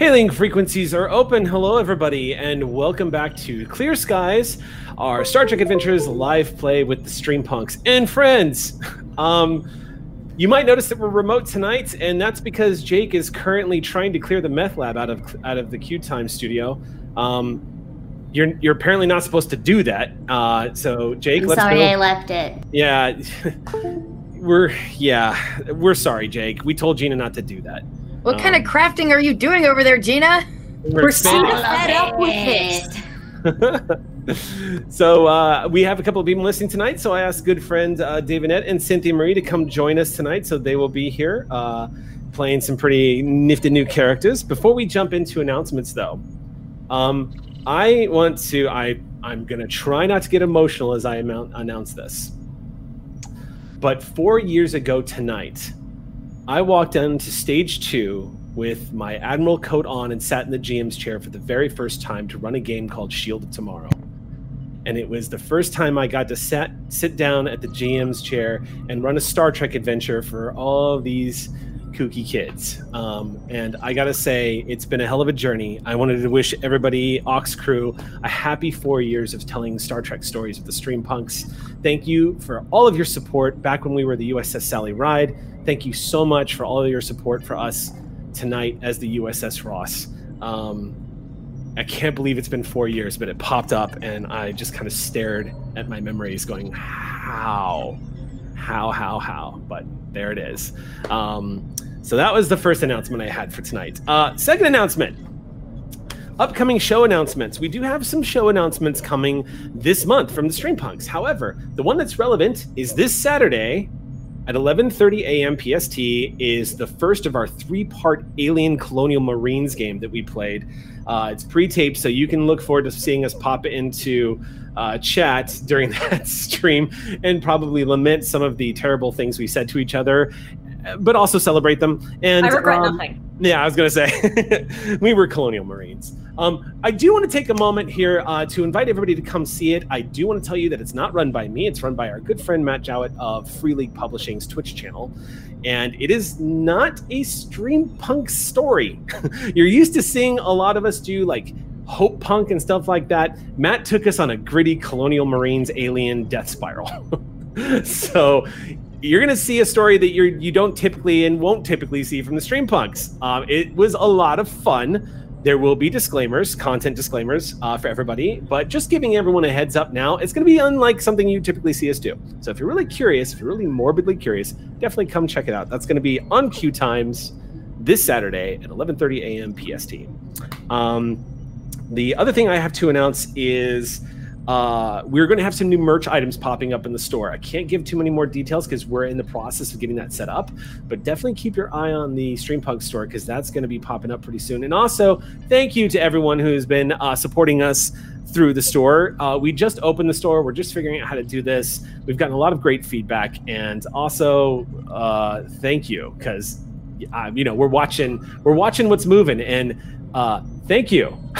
Hailing frequencies are open. Hello, everybody, and welcome back to Clear Skies, our Star Trek Adventures live play with the Streampunks and friends. Um, you might notice that we're remote tonight, and that's because Jake is currently trying to clear the meth lab out of out of the Q Time studio. Um, you're you're apparently not supposed to do that. Uh, so Jake, I'm let's sorry go. I left it. Yeah, we're yeah, we're sorry, Jake. We told Gina not to do that. What kind Um, of crafting are you doing over there, Gina? We're so expanding- fed up with it. so uh, we have a couple of people listening tonight. So I asked good friend uh, David Nett and Cynthia Marie to come join us tonight. So they will be here uh, playing some pretty nifty new characters. Before we jump into announcements, though, um, I want to. I I'm gonna try not to get emotional as I amount, announce this. But four years ago tonight, I walked into stage two with my admiral coat on and sat in the GM's chair for the very first time to run a game called Shield of Tomorrow. And it was the first time I got to sat, sit down at the GM's chair and run a Star Trek adventure for all these kooky kids. Um, and I gotta say, it's been a hell of a journey. I wanted to wish everybody, Ox Crew, a happy four years of telling Star Trek stories with the Stream Punks. Thank you for all of your support back when we were the USS Sally Ride. Thank you so much for all of your support for us tonight as the USS Ross. Um, I can't believe it's been four years, but it popped up and I just kind of stared at my memories going, how? How, how, how? But there it is. Um, so that was the first announcement I had for tonight. Uh, second announcement upcoming show announcements. We do have some show announcements coming this month from the Streampunks. However, the one that's relevant is this Saturday at 11:30 a.m. PST is the first of our three-part Alien Colonial Marines game that we played. Uh, it's pre-taped, so you can look forward to seeing us pop into uh, chat during that stream and probably lament some of the terrible things we said to each other, but also celebrate them. And I regret um, nothing. yeah, I was gonna say we were colonial marines. Um, I do want to take a moment here uh, to invite everybody to come see it. I do want to tell you that it's not run by me; it's run by our good friend Matt Jowett of Free League Publishing's Twitch channel, and it is not a stream punk story. You're used to seeing a lot of us do like hope punk and stuff like that. Matt took us on a gritty colonial marines alien death spiral. so you're gonna see a story that you're you don't typically and won't typically see from the stream punks. Um, it was a lot of fun. There will be disclaimers, content disclaimers uh, for everybody, but just giving everyone a heads up now, it's going to be unlike something you typically see us do. So if you're really curious, if you're really morbidly curious, definitely come check it out. That's going to be on Q Times this Saturday at 11:30 a.m. PST. Um, the other thing I have to announce is uh, we're going to have some new merch items popping up in the store. I can't give too many more details because we're in the process of getting that set up, but definitely keep your eye on the Streampunk store because that's going to be popping up pretty soon. And also, thank you to everyone who's been uh, supporting us through the store. Uh, we just opened the store. We're just figuring out how to do this. We've gotten a lot of great feedback, and also uh, thank you because uh, you know we're watching we're watching what's moving, and uh, thank you,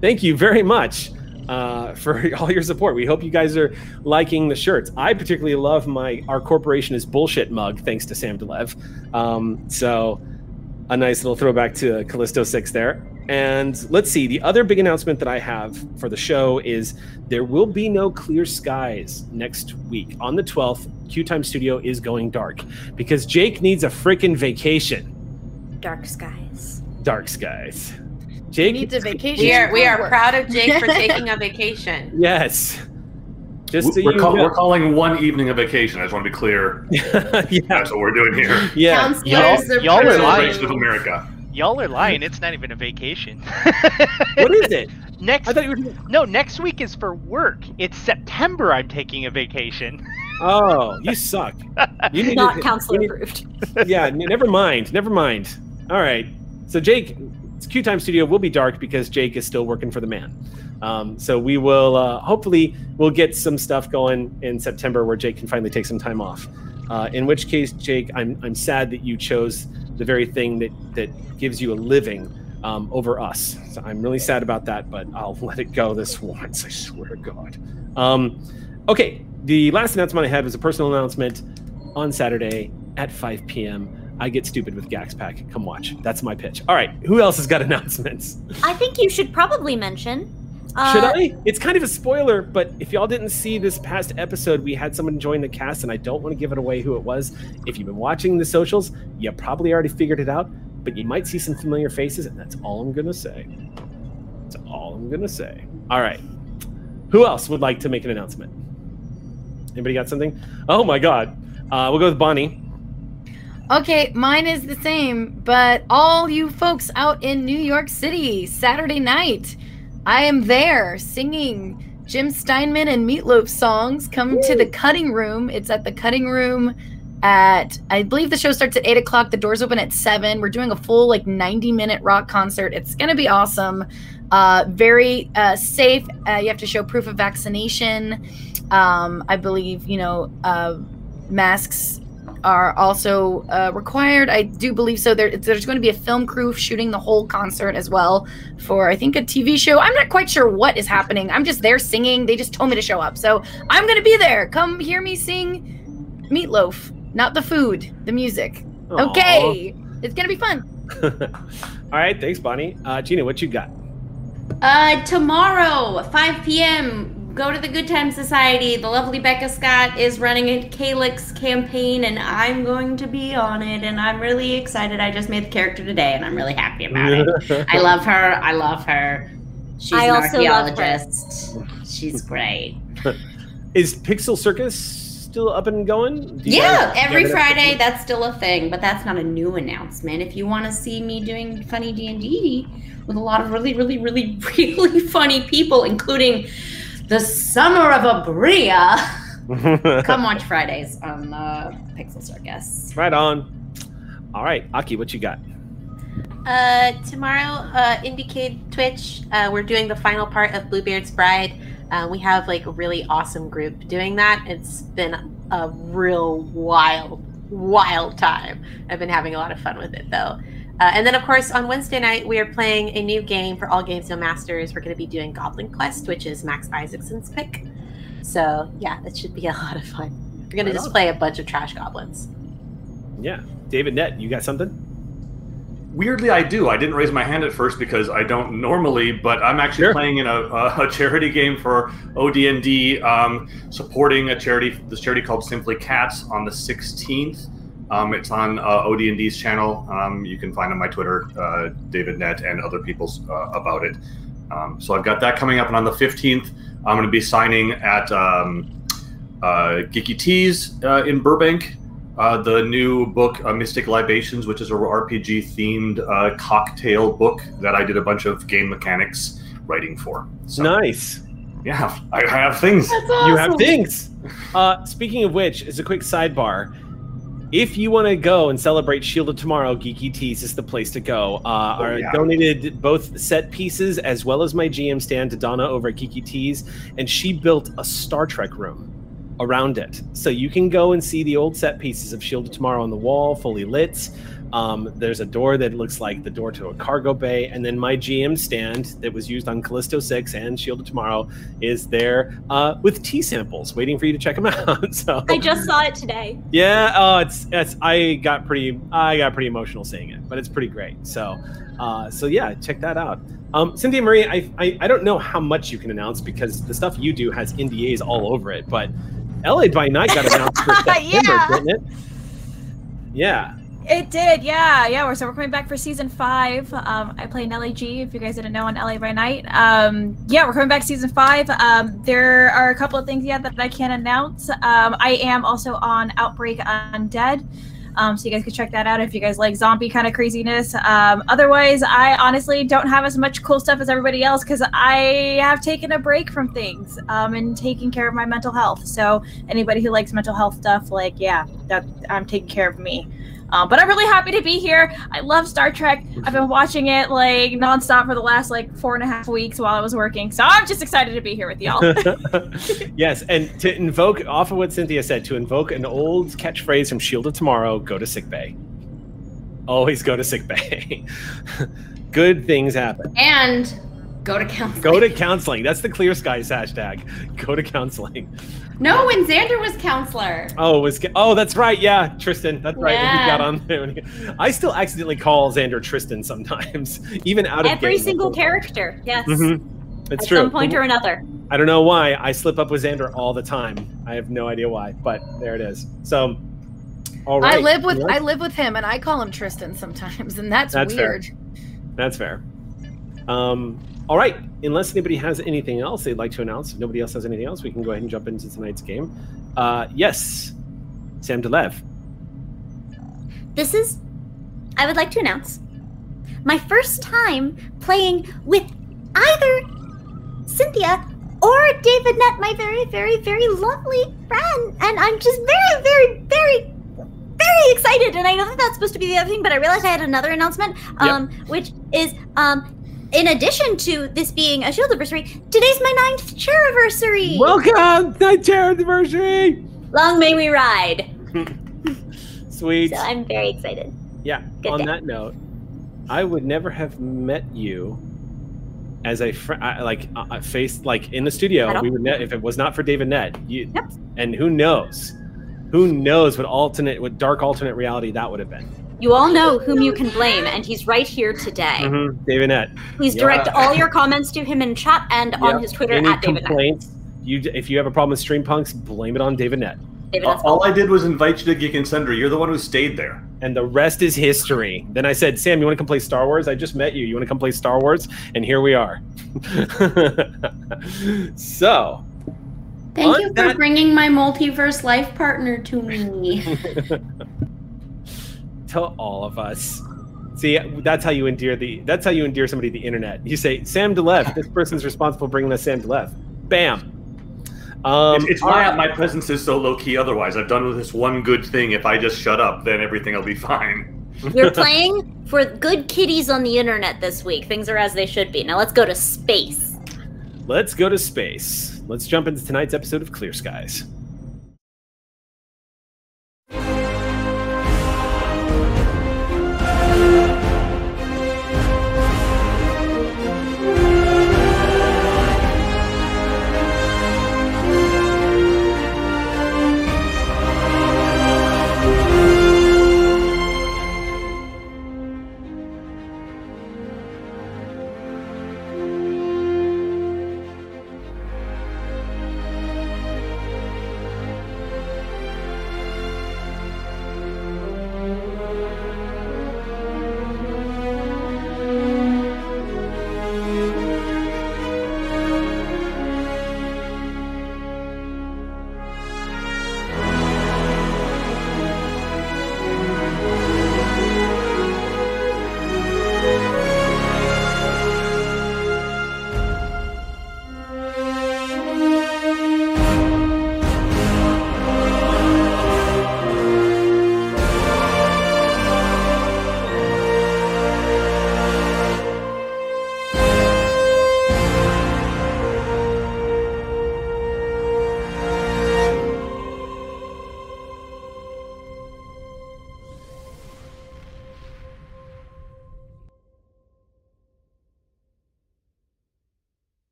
thank you very much uh, for all your support. We hope you guys are liking the shirts. I particularly love my our corporation is bullshit mug, thanks to Sam de Leve. Um, so a nice little throwback to Callisto Six there. And let's see, the other big announcement that I have for the show is there will be no clear skies next week. On the 12th, Q Time Studio is going dark because Jake needs a freaking vacation. Dark skies. Dark skies. Jake Needs a vacation. We are we are proud of Jake for taking a vacation. Yes. Just so we're, you call, we're calling one evening a vacation. I just want to be clear. yeah. That's what we're doing here. Yeah. Counselors are y'all are lying. Of America. Y'all are lying. It's not even a vacation. What is it? next? I thought you were. no, next week is for work. It's September. I'm taking a vacation. Oh, you suck. You need Not to- counselor you need- approved. yeah, n- never mind. Never mind. All right. So Jake, Q Time Studio will be dark because Jake is still working for the man. Um, so we will uh, hopefully we'll get some stuff going in September where Jake can finally take some time off. Uh, in which case, Jake, I'm I'm sad that you chose the very thing that that gives you a living um, over us. So I'm really sad about that, but I'll let it go this once. I swear to God. Um, okay, the last announcement I had was a personal announcement on Saturday at 5 p.m. I get stupid with Gax Pack. Come watch. That's my pitch. All right. Who else has got announcements? I think you should probably mention. Uh, Should I? It's kind of a spoiler, but if y'all didn't see this past episode, we had someone join the cast, and I don't want to give it away who it was. If you've been watching the socials, you probably already figured it out, but you might see some familiar faces, and that's all I'm gonna say. That's all I'm gonna say. All right. Who else would like to make an announcement? Anybody got something? Oh my God. Uh, we'll go with Bonnie. Okay, mine is the same, but all you folks out in New York City, Saturday night, I am there singing Jim Steinman and Meatloaf songs. Come to the cutting room. It's at the cutting room at, I believe the show starts at 8 o'clock. The doors open at 7. We're doing a full, like, 90 minute rock concert. It's going to be awesome. Uh, very uh, safe. Uh, you have to show proof of vaccination. Um, I believe, you know, uh, masks are also uh, required. I do believe so. There, there's going to be a film crew shooting the whole concert as well for, I think, a TV show. I'm not quite sure what is happening. I'm just there singing. They just told me to show up. So I'm going to be there. Come hear me sing Meatloaf, not the food, the music. Aw. Okay. It's going to be fun. All right. Thanks, Bonnie. Uh, Gina, what you got? Uh, tomorrow, 5 p.m. Go to the Good Time Society. The lovely Becca Scott is running a Calyx campaign, and I'm going to be on it. And I'm really excited. I just made the character today, and I'm really happy about it. I love her. I love her. She's I an also love her. archaeologist. She's great. Is Pixel Circus still up and going? Do Yeah, guys- every Yeah, Friday that's still a thing, but that's not a new announcement. If you want to see me doing funny D and D with a lot of really, really, really, really funny people, including the Summer of Abria, come watch Fridays on uh, Pixel Circus. right on. All right, Aki, what you got? Uh, tomorrow, uh, Indicate Twitch, uh, we're doing the final part of Bluebeard's Bride. Uh, we have like a really awesome group doing that. It's been a real wild, wild time. I've been having a lot of fun with it though. Uh, and then, of course, on Wednesday night, we are playing a new game for All Games No Masters. We're going to be doing Goblin Quest, which is Max Isaacson's pick. So, yeah, that should be a lot of fun. We're going Right to just on. play a bunch of trash goblins. Yeah, David Nett, you got something? Weirdly, I do. I didn't raise my hand at first because I don't normally, but I'm actually Sure. playing in a, a, a charity game for OD&D, um, supporting a charity, this charity called Simply Cats, on the 16th. Um, it's on uh, OD&D's channel. Um, you can find on my Twitter, uh, David Nett, and other people's uh, about it. Um, so I've got that coming up, and on the 15th, I'm going to be signing at um, uh, Geeky Teas uh, in Burbank. Uh, the new book, uh, Mystic Libations, which is a RPG themed uh, cocktail book that I did a bunch of game mechanics writing for. So, Nice. Yeah, I have things. You have things. Uh, speaking of which, as a quick sidebar, if you want to go and celebrate Shield of Tomorrow, Geeky Teas is the place to go. Uh, Oh, I donated both set pieces as well as my GM stand to Donna over at Geeky Teas, and she built a Star Trek room around it. So you can go and see the old set pieces of Shield of Tomorrow on the wall, fully lit. Um, there's a door that looks like the door to a cargo bay, and then my GM stand that was used on Callisto 6 and Shield of Tomorrow is there uh, with tea samples, waiting for you to check them out. so I just saw it today. yeah, oh, it's it's. I got pretty, I got pretty emotional seeing it, but it's pretty great. So, uh, so yeah, check that out. Um, Cynthia Marie, I, I I don't know how much you can announce because the stuff you do has NDAs all over it, but LA by Night got announced for September, Yeah. didn't it? Yeah. It did, yeah, yeah. We're so we're coming back for season five. Um, I play Nelly G. If you guys didn't know on LA by Night, um, yeah, we're coming back season five. Um, there are a couple of things yet that I can't announce. Um, I am also on Outbreak Undead. Um, so you guys can check that out if you guys like zombie kind of craziness. Um, otherwise, I honestly don't have as much cool stuff as everybody else because I have taken a break from things um, and taking care of my mental health. So anybody who likes mental health stuff, like yeah, that I'm taking care of me. Um, but I'm really happy to be here. I love Star Trek. I've been watching it like nonstop for the last like four and a half weeks while I was working. So I'm just excited to be here with y'all. yes, and to invoke off of what Cynthia said, to invoke an old catchphrase from Shield of Tomorrow, go to sick bay. Always go to sick bay. Good things happen. And Go to counseling. Go to counseling. That's the Clear Skies hashtag. Go to counseling. No, when Xander was counselor. Oh, was oh, that's right. Yeah, Tristan. That's right. He got on there. he- I still accidentally call Xander Tristan sometimes, even out of Every single character, yes. Mhm. It's At true. some point or another. I don't know why I slip up with Xander all the time. I have no idea why, but there it is. So, all right. I live with I live with him, and I call him Tristan sometimes, and that's, That's fair. weird. That's fair. Um, all right. Unless anybody has anything else they'd like to announce, if nobody else has anything else, we can go ahead and jump into tonight's game. Uh, yes, Sam de Leve. This is, I would like to announce, my first time playing with either Cynthia or David Nett, my very, very, very lovely friend. And I'm just very, very, very, very excited. And I know that that's supposed to be the other thing, but I realized I had another announcement, um, which is, um, in addition to this being a Shield anniversary, today's my ninth chair anniversary. Welcome, night chair anniversary. Long may we ride. Sweet. So I'm very excited. Yeah. Good on day. that note, I would never have met you as a friend, like uh, uh, face, like in the studio. We would ne- if it was not for David Nett. You, Yep. And who knows? Who knows what alternate, what dark alternate reality that would have been? You all know whom you can blame, and he's right here today. Mhm, David Nett. Please direct Yeah. all your comments to him in chat and on his Twitter Any at David Knight. complaints? You, if you have a problem with Stream Punks, blame it on David Nett, David All, all. I did was invite you to Geek and Sundry. You're the one who stayed there. and the rest is history. Then I said, Sam, you want to come play Star Wars? I just met you. You want to come play Star Wars? And here we are. so, Thank you for that- bringing my multiverse life partner to me. to all of us. See, that's how you endear the. That's how you endear somebody to the internet. You say Sam de Leve. This person's responsible for bringing us Sam de Leve. Bam. Um, it's it's why right. my presence is so low key. Otherwise, I've done with this one good thing. If I just shut up, then everything will be fine. We're playing for good kitties on the internet this week. Things are as they should be. Now let's go to space. Let's go to space. Let's jump into tonight's episode of Clear Skies.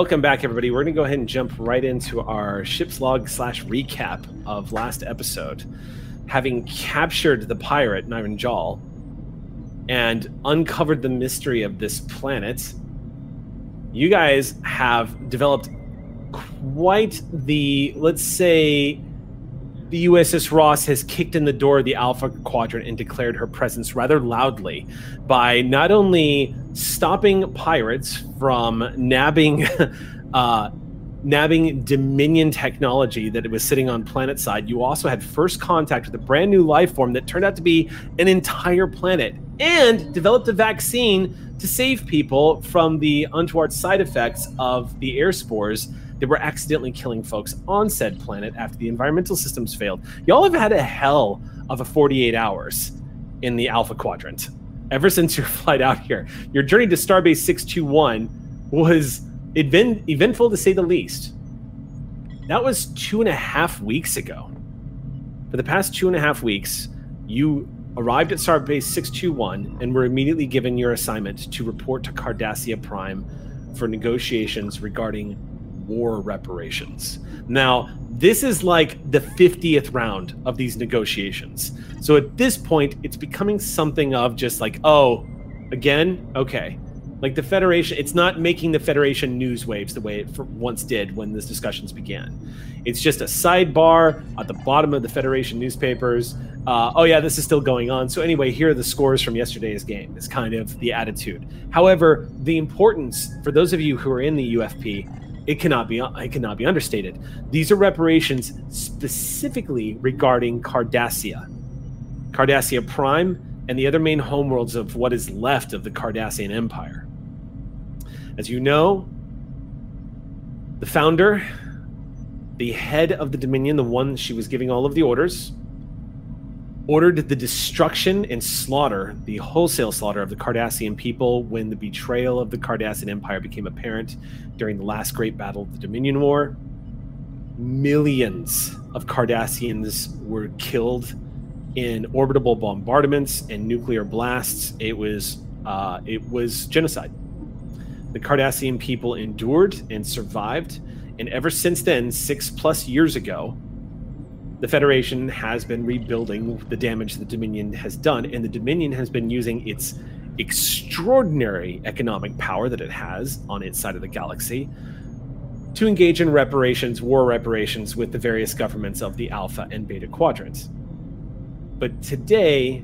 Welcome back, everybody. We're going to go ahead and jump right into our ship's log slash recap of last episode. Having captured the pirate, Niven Jal, and uncovered the mystery of this planet, you guys have developed quite the, let's say, the USS Ross has kicked in the door of the Alpha Quadrant and declared her presence rather loudly by not only stopping pirates from nabbing uh, nabbing Dominion technology that it was sitting on planet side, you also had first contact with a brand new life form that turned out to be an entire planet and developed a vaccine to save people from the untoward side effects of the air spores that were accidentally killing folks on said planet after the environmental systems failed. Y'all have had a hell of a 48 hours in the Alpha Quadrant ever since your flight out here. Your journey to Starbase 621 was event- eventful to say the least. That was two and a half weeks ago. For the past two and a half weeks, you arrived at Starbase 621 and were immediately given your assignment to report to Cardassia Prime for negotiations regarding war reparations. Now, this is like the 50th round of these negotiations. So at this point, it's becoming something of just like, oh, again? Okay. Like the Federation, it's not making the Federation news waves the way it once did when these discussions began. It's just a sidebar at the bottom of the Federation newspapers. Uh, oh, yeah, this is still going on. So, anyway, here are the scores from yesterday's game, is kind of the attitude. However, the importance for those of you who are in the UFP it cannot be uh, it cannot be understated. These are reparations specifically regarding Cardassia, Cardassia Prime, and the other main homeworlds of what is left of the Cardassian Empire. As you know, the founder, the head of the Dominion, the one she was giving all of the orders, ordered the destruction and slaughter, the wholesale slaughter of the Cardassian people when the betrayal of the Cardassian Empire became apparent during the last great battle of the Dominion War. Millions of Cardassians were killed in orbital bombardments and nuclear blasts. It was uh, it was genocide. The Cardassian people endured and survived, and ever since then, six plus years ago, the Federation has been rebuilding the damage the Dominion has done, and the Dominion has been using its extraordinary economic power that it has on its side of the galaxy to engage in reparations, war reparations with the various governments of the Alpha and Beta quadrants. But today,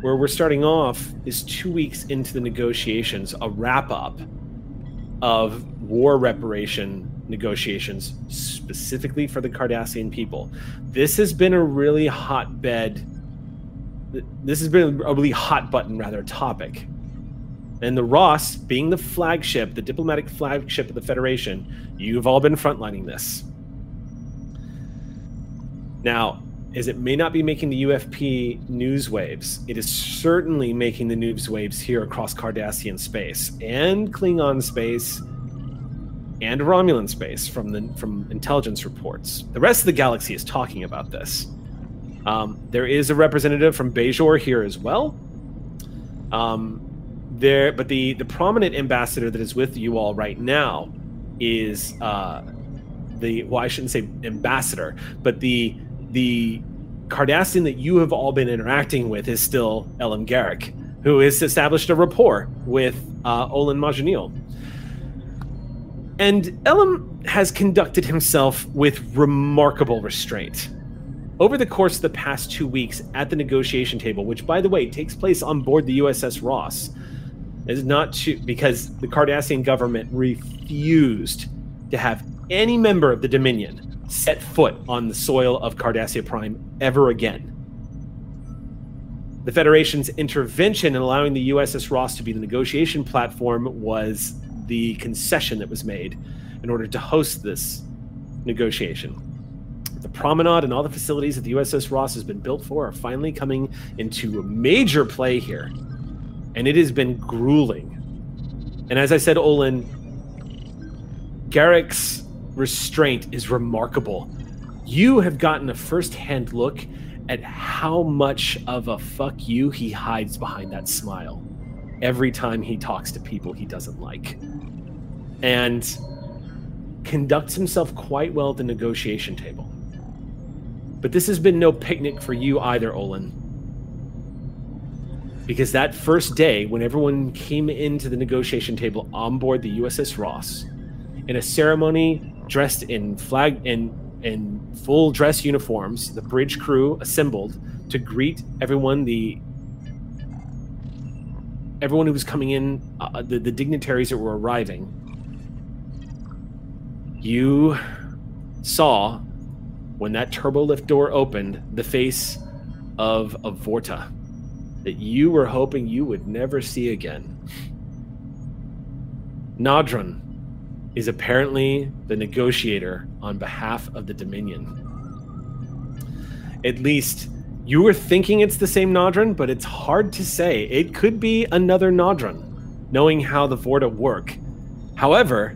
where we're starting off, is two weeks into the negotiations, a wrap up of war reparation negotiations specifically for the Cardassian people. This has been a really hotbed. This has been a really hot button, rather, topic. And the Ross, being the flagship, the diplomatic flagship of the Federation, you've all been frontlining this. Now, as it may not be making the UFP news waves, it is certainly making the news waves here across Cardassian space and Klingon space and Romulan space from the from intelligence reports. The rest of the galaxy is talking about this. Um, there is a representative from Bajor here as well. Um, there, but the the prominent ambassador that is with you all right now is uh, the well, I shouldn't say ambassador, but the the Cardassian that you have all been interacting with is still Elim Garak, who has established a rapport with uh, Olin Majanil. And Elim has conducted himself with remarkable restraint. Over the course of the past two weeks at the negotiation table, which, by the way, takes place on board the USS Ross, is not to, because the Cardassian government refused to have any member of the Dominion set foot on the soil of Cardassia Prime ever again. The Federation's intervention in allowing the USS Ross to be the negotiation platform was the concession that was made in order to host this negotiation. The promenade and all the facilities that the USS Ross has been built for are finally coming into major play here. And it has been grueling. And as I said, Olin, Garak's restraint is remarkable. You have gotten a first hand look at how much of a fuck you he hides behind that smile every time he talks to people he doesn't like. And conducts himself quite well at the negotiation table. But this has been no picnic for you either, Olin. Because that first day, when everyone came into the negotiation table on board the USS Ross, in a ceremony dressed in flag in in full dress uniforms, the bridge crew assembled to greet everyone the everyone who was coming in, uh, the, the dignitaries that were arriving. You saw when that turbo lift door opened the face of a Vorta that you were hoping you would never see again. Nadron is apparently the negotiator on behalf of the Dominion. At least you were thinking it's the same Nadron, but it's hard to say. It could be another Nadron, knowing how the Vorta work. However,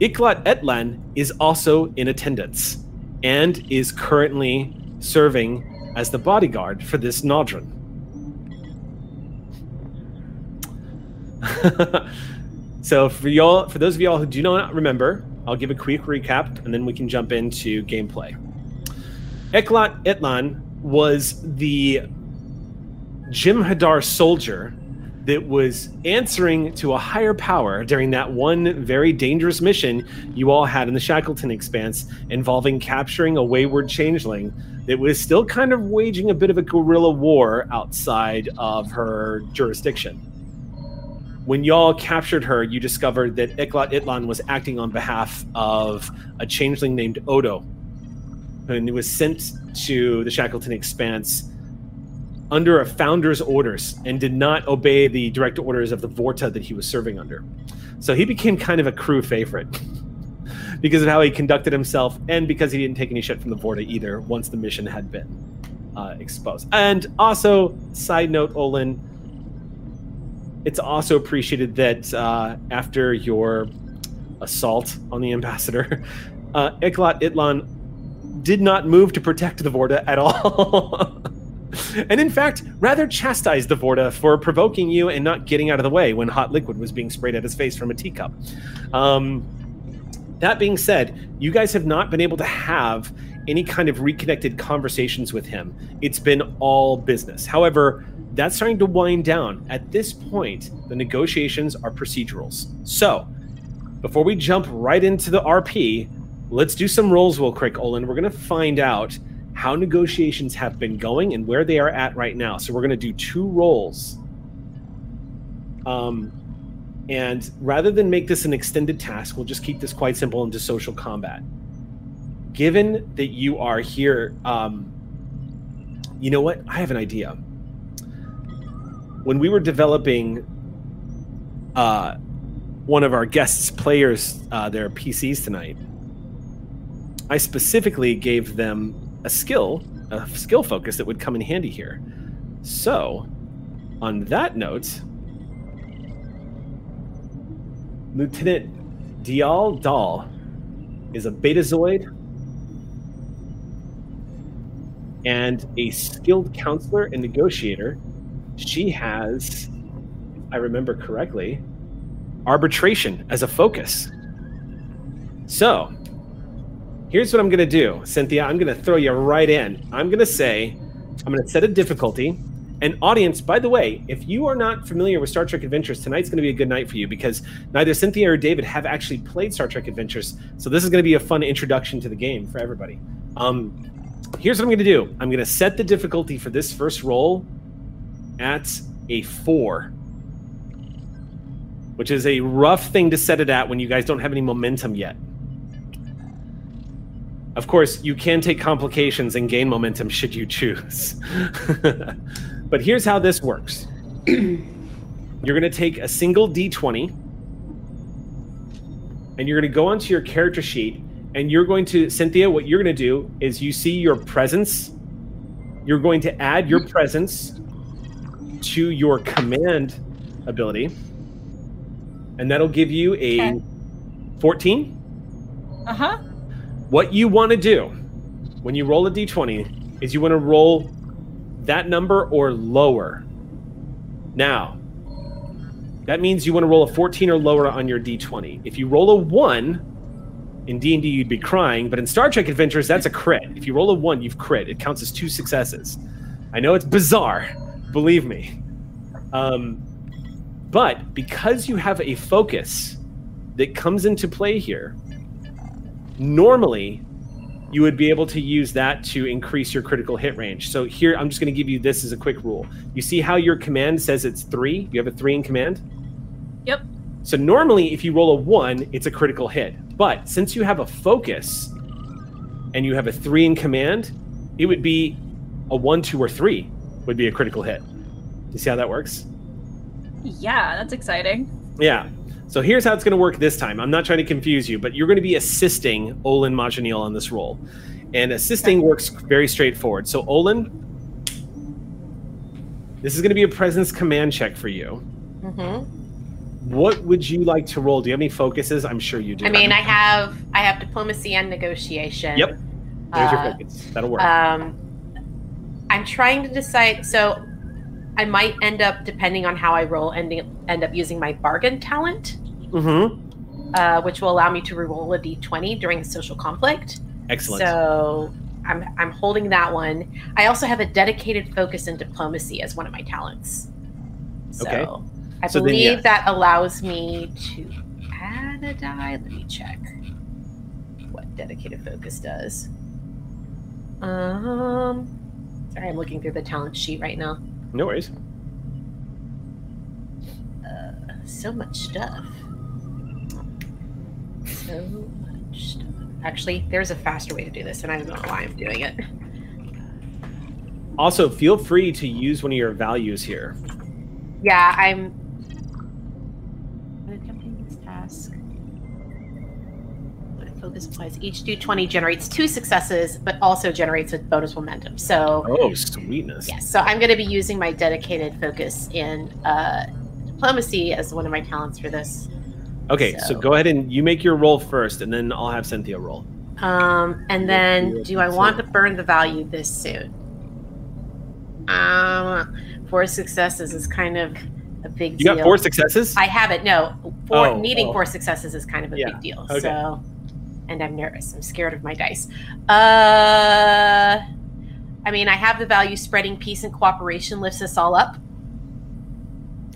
Iklat Etlan is also in attendance and is currently serving as the bodyguard for this Nadron. so for y'all, for those of y'all who do not remember, I'll give a quick recap and then we can jump into gameplay. Eklat Itlan was the Jem'Hadar soldier that was answering to a higher power during that one very dangerous mission you all had in the Shackleton Expanse involving capturing a wayward changeling that was still kind of waging a bit of a guerrilla war outside of her jurisdiction. When y'all captured her, you discovered that Iklat Itlan was acting on behalf of a changeling named Odo, and was sent to the Shackleton Expanse under a founder's orders and did not obey the direct orders of the Vorta that he was serving under. So he became kind of a crew favorite because of how he conducted himself and because he didn't take any shit from the Vorta either once the mission had been uh, exposed. And also, side note, Olin, it's also appreciated that uh, after your assault on the ambassador, uh, Iklat Itlan did not move to protect the Vorta at all. and in fact, rather chastised the Vorta for provoking you and not getting out of the way when hot liquid was being sprayed at his face from a teacup. Um, that being said, you guys have not been able to have any kind of reconnected conversations with him. It's been all business. However, that's starting to wind down. At this point, the negotiations are procedurals. So, before we jump right into the RP, let's do some rolls real quick, Olin. We're going to find out how negotiations have been going and where they are at right now. So we're going to do two rolls. Um, and rather than make this an extended task, we'll just keep this quite simple into social combat. Given that you are here, um, you know what? I have an idea. When we were developing uh, one of our guests' players, uh, their PCs tonight, I specifically gave them a skill, a skill focus that would come in handy here. So, on that note, Lieutenant Dial Dahl is a Betazoid and a skilled counselor and negotiator. She has, I remember correctly, arbitration as a focus. So, here's what I'm going to do, Cynthia. I'm going to throw you right in. I'm going to say, I'm going to set a difficulty. And audience, by the way, if you are not familiar with Star Trek Adventures, tonight's going to be a good night for you because neither Cynthia or David have actually played Star Trek Adventures. So this is going to be a fun introduction to the game for everybody. Um, here's what I'm going to do. I'm going to set the difficulty for this first roll at a four, which is a rough thing to set it at when you guys don't have any momentum yet. Of course, you can take complications and gain momentum should you choose. but here's how this works you're going to take a single d20 and you're going to go onto your character sheet and you're going to, Cynthia, what you're going to do is you see your presence. You're going to add your presence to your command ability, and that'll give you a Okay. 14. Uh huh. What you want to do when you roll a d20 is you want to roll that number or lower. Now, that means you want to roll a 14 or lower on your d20. If you roll a 1, in D&D you'd be crying, but in Star Trek Adventures that's a crit. If you roll a 1, you've crit. It counts as two successes. I know it's bizarre, believe me. Um, but because you have a focus that comes into play here, normally you would be able to use that to increase your critical hit range. So here, I'm just going to give you this as a quick rule. You see how your command says it's three? You have a three in command? Yep. So normally, if you roll a one, it's a critical hit. But since you have a focus and you have a three in command, it would be a one, two, or three would be a critical hit. You see how that works? Yeah, that's exciting. Yeah. So here's how it's going to work this time. I'm not trying to confuse you, but you're going to be assisting Olin Majanil on this role. And assisting works very straightforward. So, Olin, this is going to be a presence command check for you. Mm-hmm. What would you like to roll? Do you have any focuses? I'm sure you do. I mean, I have I have diplomacy and negotiation. Yep. There's your Uh, focus. That'll work. Um, I'm trying to decide. So I might end up, depending on how I roll, ending end up using my bargain talent, Mm-hmm. uh, which will allow me to reroll a d20 during a social conflict. Excellent. So I'm I'm holding that one. I also have a dedicated focus in diplomacy as one of my talents. So Okay. I So then, believe that allows me to add a die. Let me check what dedicated focus does. Um sorry, I'm looking through the talent sheet right now. No worries. So much stuff. So much stuff. Actually, there's a faster way to do this, and I don't know why I'm doing it. Also, feel free to use one of your values here. Yeah, I'm. Attempting this task. Focus applies. Each d20 generates two successes, but also generates a bonus momentum. So, Oh, sweetness. yes. So I'm going to be using my dedicated focus in uh, diplomacy as one of my talents for this. Okay, so. So- go ahead and you make your roll first, and then I'll have Cynthia roll. Um, and then, do I want to burn the value this soon? Um, four successes is kind of a big You deal. got four successes. I have it. No, four Oh, needing oh. four successes is kind of a Yeah, big deal. okay. So, and I'm nervous. I'm scared of my dice. Uh, I mean, I have the value spreading peace and cooperation lifts us all up.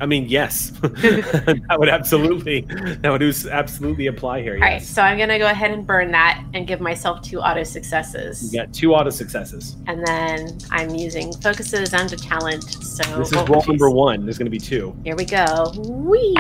I mean, yes, that would absolutely that would absolutely apply here. All right, Yes. so I'm gonna go ahead and burn that and give myself two auto successes, You got two auto successes. and then I'm using focuses and a talent. So This is oh, roll number one. There's going to be two. Here we go. Whee!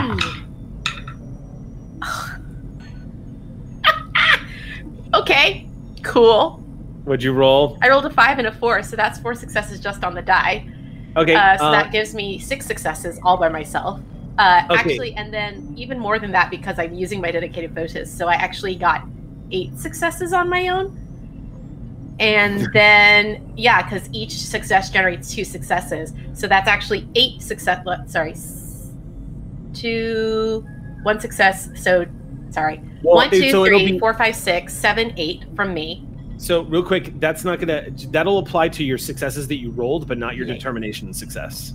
Okay, cool. Would you roll? I rolled a five and a four, so that's four successes just on the die. Okay. Uh, so uh, that gives me six successes all by myself. Uh, Okay. Actually, and then even more than that because I'm using my dedicated focus. So I actually got eight successes on my own. And then, yeah, because each success generates two successes. So that's actually eight success. Sorry, two, one success. So, sorry, well, one, two, so three, be- four, five, six, seven, eight from me. So real quick, that's not gonna that'll apply to your successes that you rolled, but not your Yeah. determination success.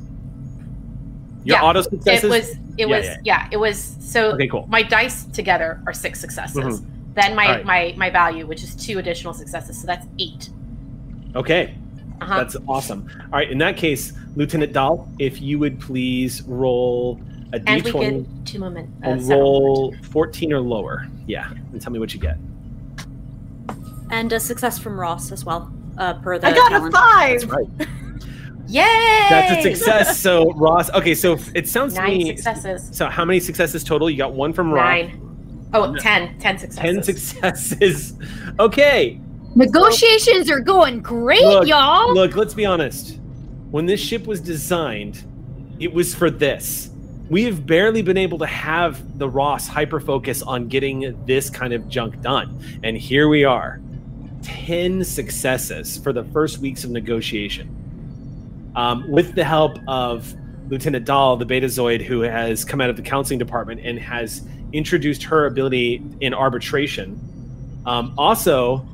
Your Yeah, auto It was, it Yeah, was, yeah. yeah, it was. So okay, cool. my dice together are six successes. Mhm. Then my, right. my my value, which is two additional successes, so that's eight. Okay, Uh-huh. that's awesome. All right, in that case, Lieutenant Dahl, if you would please roll a and we get two moment. Uh, and seven roll 14 or lower. Yeah, and tell me what you get. And a success from Ross as well. Uh, per the I got talent. a five. That's right. Yay! That's a success. So Ross. Okay, so it sounds to Nine me. successes. So how many successes total? You got one from Ross. Nine. Oh, No. 10. 10 successes. Ten successes. Okay. Negotiations are going great, Look, y'all. Look, let's be honest. When this ship was designed, it was for this. We have barely been able to have the Ross hyper focus on getting this kind of junk done. And here we are 10 successes for the first weeks of negotiation. Um, with the help of Lieutenant Dahl, the Betazoid, who has come out of the counseling department and has introduced her ability in arbitration. Um, also,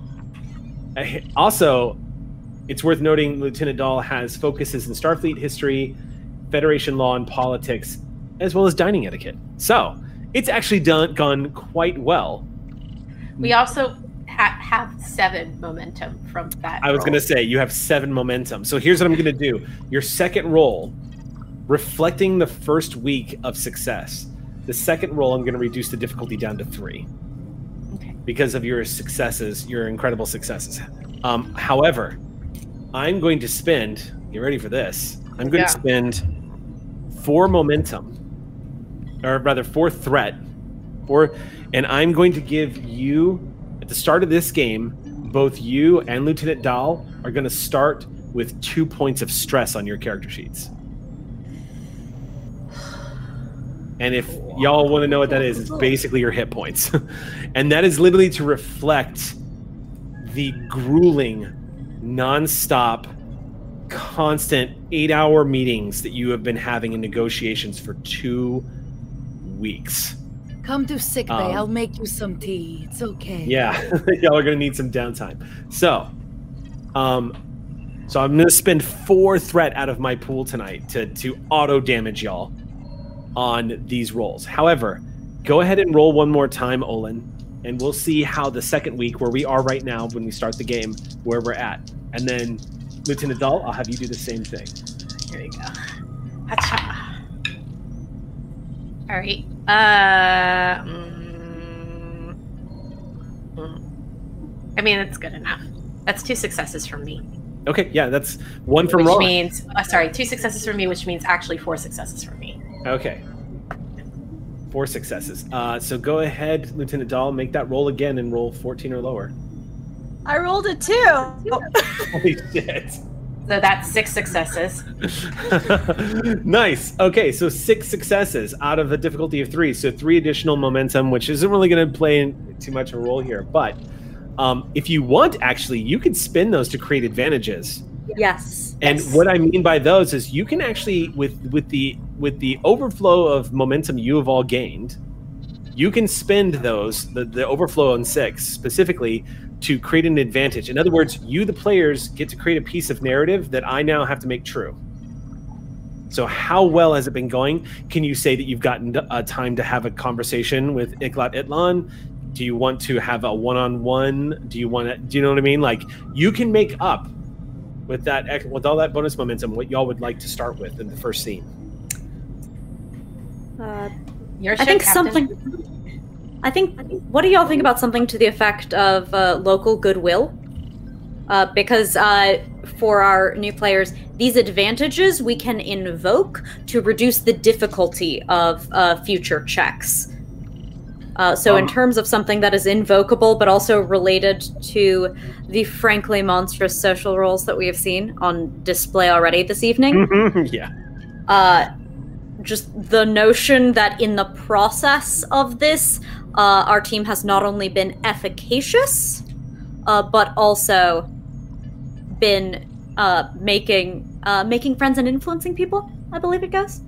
eh, also, it's worth noting Lieutenant Dahl has focuses in Starfleet history, Federation law, and politics, as well as dining etiquette. So it's actually done gone quite well. We also ha- have seven momentum from that. I was roll. to say you have seven momentum. So here's what I'm going to do: your second roll, reflecting the first week of success. The second roll, I'm going to reduce the difficulty down to three Okay. because of your successes, your incredible successes. Um, however, I'm going to spend. Get ready for this. I'm going Yeah. to spend four momentum, or rather four threat, four, and I'm going to give you at the start of this game. Both you and Lieutenant Dahl are going to start with two points of stress on your character sheets. And if y'all want to know what that is, it's basically your hit points. and that is literally to reflect the grueling, nonstop, constant eight hour meetings that you have been having in negotiations for two weeks. Come to sick bay. Um, I'll make you some tea. It's okay. Yeah, y'all are going to need some downtime. So, um, So I'm going to spend four threat out of my pool tonight to to auto damage y'all on these rolls. However, go ahead and roll one more time, Olin, and we'll see how the second week, where we are right now when we start the game, where we're at. And then, Lieutenant Dahl, I'll have you do the same thing. Here you go. Hacha. All right. Uh, mm, mm. I mean, that's good enough. That's two successes from me. Okay, yeah, that's one from Roll. which Roland. means, uh, sorry, two successes from me, which means actually four successes from me. Okay. Four successes. Uh, so go ahead, Lieutenant Dahl, make that roll again and roll 14 or lower. I rolled a two. Holy shit. So that's six successes. nice. Okay, so six successes out of a difficulty of three. So three additional momentum, which isn't really going to play too much of a role here. But um, if you want, actually, you could spin those to create advantages. Yes. And Yes. what I mean by those is you can actually with with the with the overflow of momentum you have all gained, you can spend those the, the overflow on six specifically to create an advantage. In other words, you the players get to create a piece of narrative that I now have to make true. So how well has it been going? Can you say that you've gotten uh, time to have a conversation with Iklat Itlan? Do you want to have a one-on-one? Do you want to? Do you know what I mean? Like you can make up with that ex- with all that bonus momentum what y'all would like to start with in the first scene. Uh, Your I think Captain. something. I think. What do y'all think about something to the effect of uh, local goodwill? Uh, because uh, for our new players, these advantages we can invoke to reduce the difficulty of uh, future checks. Uh, so, in Um, terms of something that is invocable but also related to the frankly monstrous social roles that we have seen on display already this evening, yeah. uh, just the notion that in the process of this, uh, our team has not only been efficacious, uh, but also been uh, making uh, making friends and influencing people. I believe it goes.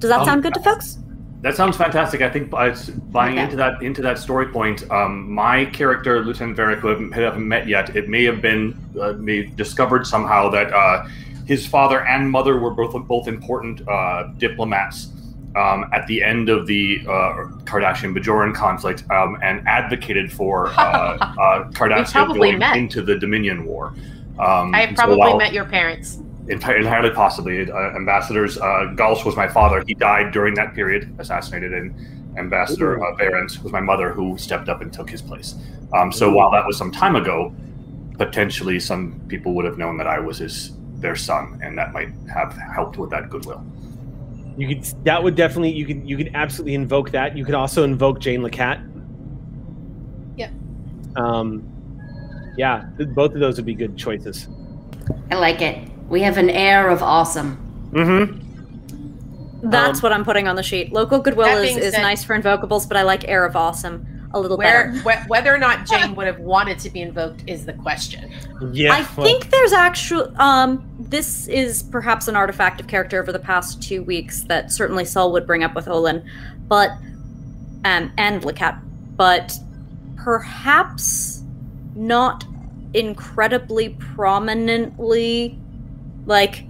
Does that Um, sound good to folks? That sounds fantastic. I think by buying Okay. into that into that story point, um, my character Lieutenant Varric, who I haven't, haven't met yet, it may have been uh, may discovered somehow that uh, his father and mother were both both important uh, diplomats um, at the end of the uh, Cardassian Bajoran conflict um, and advocated for uh, uh, probably going met. into the Dominion War. Um, I have so probably while- met your parents. Enti- entirely possibly. Uh, Ambassadors uh, Gulch was my father. He died during that period, assassinated, and Ambassador uh, Behrens was my mother, who stepped up and took his place. Um, so while that was some time ago, potentially some people would have known that I was his their son, and that might have helped with that goodwill. You could that would definitely you could you could absolutely invoke that. You could also invoke Jane Lacat. Yep. Um yeah, both of those would be good choices. I like it. We have an air of awesome. Mm-hmm. That's um, what I'm putting on the sheet. Local goodwill is, is said- nice for invocables, but I like air of awesome a little Where, better. wh- whether or not Jane would have wanted to be invoked is the question. Yeah. I well, think there's actual. Um, this is perhaps an artifact of character over the past two weeks that certainly Saul would bring up with Olin, but um, and Lacat, but perhaps not incredibly prominently. Like,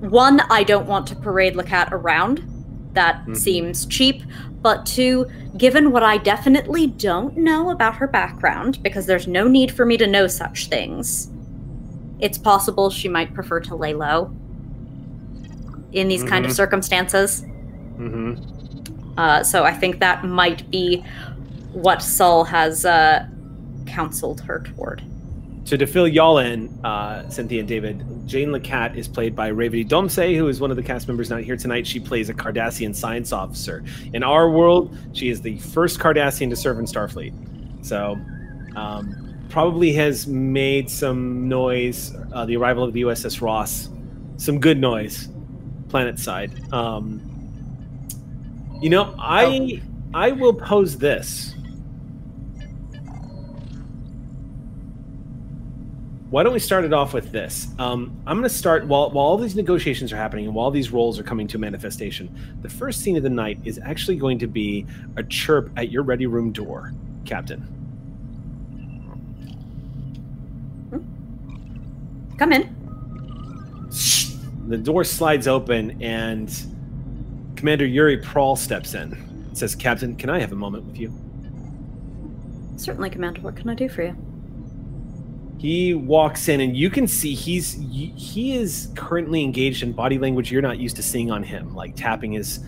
one, I don't want to parade Lacat around. That Mhm. seems cheap. But two, given what I definitely don't know about her background, because there's no need for me to know such things, it's possible she might prefer to lay low in these kind of Mhm. circumstances. mhm. Uh, so I think that might be what Saul has uh, counseled her toward. So to fill y'all in, uh, Cynthia and David, Jane Lacat is played by Revati Domse, who is one of the cast members not here tonight. She plays a Cardassian science officer. In our world, she is the first Cardassian to serve in Starfleet. So um, probably has made some noise. Uh, the arrival of the USS Ross, some good noise, planet side. Um, you know, I I will pose this. Why don't we start it off with this? Um, I'm going to start while while all these negotiations are happening and while these roles are coming to manifestation. The first scene of the night is actually going to be a chirp at your ready room door, Captain. Come in. The door slides open, and Commander Yuri Prawl steps in. Says, "Captain, can I have a moment with you?" Certainly, Commander. What can I do for you? He walks in, and you can see he's he is currently engaged in body language you're not used to seeing on him, like tapping his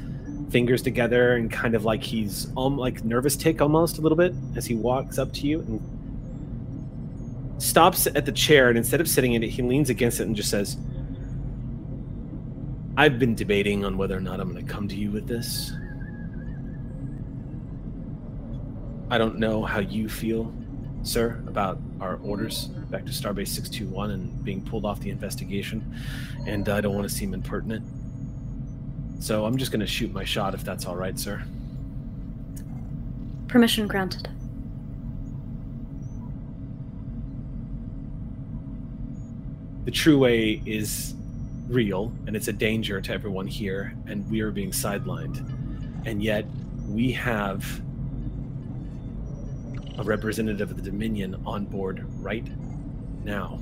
fingers together and kind of like he's um like nervous tick almost a little bit as he walks up to you and stops at the chair and instead of sitting in it he leans against it and just says i've been debating on whether or not i'm going to come to you with this. I don't know how you feel sir about our orders back to starbase 621 and being pulled off the investigation and i don't want to seem impertinent so I'm just going to shoot my shot if that's all right, sir. Permission granted. The true way is real, and it's a danger to everyone here, and we are being sidelined. And yet, we have a representative of the Dominion on board right now.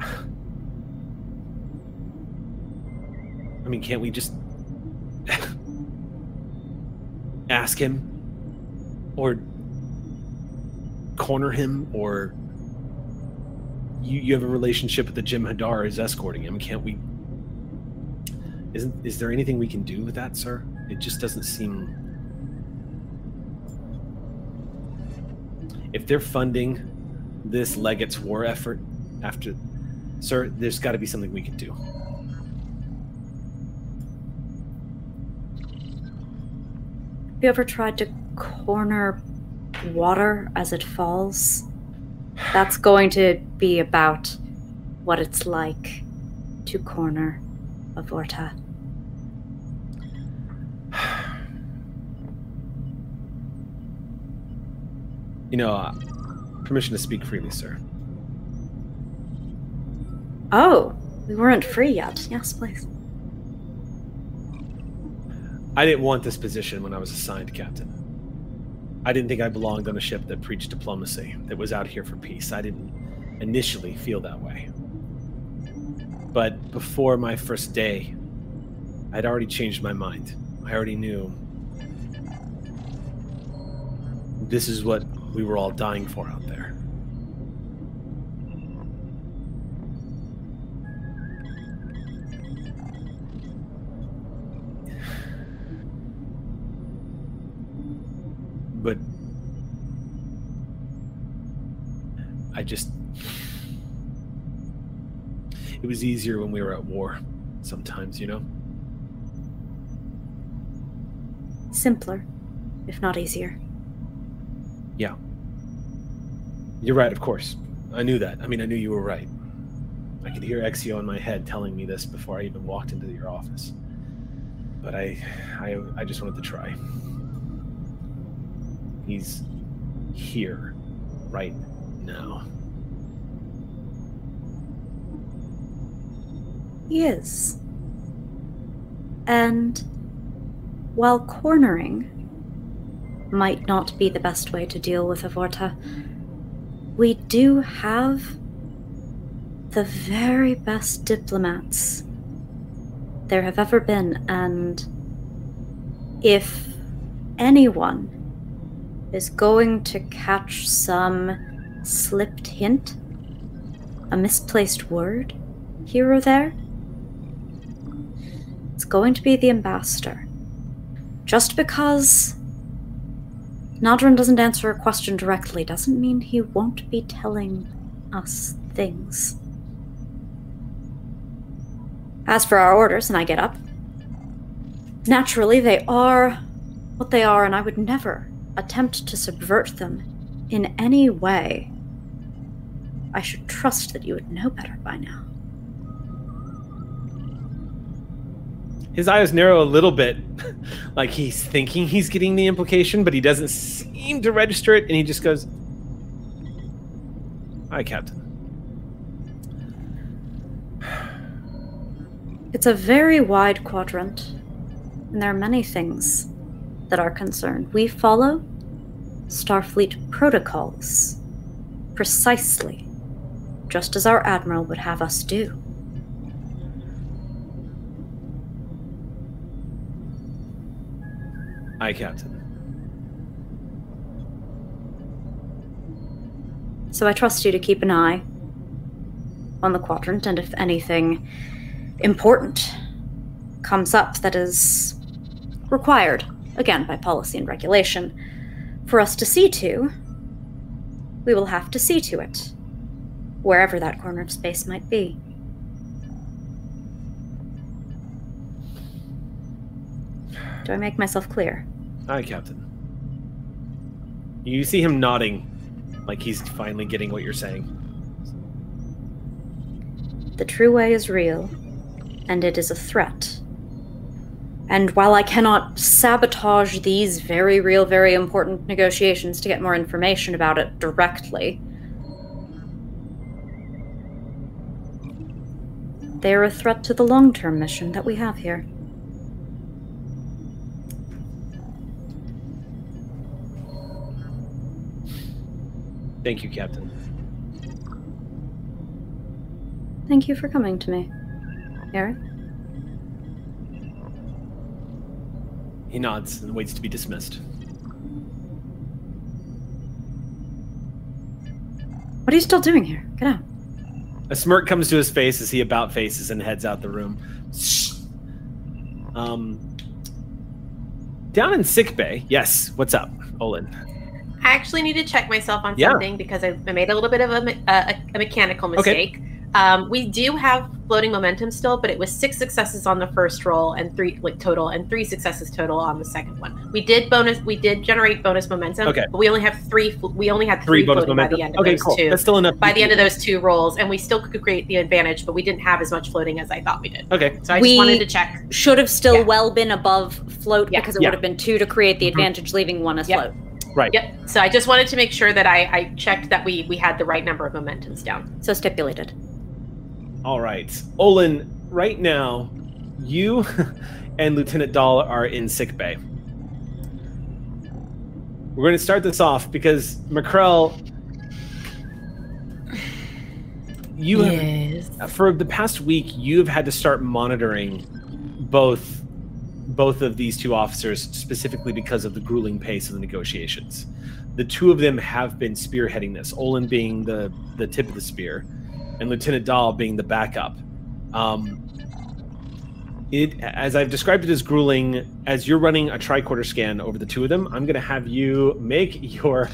I mean, can't we just ask him or corner him or you, you have a relationship with the Jem'Hadar is escorting him. Can't we isn't is there anything we can do with that, sir? It just doesn't seem if they're funding this Legate's war effort after sir, there's gotta be something we can do. Have you ever tried to corner water as it falls? That's going to be about what it's like to corner a Vorta. You know, uh, permission to speak freely, sir. Oh, we weren't free yet. Yes, please. I didn't want this position when I was assigned captain. I didn't think I belonged on a ship that preached diplomacy, that was out here for peace. I didn't initially feel that way. But before my first day, I'd already changed my mind. I already knew this is what we were all dying for out there. But I just. It was easier when we were at war, sometimes, you know? Simpler, if not easier. Yeah. You're right, of course. I knew that. I mean, I knew you were right. I could hear Exio in my head telling me this before I even walked into your office. But I, I, I just wanted to try. He's here, right now. He is. And while cornering might not be the best way to deal with a Vorta, we do have the very best diplomats there have ever been, and if anyone is going to catch some slipped hint, a misplaced word here or there, it's going to be the ambassador. Just because Nadron doesn't answer a question directly doesn't mean he won't be telling us things. As for our orders, and I get up, naturally they are what they are, and I would never attempt to subvert them in any way. I should trust that you would know better by now. His eyes narrow a little bit, like he's thinking he's getting the implication, but he doesn't seem to register it, and he just goes, Hi, Captain. It's a very wide quadrant, and there are many things that are concerned. We follow Starfleet protocols Precisely. Just as our Admiral would have us do. Aye, Captain. So I trust you to keep an eye on the quadrant, and if anything important comes up that is required, again by policy and regulation, for us to see to, we will have to see to it, wherever that corner of space might be. Do I make myself clear? Aye, Captain. You see him nodding, like he's finally getting what you're saying. The true way is real, and it is a threat. And while I cannot sabotage these very real, very important negotiations to get more information about it directly, they are a threat to the long term mission that we have here. Thank you, Captain. Thank you for coming to me, Eric. He nods and waits to be dismissed. What are you still doing here? Get out. A smirk comes to his face as he about faces and heads out the room. Um, down in sick bay. Yes. What's up, Olin? I actually need to check myself on Yeah. something because I, I made a little bit of a, a, a mechanical mistake. Um, we do have floating momentum still, but it was six successes on the first roll and three like total, and three successes total on the second one. We did bonus, we did generate bonus momentum, Okay. but we only have three. We only had Three three, bonus floating momentum. by the end of Okay, those cool. two. That's still enough. by the end of those two rolls, and we still could create the advantage, but we didn't have as much floating as I thought we did. Okay. So I We- just wanted to check. Should have still Yeah. well been above float Yeah. because it Yeah. would have been two to create the Mhm. advantage, leaving one as Yep. float. Right. Yep. So I just wanted to make sure that I, I checked that we we had the right number of momentums down. So stipulated. All right, Olin. Right now, you and Lieutenant Dahl are in sick bay. We're going to start this off because McCrell, you have yes. for the past week you've had to start monitoring both both of these two officers specifically because of the grueling pace of the negotiations. The two of them have been spearheading this olin being the the tip of the spear and lieutenant dahl being the backup. Um, it as i've described it as grueling as you're running a tricorder scan over the two of them i'm going to have you make your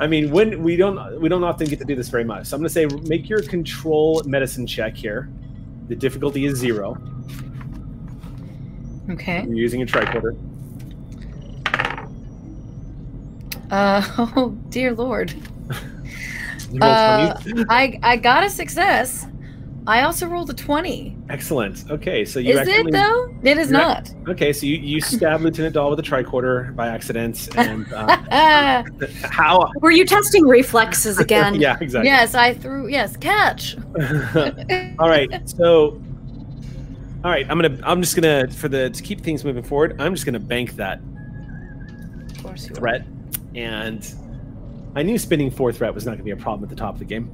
i mean when we don't we don't often get to do this very much. So i'm going to say make your control medicine check here. The difficulty is zero Okay. you're using a tricorder Uh, oh dear lord. Uh, I I got a success. I also rolled a twenty. excellent okay so you Is accidentally- it though? It is You're not. okay so you, you stab lieutenant dahl with a tricorder by accident and uh, how Were you testing reflexes again? yeah exactly yes, I threw. Yes, catch. all right so all right i'm gonna i'm just gonna for the to keep things moving forward i'm just gonna bank that Of course you are. threat and i knew spinning four threat was not gonna be a problem at the top of the game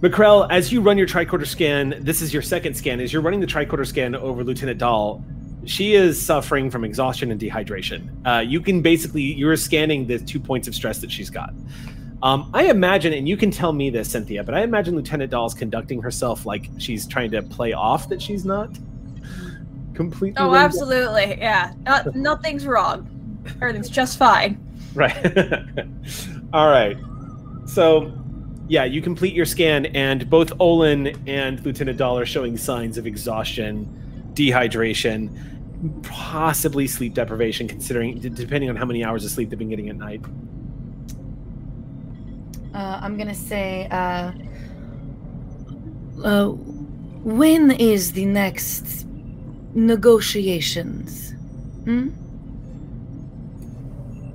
McCrell, as you run your tricorder scan, this is your second scan. As you're running the tricorder scan over Lieutenant Dahl, she is suffering from exhaustion and dehydration. Uh, you can basically you're scanning the two points of stress that she's got. Um, I imagine, and you can tell me this, Cynthia, but I imagine Lieutenant Dahl's conducting herself like she's trying to play off that she's not completely. Oh, down. absolutely. Yeah. Not, nothing's wrong. Everything's just fine. Right. All right. So, yeah, you complete your scan, and both Olin and Lieutenant Dahl are showing signs of exhaustion, dehydration, possibly sleep deprivation, considering depending on how many hours of sleep they've been getting at night. Uh, I'm gonna say. Uh, uh, when is the next negotiations? Hmm.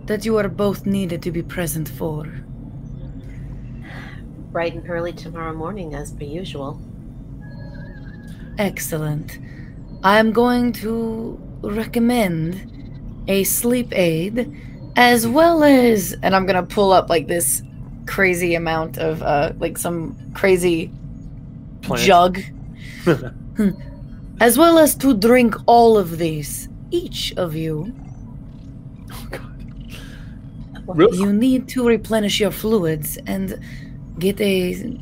That you are both needed to be present for. Bright and early tomorrow morning, as per usual. Excellent. I'm going to recommend a sleep aid as well as and I'm going to pull up like this crazy amount of uh like some crazy Plant. jug. Hmm. as well as to drink all of these, each of you. Oh, God. Real- You need to replenish your fluids and get a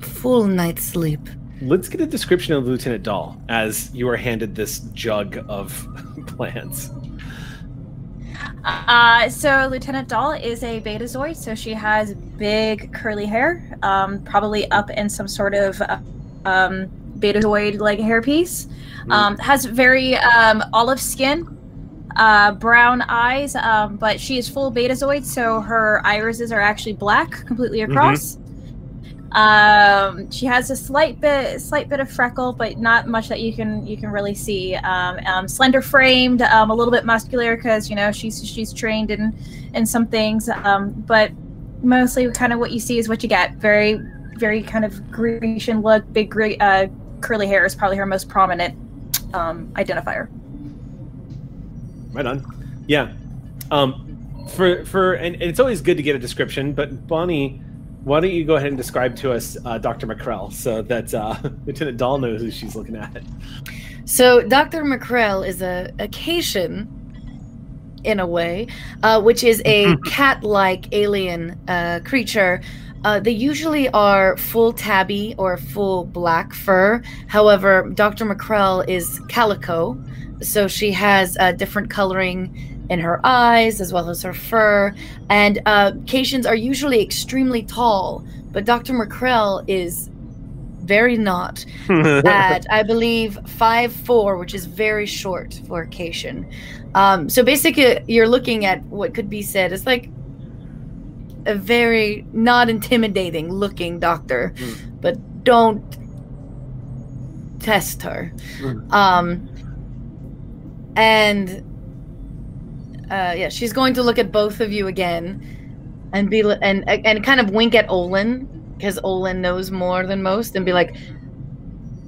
full night's sleep. Let's get a description of Lieutenant Dahl as you are handed this jug of plants. Uh, so Lieutenant Dahl is a Betazoid, so she has big curly hair, um, probably up in some sort of uh, um, Betazoid like hairpiece. Um, has very um, olive skin, uh, brown eyes, um, but she is full Betazoid, so her irises are actually black completely across. Um, she has a slight bit, slight bit of freckle, but not much that you can you can really see. Um, um, slender framed, um, a little bit muscular because you know she's she's trained in in some things, um, but mostly kind of what you see is what you get. Very very kind of Grecian look, big uh, curly hair is probably her most prominent um, identifier. Right on. Yeah. Um, for for and, and it's always good to get a description, but Bonnie, why don't you go ahead and describe to us uh, Dr. McCrell so that uh, Lieutenant Dahl knows who she's looking at. So Dr. McCrell is a Caitian in a way, uh, which is a cat-like alien uh, creature. Uh, they usually are full tabby or full black fur. However, Dr. McCrell is calico, so she has different coloring in her eyes as well as her fur. And uh, Caitians are usually extremely tall, but Dr. McCrell is very not at I believe five four, which is very short for a Caitian. Um, so basically, you're looking at what could be said as like a very not intimidating looking doctor, but don't test her. Mm. Um, and uh, yeah, she's going to look at both of you again, and be li- and and kind of wink at Olin because Olin knows more than most, and be like,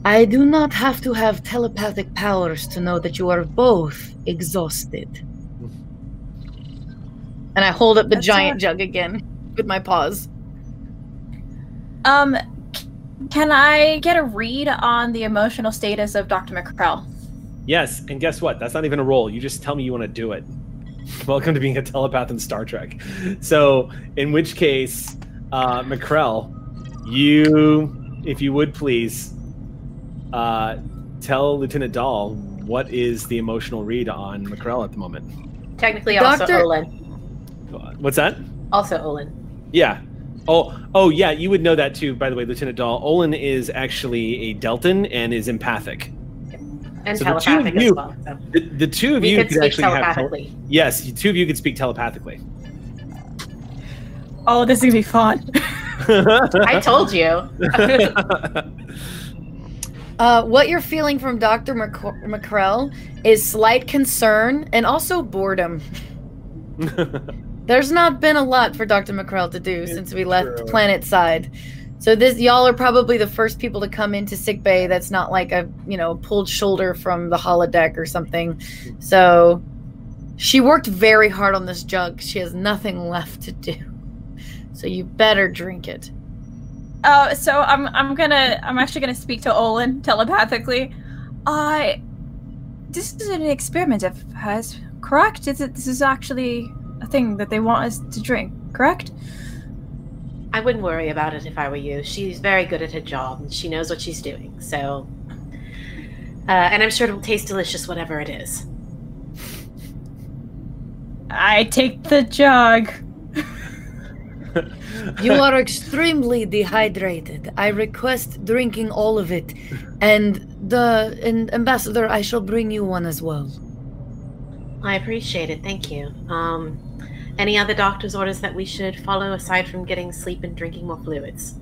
I do not have to have telepathic powers to know that you are both exhausted. And I hold up the That's giant all- jug again with my paws. Um, can I get a read on the emotional status of Dr. McCrell? yes, and guess what? That's not even a roll. You just tell me you want to do it. Welcome to being a telepath in Star Trek. So, in which case, uh, McCrell, you, if you would please, uh, tell Lieutenant Dahl what is the emotional read on McCrell at the moment. Technically, also Doctor- Olin. What's that? Also Olin. Yeah. Oh, oh, yeah. You would know that too. By the way, Lieutenant Dahl. Olin is actually a Deltan and is empathic. And So the two of as you- well. So The, the two of we you could could speak actually have. tele- yes, you two of you could speak telepathically. Oh, this is gonna be fun. I told you. Uh, what you're feeling from Dr. McC- McCrell is slight concern and also boredom. There's not been a lot for Dr. McCrell to do since we left true. planet side. So this y'all are probably the first people to come into sick bay that's not like a, you know, pulled shoulder from the holodeck or something. So she worked very hard on this jug. She has nothing left to do. So you better drink it. Uh, so I'm I'm gonna I'm actually gonna speak to Olin telepathically. I this is an experiment of hers, correct? Is it, this is actually a thing that they want us to drink, correct? I wouldn't worry about it if I were you. She's very good at her job and she knows what she's doing. So, uh, and I'm sure it will taste delicious, whatever it is. I take the jug. You are extremely dehydrated. I request drinking all of it. And the and ambassador, I shall bring you one as well. I appreciate it. Thank you. Um, any other doctor's orders that we should follow aside from getting sleep and drinking more fluids?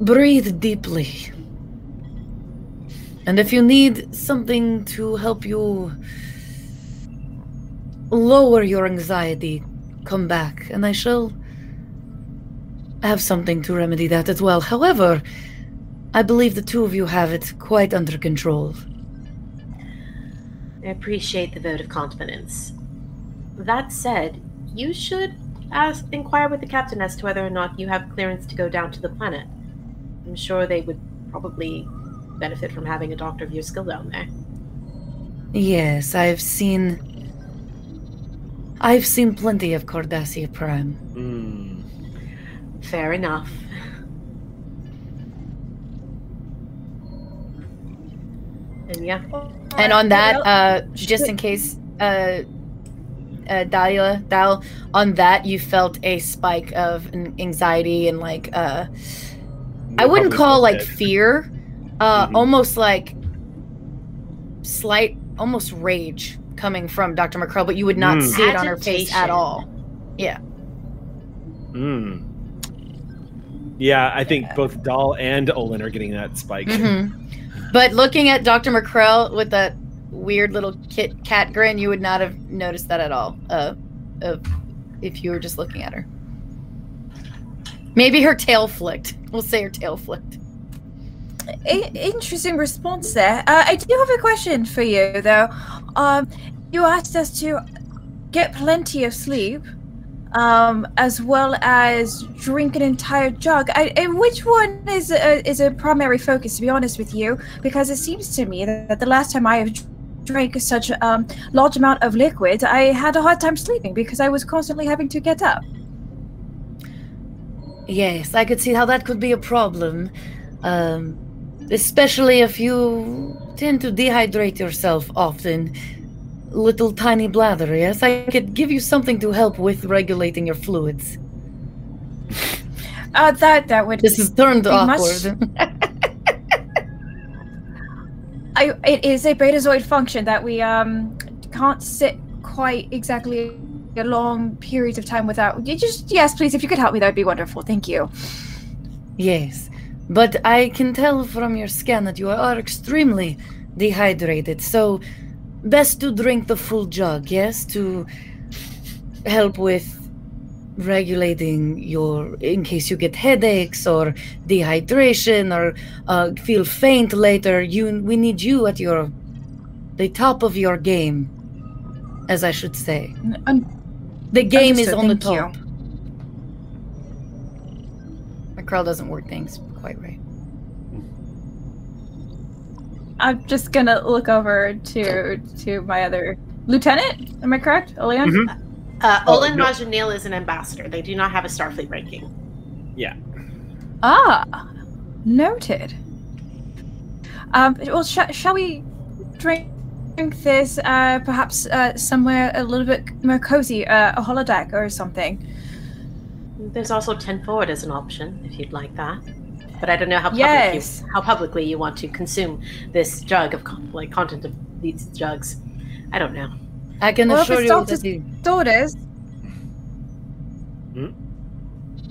Breathe deeply. And if you need something to help you lower your anxiety, come back and I shall have something to remedy that as well. However, I believe the two of you have it quite under control. I appreciate the vote of confidence. That said, you should ask inquire with the captain as to whether or not you have clearance to go down to the planet. I'm sure they would probably benefit from having a doctor of your skill down there. Yes, I've seen. I've seen plenty of Cardassia Prime. Mm. Fair enough. And yeah, And on that, uh, just in case, uh, uh, Dahlia, Dal, on that, you felt a spike of anxiety and like, uh, I wouldn't call like dead. fear, uh, Mhm. almost like slight, almost rage coming from Dr. McCrell, but you would not Mm. see it on her face at all. Yeah. Mm. Yeah, I think both Dahl and Olin are getting that spike. hmm But looking at Dr. McCrell with that weird little kit cat grin, you would not have noticed that at all. Uh, uh, if you were just looking at her. Maybe her tail flicked. We'll say her tail flicked. I- interesting response there. Uh, I do have a question for you, though. Um, you asked us to get plenty of sleep, um, as well as drink an entire jug. I, which one is a, is a primary focus? To be honest with you, because it seems to me that, that the last time I have drank such a um, large amount of liquid, I had a hard time sleeping because I was constantly having to get up. Yes, I could see how that could be a problem. Um, especially if you tend to dehydrate yourself often. Little tiny bladder, yes? I could give you something to help with regulating your fluids. Uh, that that would This is turned Be much- awkward. I, it is a betazoid function that we um can't sit quite exactly a long periods of time without. You just yes, please, if you could help me, that would be wonderful. Thank you. Yes, but I can tell from your scan that you are extremely dehydrated, so best to drink the full jug, yes, to help with regulating your in case you get headaches or dehydration or uh, feel faint later you we need you at your the top of your game as i should say. Un- the game is on the thank you. top. McCrell doesn't work things quite right I'm just gonna look over to to my other lieutenant. Am I correct, Olean? Mhm. uh, Oh, Olin no. Majanil is an ambassador. They do not have a Starfleet ranking. Yeah. Ah, noted. Um, well, sh- shall we drink drink this? Uh, perhaps uh, somewhere a little bit more cozy, uh, a holodeck or something. There's also 10 forward as an option if you'd like that. But I don't know how public Yes. you, how publicly you want to consume this jug of con- like content of these jugs. I don't know. i can Well, assure you that the, Daughters.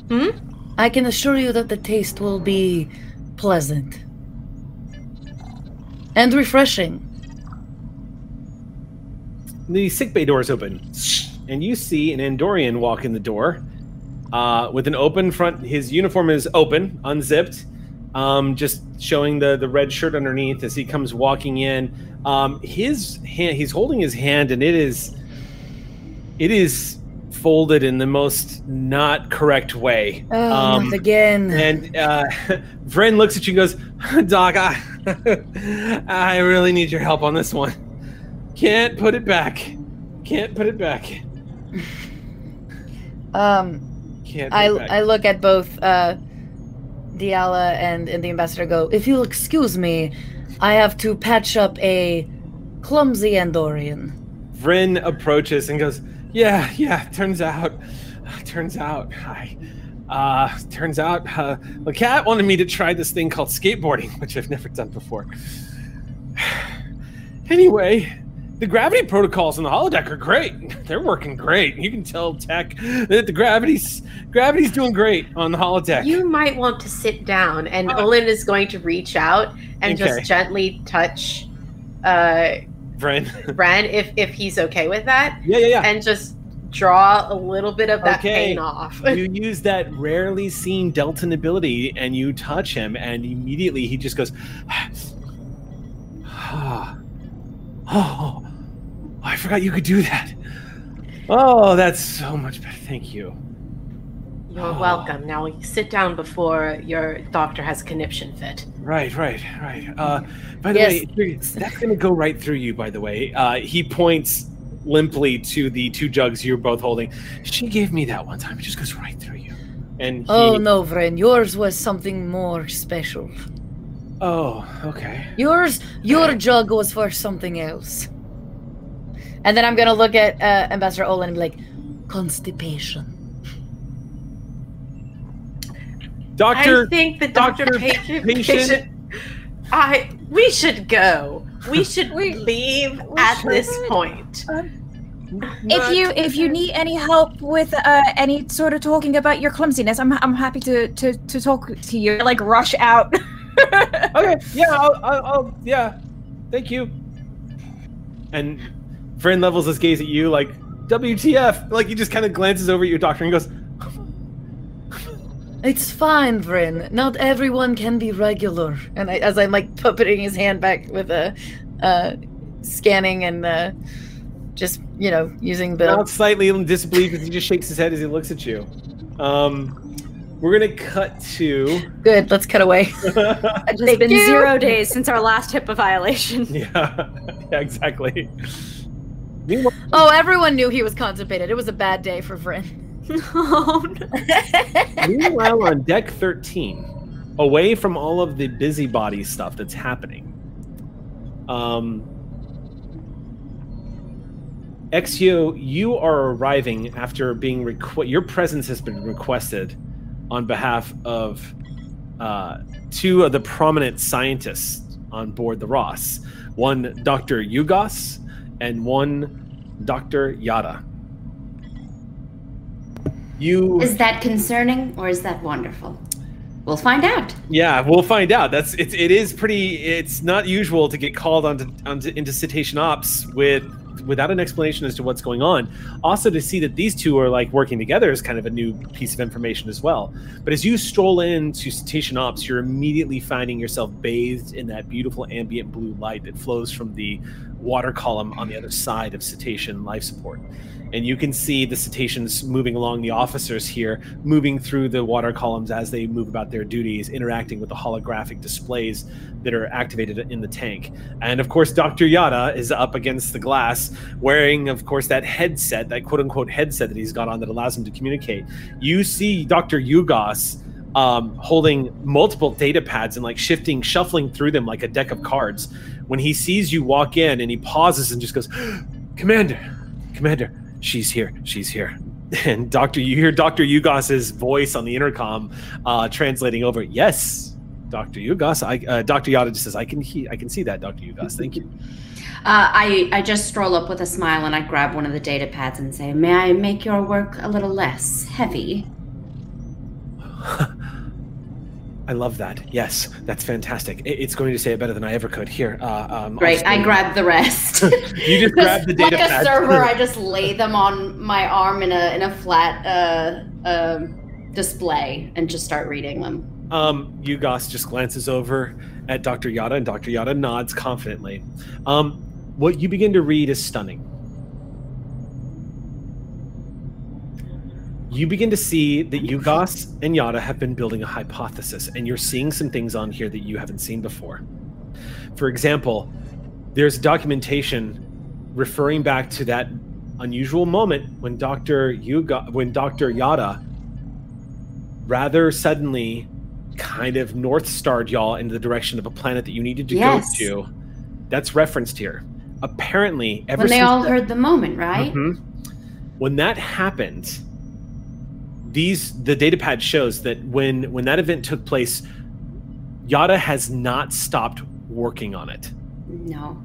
Hmm? i can assure you that the taste will be pleasant and refreshing The sickbay door is open, and you see an Andorian walk in the door uh, with an open front. His uniform is open, unzipped, um, just showing the the red shirt underneath as he comes walking in. Um, his hand, he's holding his hand, and it is it is folded in the most not correct way. oh Um, again And uh, Vren looks at you and goes, Doc, I, I really need your help on this one. Can't put it back. Can't put it back. um Can't I. I look at both uh, Diala and, and the ambassador go, if you'll excuse me, I have to patch up a clumsy Andorian. Vryn approaches and goes, Yeah, yeah, turns out, turns out, I, uh, turns out, uh, the cat wanted me to try this thing called skateboarding, which I've never done before. anyway, the gravity protocols in the holodeck are great. They're working great. You can tell tech that the gravity's gravity's doing great on the holodeck. You might want to sit down, and Uh, Olin is going to reach out and Okay. just gently touch uh, Vren. Ren if if he's okay with that, yeah, yeah, yeah. and just draw a little bit of that Okay. pain off. you use that rarely seen Deltan ability and you touch him, and immediately he just goes, Oh, I forgot you could do that. Oh, that's so much better. Thank you. You're Oh. welcome. Now sit down before your doctor has a conniption fit. Right, right, right. Uh, by the Yes. way, that's going to go right through you. By the way, uh, he points limply to the two jugs you're both holding. She gave me that one time. It just goes right through you. And he, Oh no, friend, yours was something more special. Oh, okay. Yours, your jug was for something else. And then I'm gonna look at uh, Ambassador Olin and be like, constipation. Doctor, I think the doctor, Doctor, patient, patient. patient- I we should go. We should We- leave we at should. this point. If you if you need any help with uh, any sort of talking about your clumsiness, I'm I'm happy to to, to talk to you. Like rush out. okay, yeah, I'll, I'll, I'll, yeah, thank you. And Friend levels his gaze at you like, WTF? Like he just kind of glances over at your doctor and goes, It's fine, Vrin. Not everyone can be regular. And I, as I'm like putting his hand back with a, uh, scanning and uh, just you know using the. not slightly in disbelief as he just shakes his head as he looks at you. Um, we're gonna cut to. Good. Let's cut away. it's been you. zero days since our last HIPAA violation. yeah, yeah, exactly. Meanwhile, Oh, everyone knew he was constipated. It was a bad day for Vrin. oh, no. meanwhile, on deck 13, away from all of the busybody stuff that's happening, um, Exio, you are arriving after being requ- your presence has been requested on behalf of uh, two of the prominent scientists on board the Ross. One, Dr. Yugos, and one, Dr. Yada. You Is that concerning or is that wonderful? We'll find out. Yeah, we'll find out. That's it's it is pretty. It's not usual to get called onto, onto into cetacean ops with without an explanation as to what's going on. Also, to see that these two are like working together is kind of a new piece of information as well. But as you stroll into cetacean ops, you're immediately finding yourself bathed in that beautiful ambient blue light that flows from the water column on the other side of cetacean life support and you can see the cetaceans moving along the officers here moving through the water columns as they move about their duties interacting with the holographic displays that are activated in the tank. And of course dr yada is up against the glass wearing of course that headset that quote unquote headset that he's got on that allows him to communicate. You see dr yugos um, holding multiple data pads and like shifting shuffling through them like a deck of cards. When he sees you walk in and he pauses and just goes commander commander she's here. She's here. And doctor you hear dr yugos's voice on the intercom uh translating over. Yes dr yugos i uh, dr yada just says i can he- i can see that dr yugos thank you. Uh, I, I just stroll up with a smile and I grab one of the data pads and say, May I make your work a little less heavy? i love that yes that's fantastic it's going to say it better than i ever could here uh um, Great, I just- grab the rest. you just grab the data like a pad server, I just lay them on my arm in a in a flat uh, uh, display and just start reading them. Um, Yugos just glances over at Dr. Yada, and Dr. Yada nods confidently. Um, what you begin to read is stunning. You begin to see that Yugos and Yada have been building a hypothesis, and you're seeing some things on here that you haven't seen before. For example, there's documentation referring back to that unusual moment when Dr. Yuga, when Dr. Yada rather suddenly kind of north starred y'all into the direction of a planet that you needed to Yes. go to. That's referenced here. Apparently, ever when they all that- heard the moment, right? Mhm. When that happened, these the datapad shows that when when that event took place, Yada has not stopped working on it. No.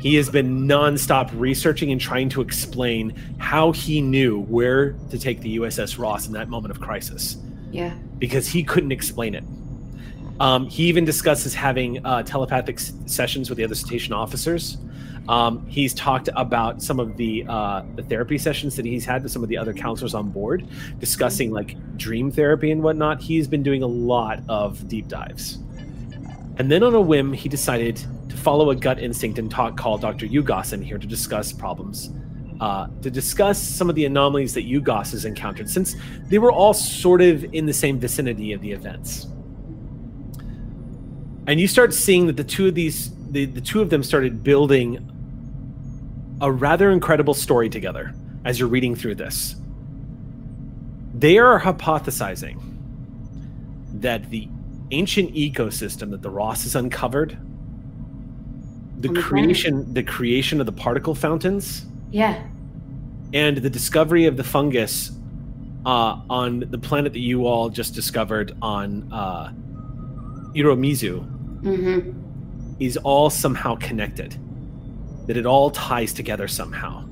He has been nonstop researching and trying to explain how he knew where to take the USS Ross in that moment of crisis Yeah. because he couldn't explain it. Um, he even discusses having uh, telepathic s- sessions with the other cetacean officers. Um, he's talked about some of the uh, the therapy sessions that he's had with some of the other counselors on board, discussing like dream therapy and whatnot. He's been doing a lot of deep dives. And then on a whim, he decided to follow a gut instinct and talk, call Dr. Yugos in here to discuss problems uh, to discuss some of the anomalies that Yugos has encountered, since they were all sort of in the same vicinity of the events. And you start seeing that the two of these, the, the two of them started building a rather incredible story together as you're reading through this. They are hypothesizing that the ancient ecosystem that the Ross has uncovered, the On the planet. creation, the creation of the particle fountains, Yeah. and the discovery of the fungus uh, on the planet that you all just discovered on uh, Iromizu Mm-hmm. is all somehow connected. That it all ties together somehow.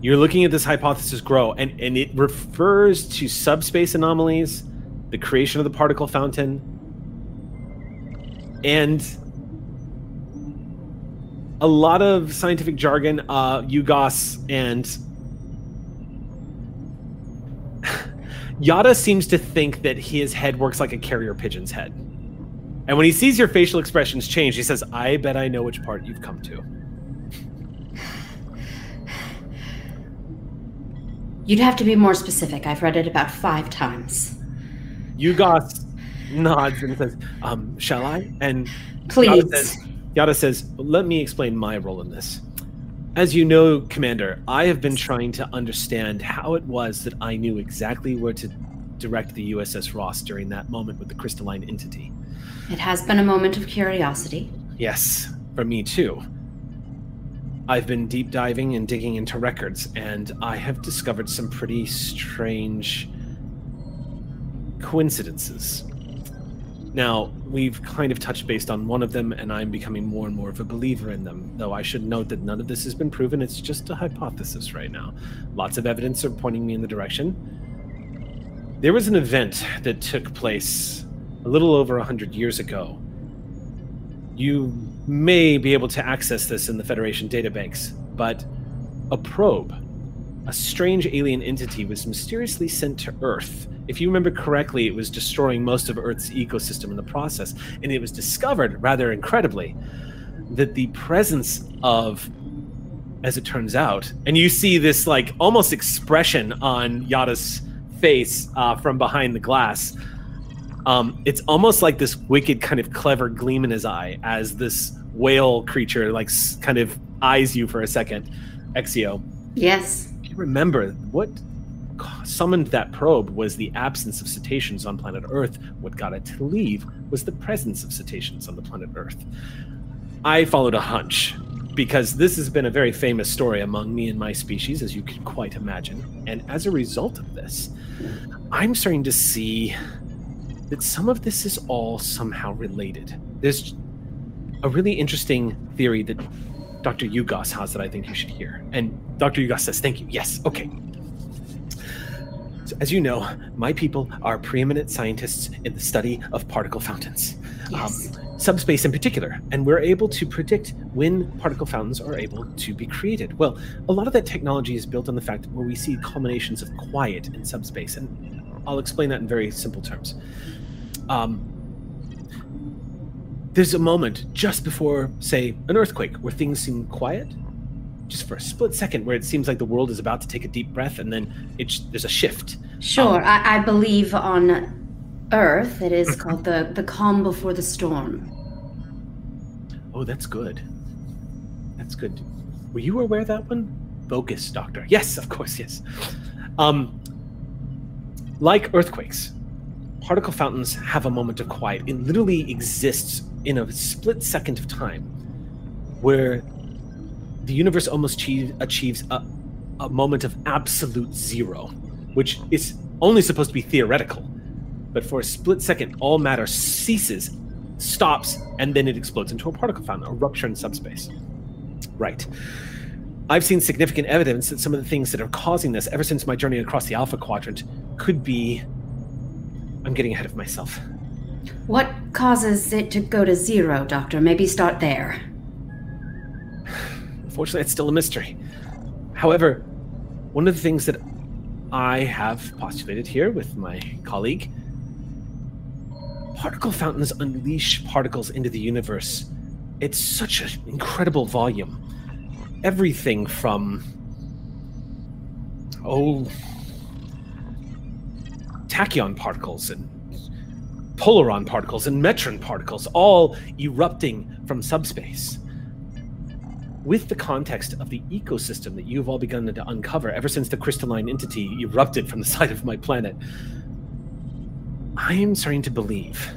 You're looking at this hypothesis grow, and, and it refers to subspace anomalies, the creation of the particle fountain, and a lot of scientific jargon, uh, Yugos and Yada seems to think that his head works like a carrier pigeon's head. And when he sees your facial expressions change, he says, I bet I know which part you've come to. You'd have to be more specific. I've read it about five times. Yugos nods and says, um, Shall I? And Yada Please. says, Yada says, Let me explain my role in this. As you know, Commander, I have been trying to understand how it was that I knew exactly where to direct the USS Ross during that moment with the crystalline entity. It has been a moment of curiosity. Yes, for me too. I've been deep diving and digging into records, and I have discovered some pretty strange coincidences. Now, we've kind of touched based on one of them, and I'm becoming more and more of a believer in them, though I should note that none of this has been proven. It's just a hypothesis right now. Lots of evidence are pointing me in the direction. There was an event that took place a little over a 100 years ago you may be able to access this in the Federation databanks, but a probe, a strange alien entity, was mysteriously sent to Earth. If you remember correctly, it was destroying most of Earth's ecosystem in the process, and it was discovered, rather incredibly, that the presence of, as it turns out, and you see this like almost expression on Yada's face uh, from behind the glass. Um, it's almost like this wicked kind of clever gleam in his eye as this whale creature like kind of eyes you for a second. Exio, Yes. remember what summoned that probe was the absence of cetaceans on planet Earth. What got it to leave was the presence of cetaceans on the planet Earth. I followed a hunch because this has been a very famous story among me and my species, as you can quite imagine. And as a result of this, I'm starting to see that some of this is all somehow related. There's a really interesting theory that Dr. Yugos has that I think you should hear. And Dr. Yugos says, Thank you. Yes, okay. So as you know, my people are preeminent scientists in the study of particle fountains, um, Yes. subspace in particular, and we're able to predict when particle fountains are able to be created. Well, a lot of that technology is built on the fact where we see combinations of quiet in subspace, and I'll explain that in very simple terms. Um, there's a moment just before, say, an earthquake where things seem quiet, just for a split second, where it seems like the world is about to take a deep breath, and then it there's a shift. Sure. I, I believe on Earth it is called the, the calm before the storm. Oh, that's good. That's good. Were you aware of that one? Focus, Doctor. Yes, of course, yes. Um, like earthquakes, particle fountains have a moment of quiet. It literally exists in a split second of time where the universe almost achieve, achieves a, a moment of absolute zero, which is only supposed to be theoretical. But for a split second, all matter ceases, stops, and then it explodes into a particle fountain, a rupture in subspace. Right. I've seen significant evidence that some of the things that are causing this ever since my journey across the Alpha Quadrant could be. I'm getting ahead of myself. What causes it to go to zero, Doctor? Maybe start there. Unfortunately, it's still a mystery. However, one of the things that I have postulated here with my colleague particle fountains unleash particles into the universe. It's such an incredible volume. everything from oh tachyon particles and polaron particles and metron particles all erupting from subspace with the context of the ecosystem that you've all begun to uncover ever since the crystalline entity erupted from the side of my planet i am starting to believe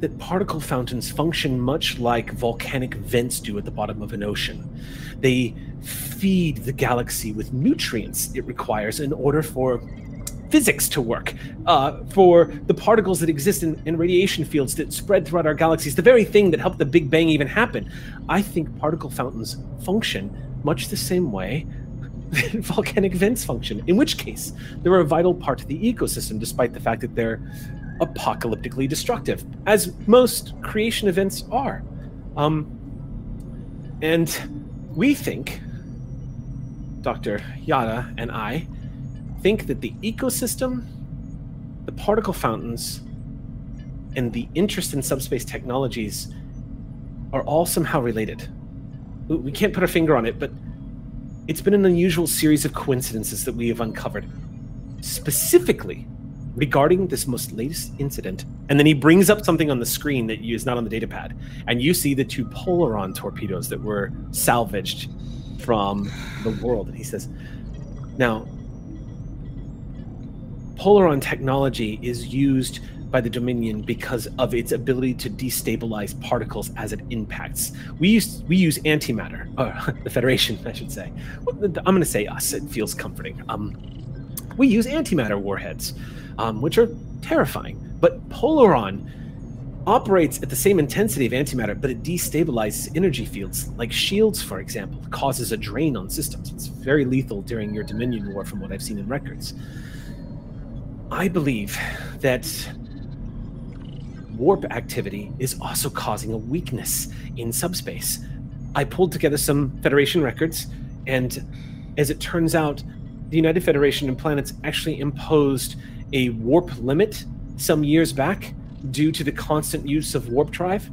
that particle fountains function much like volcanic vents do at the bottom of an ocean. They feed the galaxy with nutrients it requires in order for physics to work, uh, for the particles that exist in, in radiation fields that spread throughout our galaxies, the very thing that helped the Big Bang even happen. I think particle fountains function much the same way that volcanic vents function, in which case they're a vital part of the ecosystem, despite the fact that they're apocalyptically destructive, as most creation events are. Um, and we think, Dr. Yada and I, think that the ecosystem, the particle fountains, and the interest in subspace technologies are all somehow related. We can't put our finger on it, but it's been an unusual series of coincidences that we have uncovered. Specifically, regarding this most latest incident. And then he brings up something on the screen that is not on the datapad. And you see the two Polaron torpedoes that were salvaged from the world. And he says, Now, Polaron technology is used by the Dominion because of its ability to destabilize particles as it impacts. We use we use antimatter, or the Federation, I should say. I'm going to say us. It feels comforting. Um, we use antimatter warheads um, which are terrifying. But Polaron operates at the same intensity of antimatter, but it destabilizes energy fields, like shields, for example, causes a drain on systems. It's very lethal during your Dominion War, from what I've seen in records. I believe that warp activity is also causing a weakness in subspace. I pulled together some Federation records, and as it turns out, the United Federation and planets actually imposed a warp limit some years back due to the constant use of warp drive?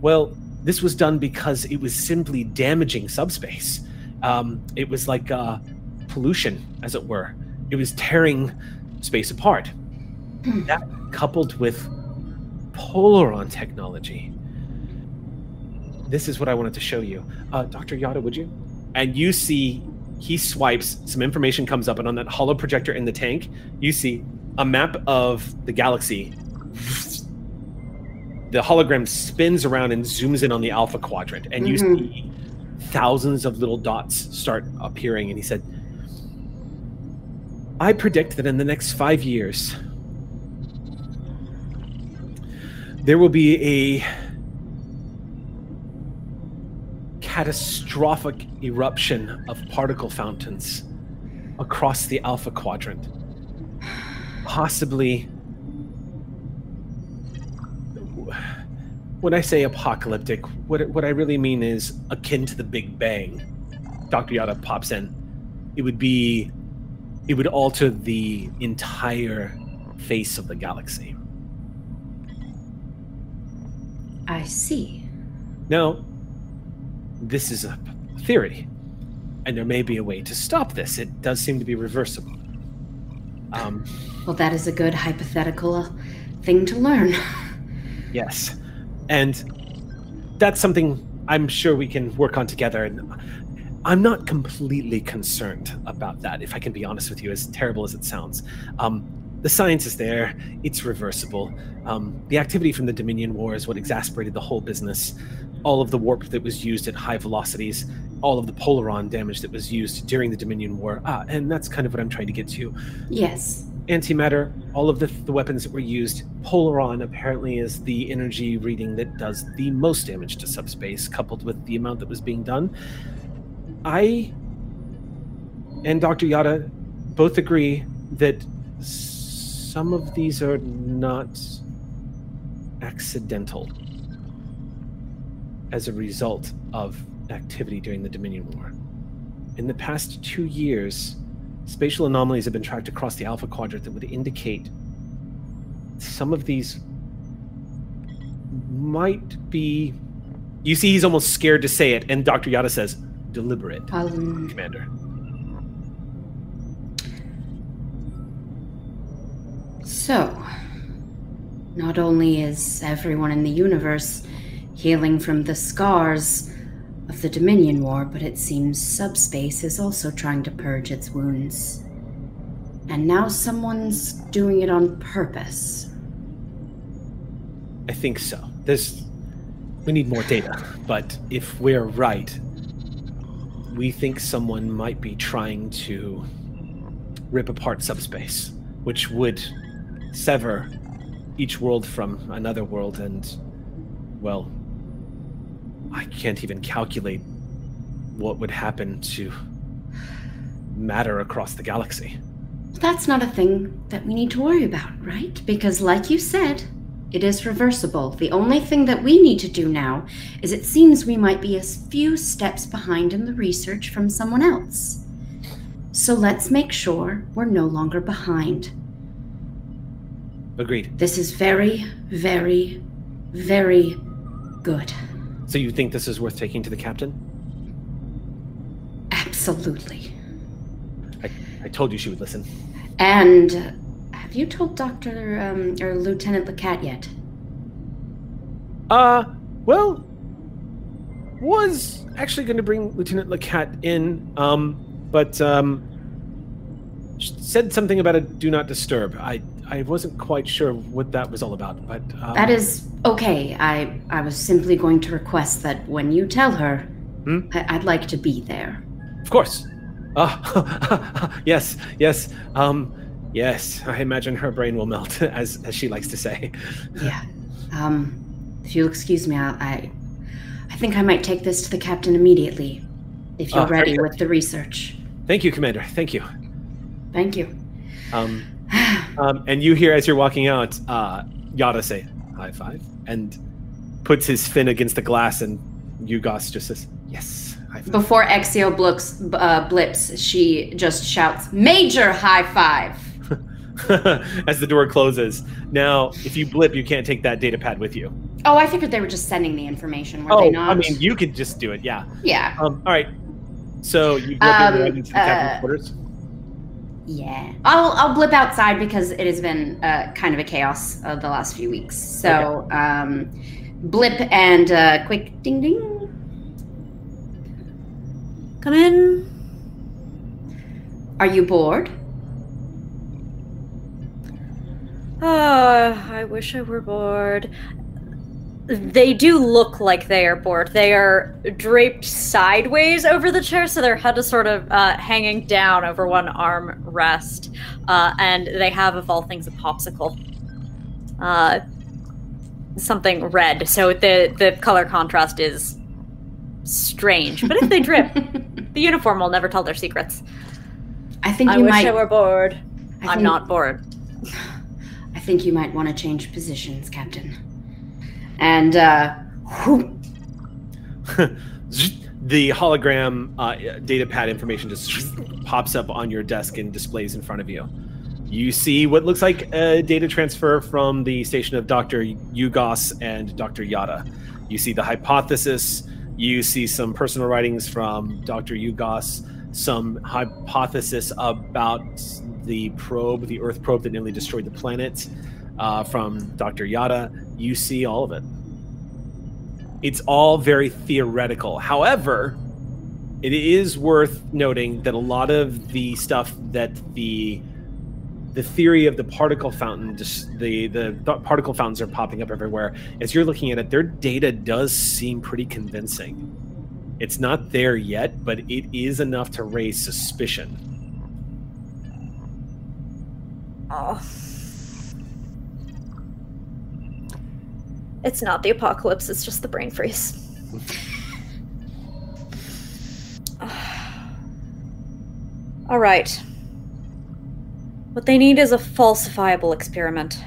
Well, this was done because it was simply damaging subspace. Um, it was like uh, pollution, as it were. It was tearing space apart. That coupled with Polaron technology. This is what I wanted to show you. Uh, Dr. Yada, would you? And you see he swipes, some information comes up, and on that holo projector in the tank, you see a map of the galaxy. The hologram spins around and zooms in on the alpha quadrant, and you Mhm. see thousands of little dots start appearing. And he said, I predict that in the next five years, there will be a catastrophic eruption of particle fountains across the Alpha Quadrant. Possibly. When I say apocalyptic, what, what I really mean is akin to the Big Bang. Dr. Yada pops in. It would be. It would alter the entire face of the galaxy. I see. Now, this is a theory, and there may be a way to stop this. It does seem to be reversible. Um, Well, that is a good hypothetical uh, thing to learn. yes, and that's something I'm sure we can work on together. And I'm not completely concerned about that, if I can be honest with you, as terrible as it sounds. Um, the science is there; it's reversible. Um, the activity from the Dominion War is what exasperated the whole business. All of the warp that was used at high velocities, all of the polaron damage that was used during the Dominion War, ah, and that's kind of what I'm trying to get to. yes. Antimatter, all of the, the weapons that were used. Polaron apparently is the energy reading that does the most damage to subspace, coupled with the amount that was being done. I and Dr. Yada both agree that some of these are not accidental as a result of activity during the Dominion War. In the past two years, spatial anomalies have been tracked across the Alpha Quadrant that would indicate some of these might be You see, he's almost scared to say it, and Dr. Yada says, deliberate, Um, Commander. So, not only is everyone in the universe healing from the scars of the Dominion War, but it seems subspace is also trying to purge its wounds. And now someone's doing it on purpose. I think so. There's. We need more data, but if we're right, we think someone might be trying to rip apart subspace, which would sever each world from another world, and, well, I can't even calculate what would happen to matter across the galaxy. That's not a thing that we need to worry about, right? Because, like you said, it is reversible. The only thing that we need to do now is it seems we might be a few steps behind in the research from someone else. So let's make sure we're no longer behind. Agreed. This is very, very, very good. So you think this is worth taking to the captain? Absolutely. I I told you she would listen. And have you told Dr. Um, or Lieutenant Lecat yet? Uh, well, was actually going to bring Lieutenant Lecat in, um, but um, said something about a do not disturb. I I wasn't quite sure what that was all about, but um, That is okay. I I was simply going to request that when you tell her, Hmm? I, I'd like to be there. of course. Uh, yes, yes, um, yes. I imagine her brain will melt, as as she likes to say. Yeah. Um, if you'll excuse me, I I, I think I might take this to the captain immediately. If you're Ah, ready with the research. Thank you, Commander. Thank you. Thank you. Um, um, and you hear as you're walking out, uh, Yada say high five and puts his fin against the glass, and Yugos just says yes, high five. Before Exio blips, uh, blips, she just shouts, "Major high five!" as the door closes. Now, if you blip, you can't take that data pad with you. Oh, I figured they were just sending the information. Were oh, they not? I mean, you could just do it. Yeah. yeah. Um. All right. So you blip Um, into the captain's uh, quarters. Yeah, I'll I'll blip outside because it has been uh, kind of a chaos of the last few weeks. So, um, blip and uh, quick ding ding. Come in. Are you bored? Oh, I wish I were bored. They do look like they are bored. They are draped sideways over the chair, so their head is sort of uh, hanging down over one arm rest. Uh, and they have, of all things, a popsicle. Uh, something red, so the, the color contrast is strange. But if they drip, the uniform will never tell their secrets. I think I you wish might. I were bored. I I'm think- not bored. I think you might want to change positions, Captain. And uh, the hologram uh, data pad information just pops up on your desk and displays in front of you. You see what looks like a data transfer from the station of Dr. Yugos and Dr. Yada. You see the hypothesis. You see some personal writings from Dr. Yugos, some hypothesis about the probe, the Earth probe that nearly destroyed the planet, uh, from Dr. Yada. You see all of it. It's all very theoretical. However, it is worth noting that a lot of the stuff that the the theory of the particle fountain just the the particle fountains are popping up everywhere as you're looking at it their data does seem pretty convincing it's not there yet but it is enough to raise suspicion Oh. It's not the apocalypse, it's just the brain freeze. All right. What they need is a falsifiable experiment.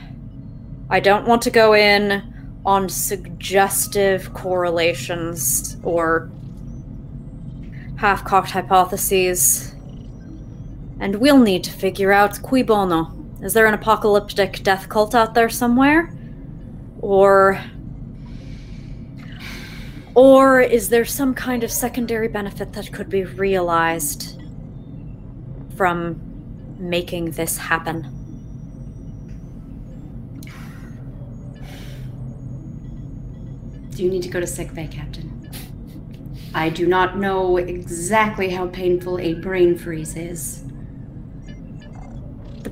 I don't want to go in on suggestive correlations or half cocked hypotheses. And we'll need to figure out cui bono. Is there an apocalyptic death cult out there somewhere? Or Or is there some kind of secondary benefit that could be realized from making this happen? Do you need to go to sick bay, Captain? I do not know exactly how painful a brain freeze is.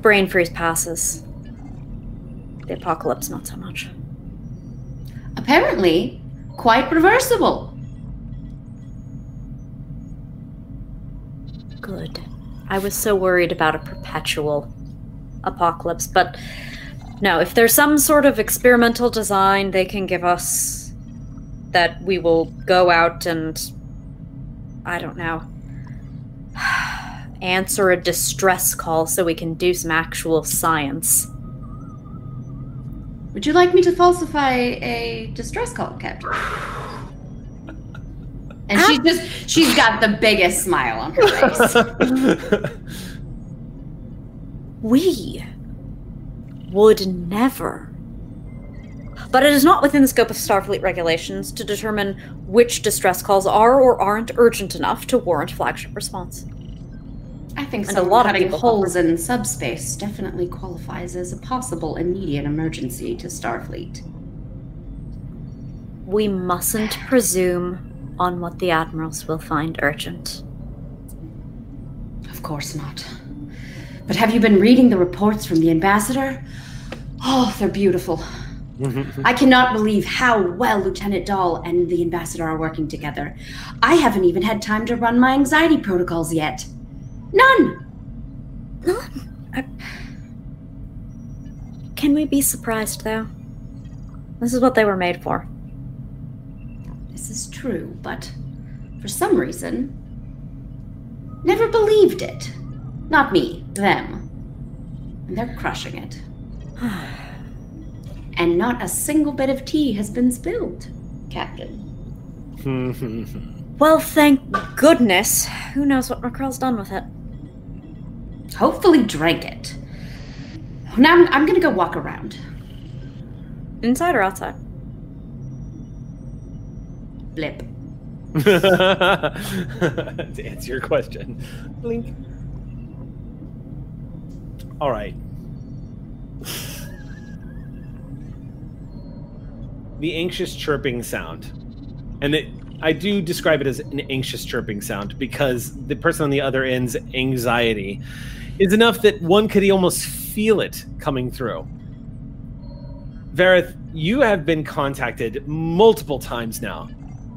Brain freeze passes. The apocalypse, not so much. Apparently, quite reversible. Good. I was so worried about a perpetual apocalypse, but no, if there's some sort of experimental design they can give us that we will go out and I don't know answer a distress call so we can do some actual science. Would you like me to falsify a distress call, Captain? And she ah. just she's got the biggest smile on her face. We would never. But it is not within the scope of Starfleet regulations to determine which distress calls are or aren't urgent enough to warrant flagship response. I think And so. a lot of cutting people holes in subspace definitely qualifies as a possible immediate emergency to Starfleet. We mustn't presume on what the admirals will find urgent. Of course not. But have you been reading the reports from the ambassador? Oh, they're beautiful. Mm-hmm. I cannot believe how well Lieutenant Dahl and the ambassador are working together. I haven't even had time to run my anxiety protocols yet. None. None! Can we be surprised, though? This is what they were made for. This is true, but for some reason, never believed it. Not me, them. And they're crushing it. and not a single bit of tea has been spilled, Captain. Well, thank goodness. Who knows what Macrell's done with it? Hopefully, drank it. Now I'm, I'm gonna go walk around. Inside or outside? Blip. to answer your question. Blink. All right. The anxious chirping sound. And it, I do describe it as an anxious chirping sound because the person on the other end's anxiety is enough that one could almost feel it coming through. Vareth, you have been contacted multiple times now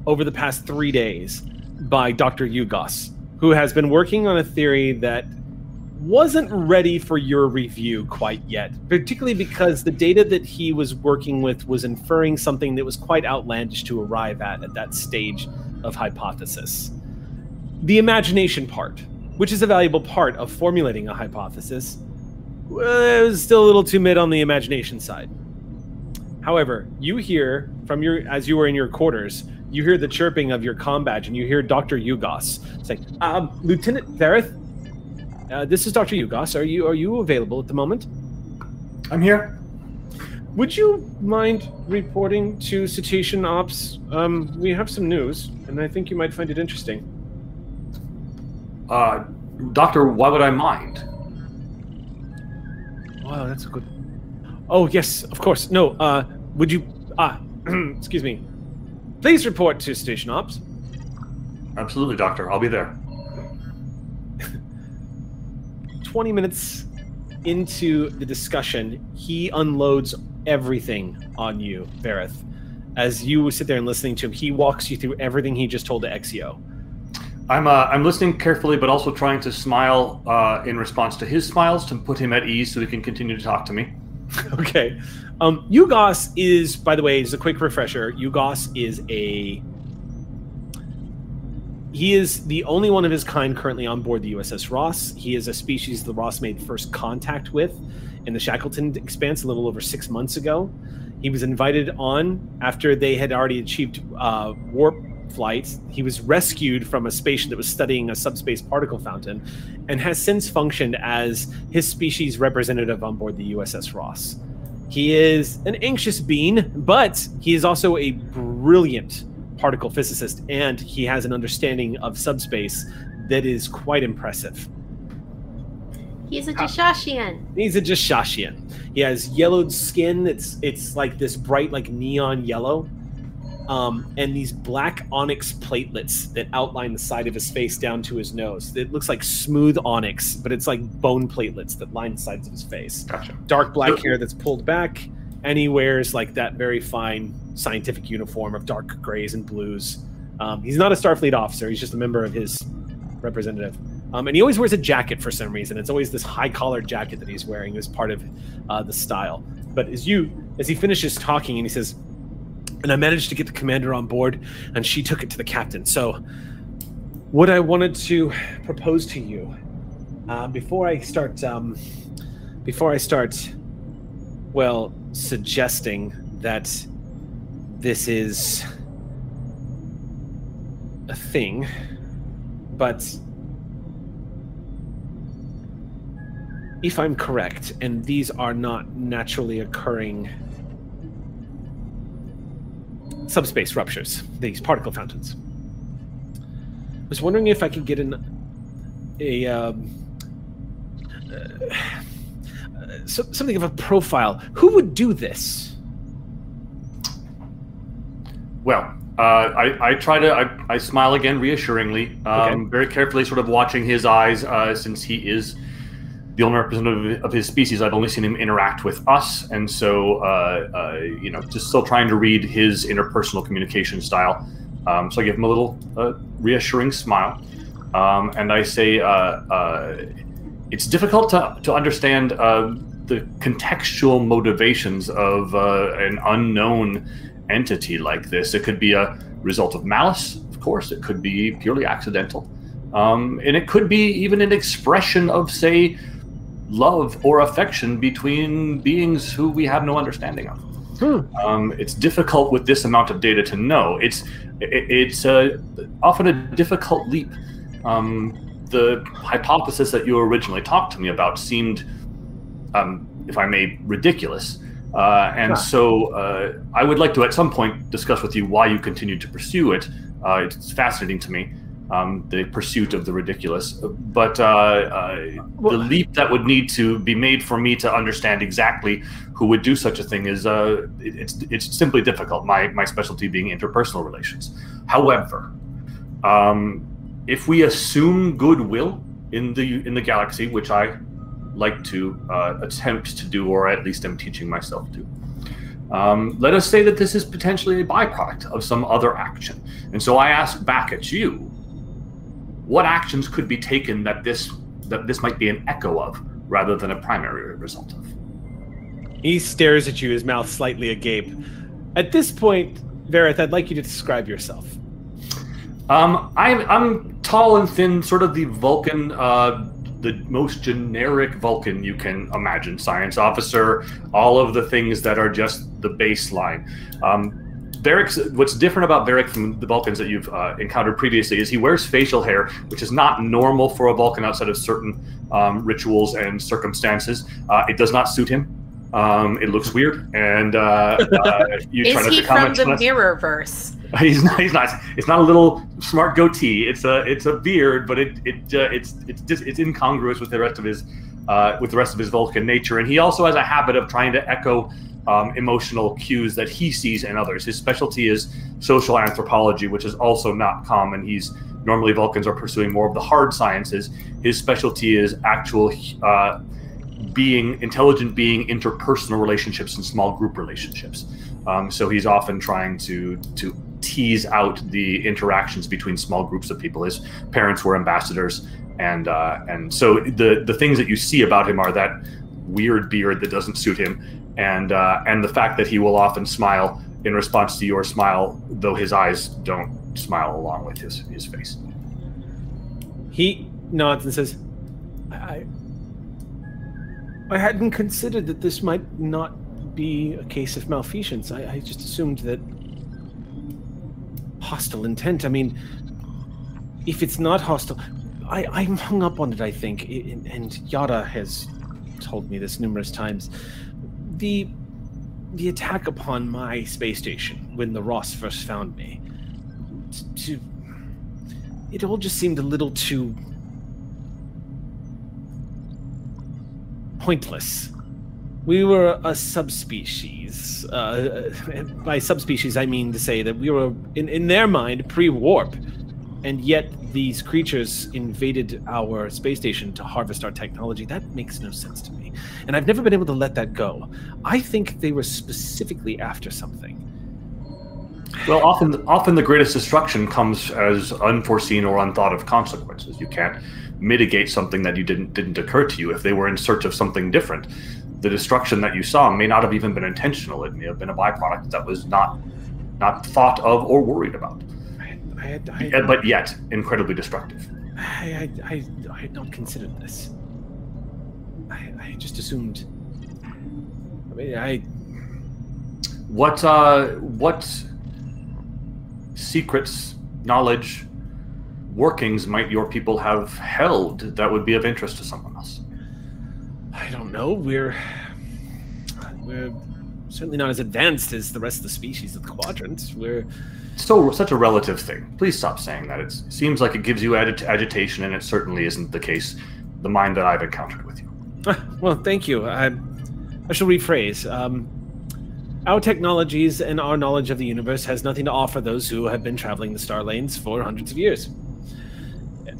over the past three days by Dr. Yugos, who has been working on a theory that wasn't ready for your review quite yet, particularly because the data that he was working with was inferring something that was quite outlandish to arrive at at that stage of hypothesis. The imagination part, which is a valuable part of formulating a hypothesis, It was still a little too mid on the imagination side. However, you hear from your as you were in your quarters, you hear the chirping of your comm badge, and you hear Doctor Yugos saying, um, "Lieutenant Vareth, uh, this is Doctor Yugos. Are you are you available at the moment? I'm here. Would you mind reporting to Cetacean Ops? Um, we have some news, and I think you might find it interesting." Uh, Doctor, why would I mind? Wow, that's a good. Oh yes, of course. No. Uh, would you? Ah, excuse me. Please report to Station Ops. Absolutely, Doctor. I'll be there. 20 minutes into the discussion, he unloads everything on you, Vareth. As you sit there and listening to him, he walks you through everything he just told to Exio. I'm uh, I'm listening carefully, but also trying to smile uh, in response to his smiles to put him at ease, so he can continue to talk to me. okay. Um, Yugos is, by the way, is a quick refresher, Yugos is a. He is the only one of his kind currently on board the USS Ross. He is a species the Ross made first contact with in the Shackleton expanse a little over six months ago. He was invited on after they had already achieved uh, warp flight. He was rescued from a spaceship that was studying a subspace particle fountain and has since functioned as his species representative on board the USS Ross. He is an anxious being, but he is also a brilliant particle physicist, and he has an understanding of subspace that is quite impressive. He's a Jashashian. He's a Jashashian. He has yellowed skin. It's it's like this bright, like neon yellow, um, and these black onyx platelets that outline the side of his face down to his nose. It looks like smooth onyx, but it's like bone platelets that line the sides of his face. Gotcha. Dark black hair that's pulled back, and he wears like that very fine scientific uniform of dark grays and blues. Um, he's not a Starfleet officer. He's just a member of his representative. Um, and he always wears a jacket for some reason. It's always this high collared jacket that he's wearing as part of uh, the style. But as you, as he finishes talking, and he says, "And I managed to get the commander on board, and she took it to the captain. So, what I wanted to propose to you, uh, before I start, um, before I start, well, suggesting that this is a thing, but if I'm correct, and these are not naturally occurring subspace ruptures, these particle fountains, I was wondering if I could get an a um, uh, so, something of a profile. Who would do this? Well, uh, I, I try to I, I smile again reassuringly, um, Okay. very carefully, sort of watching his eyes, uh, since he is the only representative of his species. I've only seen him interact with us, and so uh, uh, you know, just still trying to read his interpersonal communication style. Um, so I give him a little uh, reassuring smile, um, and I say, uh, uh, "It's difficult to to understand uh, the contextual motivations of an unknown." entity like this. It could be a result of malice, of course. It could be purely accidental. Um, and it could be even an expression of, say, love or affection between beings who we have no understanding of. Hmm. Um, it's difficult with this amount of data to know. It's it, it's uh, often a difficult leap. Um, the hypothesis that you originally talked to me about seemed, um, if I may, ridiculous. Uh, and Huh. so uh, I would like to at some point discuss with you why you continue to pursue it. Uh, it's fascinating to me, um, the pursuit of the ridiculous. But uh, uh, the leap that would need to be made for me to understand exactly who would do such a thing is uh, it- it's it's simply difficult. My my specialty being interpersonal relations. However, um, if we assume goodwill in the in the galaxy, which I like to uh, attempt to do, or at least am teaching myself to. Um, let us say that this is potentially a byproduct of some other action. And so I ask back at you, what actions could be taken that this that this might be an echo of, rather than a primary result of? He stares at you, his mouth slightly agape. At this point, Vareth, I'd like you to describe yourself. Um, I'm I'm tall and thin, sort of the Vulcan, uh, the most generic Vulcan you can imagine. Science officer, all of the things that are just the baseline. Um, Varric's, what's different about Varric from the Vulcans that you've uh, encountered previously is he wears facial hair, which is not normal for a Vulcan outside of certain um, rituals and circumstances. Uh, it does not suit him. Um, it looks weird, and uh, uh, you try not to from comment the on it. mirror verse? He's not. He's not. It's not a little smart goatee. It's a. It's a beard, but it. It. Uh, it's. It's. Just, it's incongruous with the rest of his. Uh, with the rest of his Vulcan nature, and he also has a habit of trying to echo um, emotional cues that he sees in others. His specialty is social anthropology, which is also not common. He's normally Vulcans are pursuing more of the hard sciences. His specialty is actual uh, being, intelligent being, interpersonal relationships and small group relationships. Um, so he's often trying to to tease out the interactions between small groups of people. His parents were ambassadors, and uh, and so the the things that you see about him are that weird beard that doesn't suit him, and uh, and the fact that he will often smile in response to your smile, though his eyes don't smile along with his his face. He nods and says, I, I hadn't considered that this might not be a case of malfeasance. I, I just assumed that hostile intent. I mean, if it's not hostile, I, I'm hung up on it, I think. And- Yada has told me this numerous times. The the attack upon my space station when the Ross first found me, to it all just seemed a little too pointless. We were a subspecies. Uh, by subspecies, I mean to say that we were, in, in their mind, pre warp. And yet, these creatures invaded our space station to harvest our technology. That makes no sense to me. And I've never been able to let that go. I think they were specifically after something. Well, often, often the greatest destruction comes as unforeseen or unthought of consequences. You can't mitigate something that you didn't didn't occur to you. If they were in search of something different, the destruction that you saw may not have even been intentional. It may have been a byproduct that was not not thought of or worried about. I, I, I, But yet, incredibly destructive. I, I, I, I had not considered this. I, I just assumed. I mean, I What uh, what secrets, knowledge, workings might your people have held that would be of interest to someone else? I don't know. We're we're certainly not as advanced as the rest of the species of the quadrant. We're So such a relative thing. Please stop saying that. It's, it seems like it gives you agit- agitation, and it certainly isn't the case. The mind that I've encountered with well. Thank you. I I shall rephrase. Um, our technologies and our knowledge of the universe has nothing to offer those who have been traveling the star lanes for hundreds of years.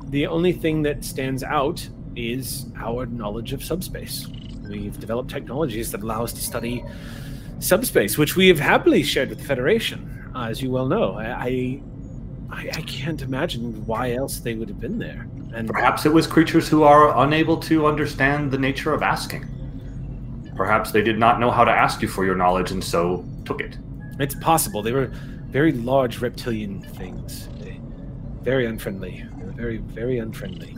The only thing that stands out is our knowledge of subspace. We've developed technologies that allow us to study subspace, which we have happily shared with the Federation, as you well know. I, I I can't imagine why else they would have been there. And Perhaps it was creatures who are unable to understand the nature of asking. Perhaps they did not know how to ask you for your knowledge and so took it. It's possible. They were very large reptilian things. They, very unfriendly. Very, very unfriendly.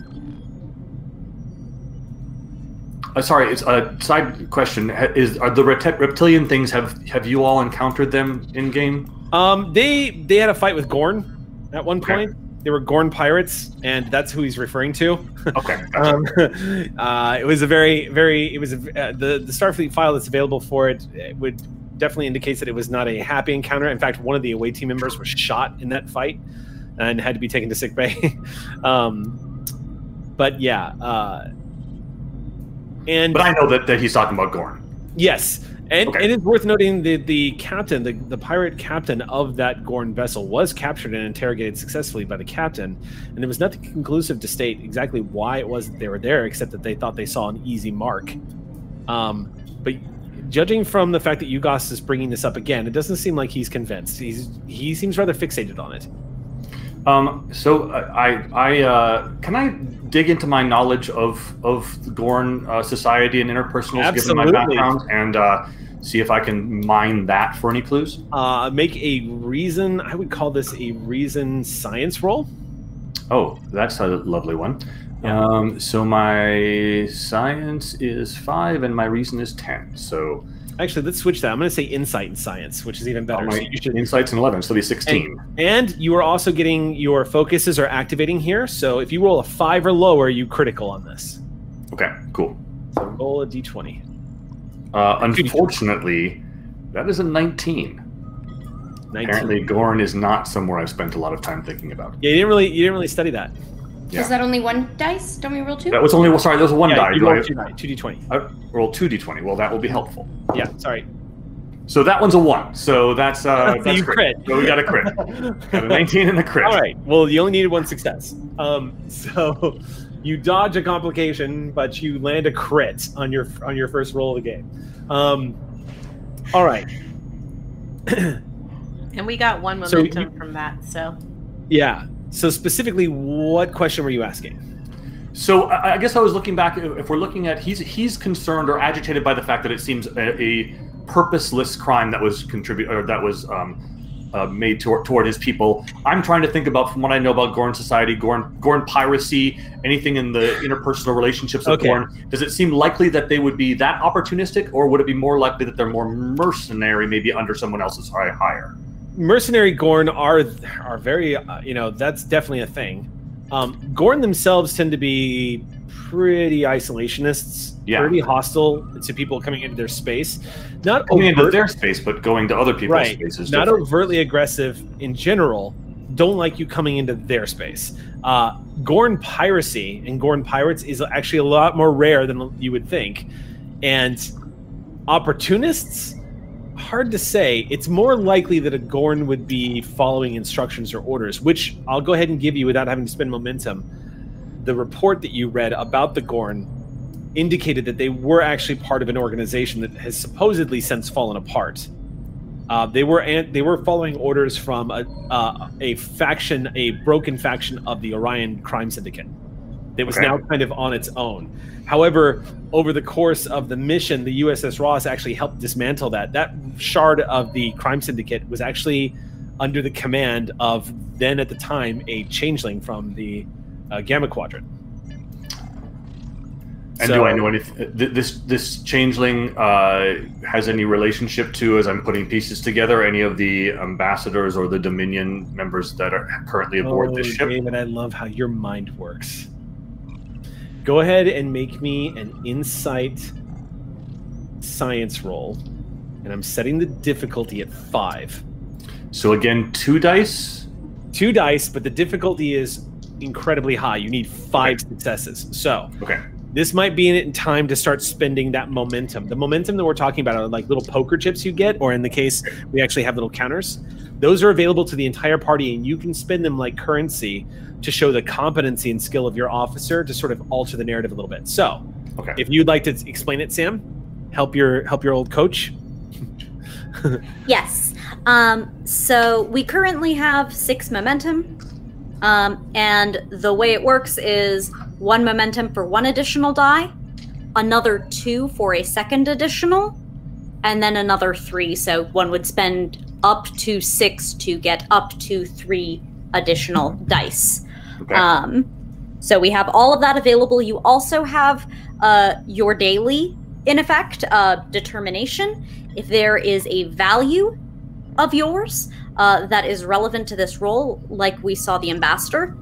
Uh, sorry, it's a side question. Is are the rept- reptilian things have have you all encountered them in game? Um, they they had a fight with Gorn at one Okay. point. They were Gorn pirates, and that's who he's referring to. Okay, um, uh, it was a very, very. It was a, uh, the the Starfleet file that's available for it, it would definitely indicates that it was not a happy encounter. In fact, one of the away team members was shot in that fight and had to be taken to sick bay. um, but yeah, uh, and but I know that, that he's talking about Gorn. Yes, and Okay. it is worth noting that the captain, the, the pirate captain of that Gorn vessel, was captured and interrogated successfully by the captain, and there was nothing conclusive to state exactly why it was that they were there, except that they thought they saw an easy mark. Um, but judging from the fact that Yugos is bringing this up again, it doesn't seem like he's convinced. He's he seems rather fixated on it. Um, so uh, I, I uh, can I dig into my knowledge of of the Gorn uh, society and interpersonals, given my background, and uh, see if I can mine that for any clues. Uh, make a reason. I would call this a reason science roll. Oh, that's a lovely one. Yeah. Um, so my science is five, and my reason is ten. So Actually, let's switch that. I'm going to say insight and science, which is even better. my So you should insights in eleven, so it'll be sixteen. And you are also getting your focuses are activating here. So if you roll a five or lower, you critical on this. Okay, cool. So roll a d20. Uh, unfortunately, that is a nineteen. 19. Apparently, Gorn is not somewhere I've spent a lot of time thinking about. Yeah, you didn't really you didn't really study that. Yeah. Is that only one dice? Don't we roll two? That was only well, sorry. That was one yeah, die. You roll two die, two d20. I roll two d20. Well, that will be helpful. Yeah, sorry. So that one's a one. So that's uh, So that's you great. crit. So we got a crit. got a 19 and a crit. All right. Well, you only needed one success. Um, so you dodge a complication, but you land a crit on your on your first roll of the game. Um, all right. And we got one So momentum you- from that. So Yeah. So specifically, what question were you asking? So I guess I was looking back. If we're looking at, he's he's concerned or agitated by the fact that it seems a, a purposeless crime that was contribute or that was um, uh, made toward, toward his people. I'm trying to think about from what I know about Gorn society, Gorn Gorn piracy, anything in the interpersonal relationships of Okay. Gorn. Does it seem likely that they would be that opportunistic, or would it be more likely that they're more mercenary, maybe under someone else's hi- hire? Mercenary Gorn are are very uh, you know that's definitely a thing. Um, Gorn themselves tend to be pretty isolationists, Yeah. pretty hostile to people coming into their space. Not Coming into their space, but going to other people's right, spaces. not overtly aggressive in general, don't like you coming into their space. Uh, Gorn piracy and Gorn pirates is actually a lot more rare than you would think, and opportunists. Hard to say. It's more likely that a Gorn would be following instructions or orders, which I'll go ahead and give you without having to spend momentum. The report that you read about the Gorn indicated that they were actually part of an organization that has supposedly since fallen apart. Uh, they were an- they were following orders from a uh, a faction, a broken faction of the Orion Crime Syndicate. That was Okay. now kind of on its own. However, over the course of the mission, the USS Ross actually helped dismantle that. That shard of the Crime Syndicate was actually under the command of then at the time a changeling from the uh, Gamma Quadrant. And do I know anything? This this changeling uh, has any relationship to, as I'm putting pieces together, any of the ambassadors or the Dominion members that are currently aboard this Oh, ship? David, I love how your mind works. Go ahead and make me an insight science roll. And I'm setting the difficulty at five. So again, two dice. Two dice, but the difficulty is incredibly high. You need five successes. So Okay. this might be in time to start spending that momentum. The momentum that we're talking about are like little poker chips you get, or in the case, we actually have little counters. Those are available to the entire party, and you can spend them like currency to show the competency and skill of your officer to sort of alter the narrative a little bit. So, Okay. if you'd like to explain it, Sam, help your help your old coach. Yes. Um, so we currently have six momentum. Um, and the way it works is one momentum for one additional die, another two for a second additional, and then another three. So one would spend up to six to get up to three additional dice. Okay. Um, so we have all of that available. You also have uh, your daily, in effect, uh, determination. If there is a value of yours uh, that is relevant to this role, like we saw the ambassador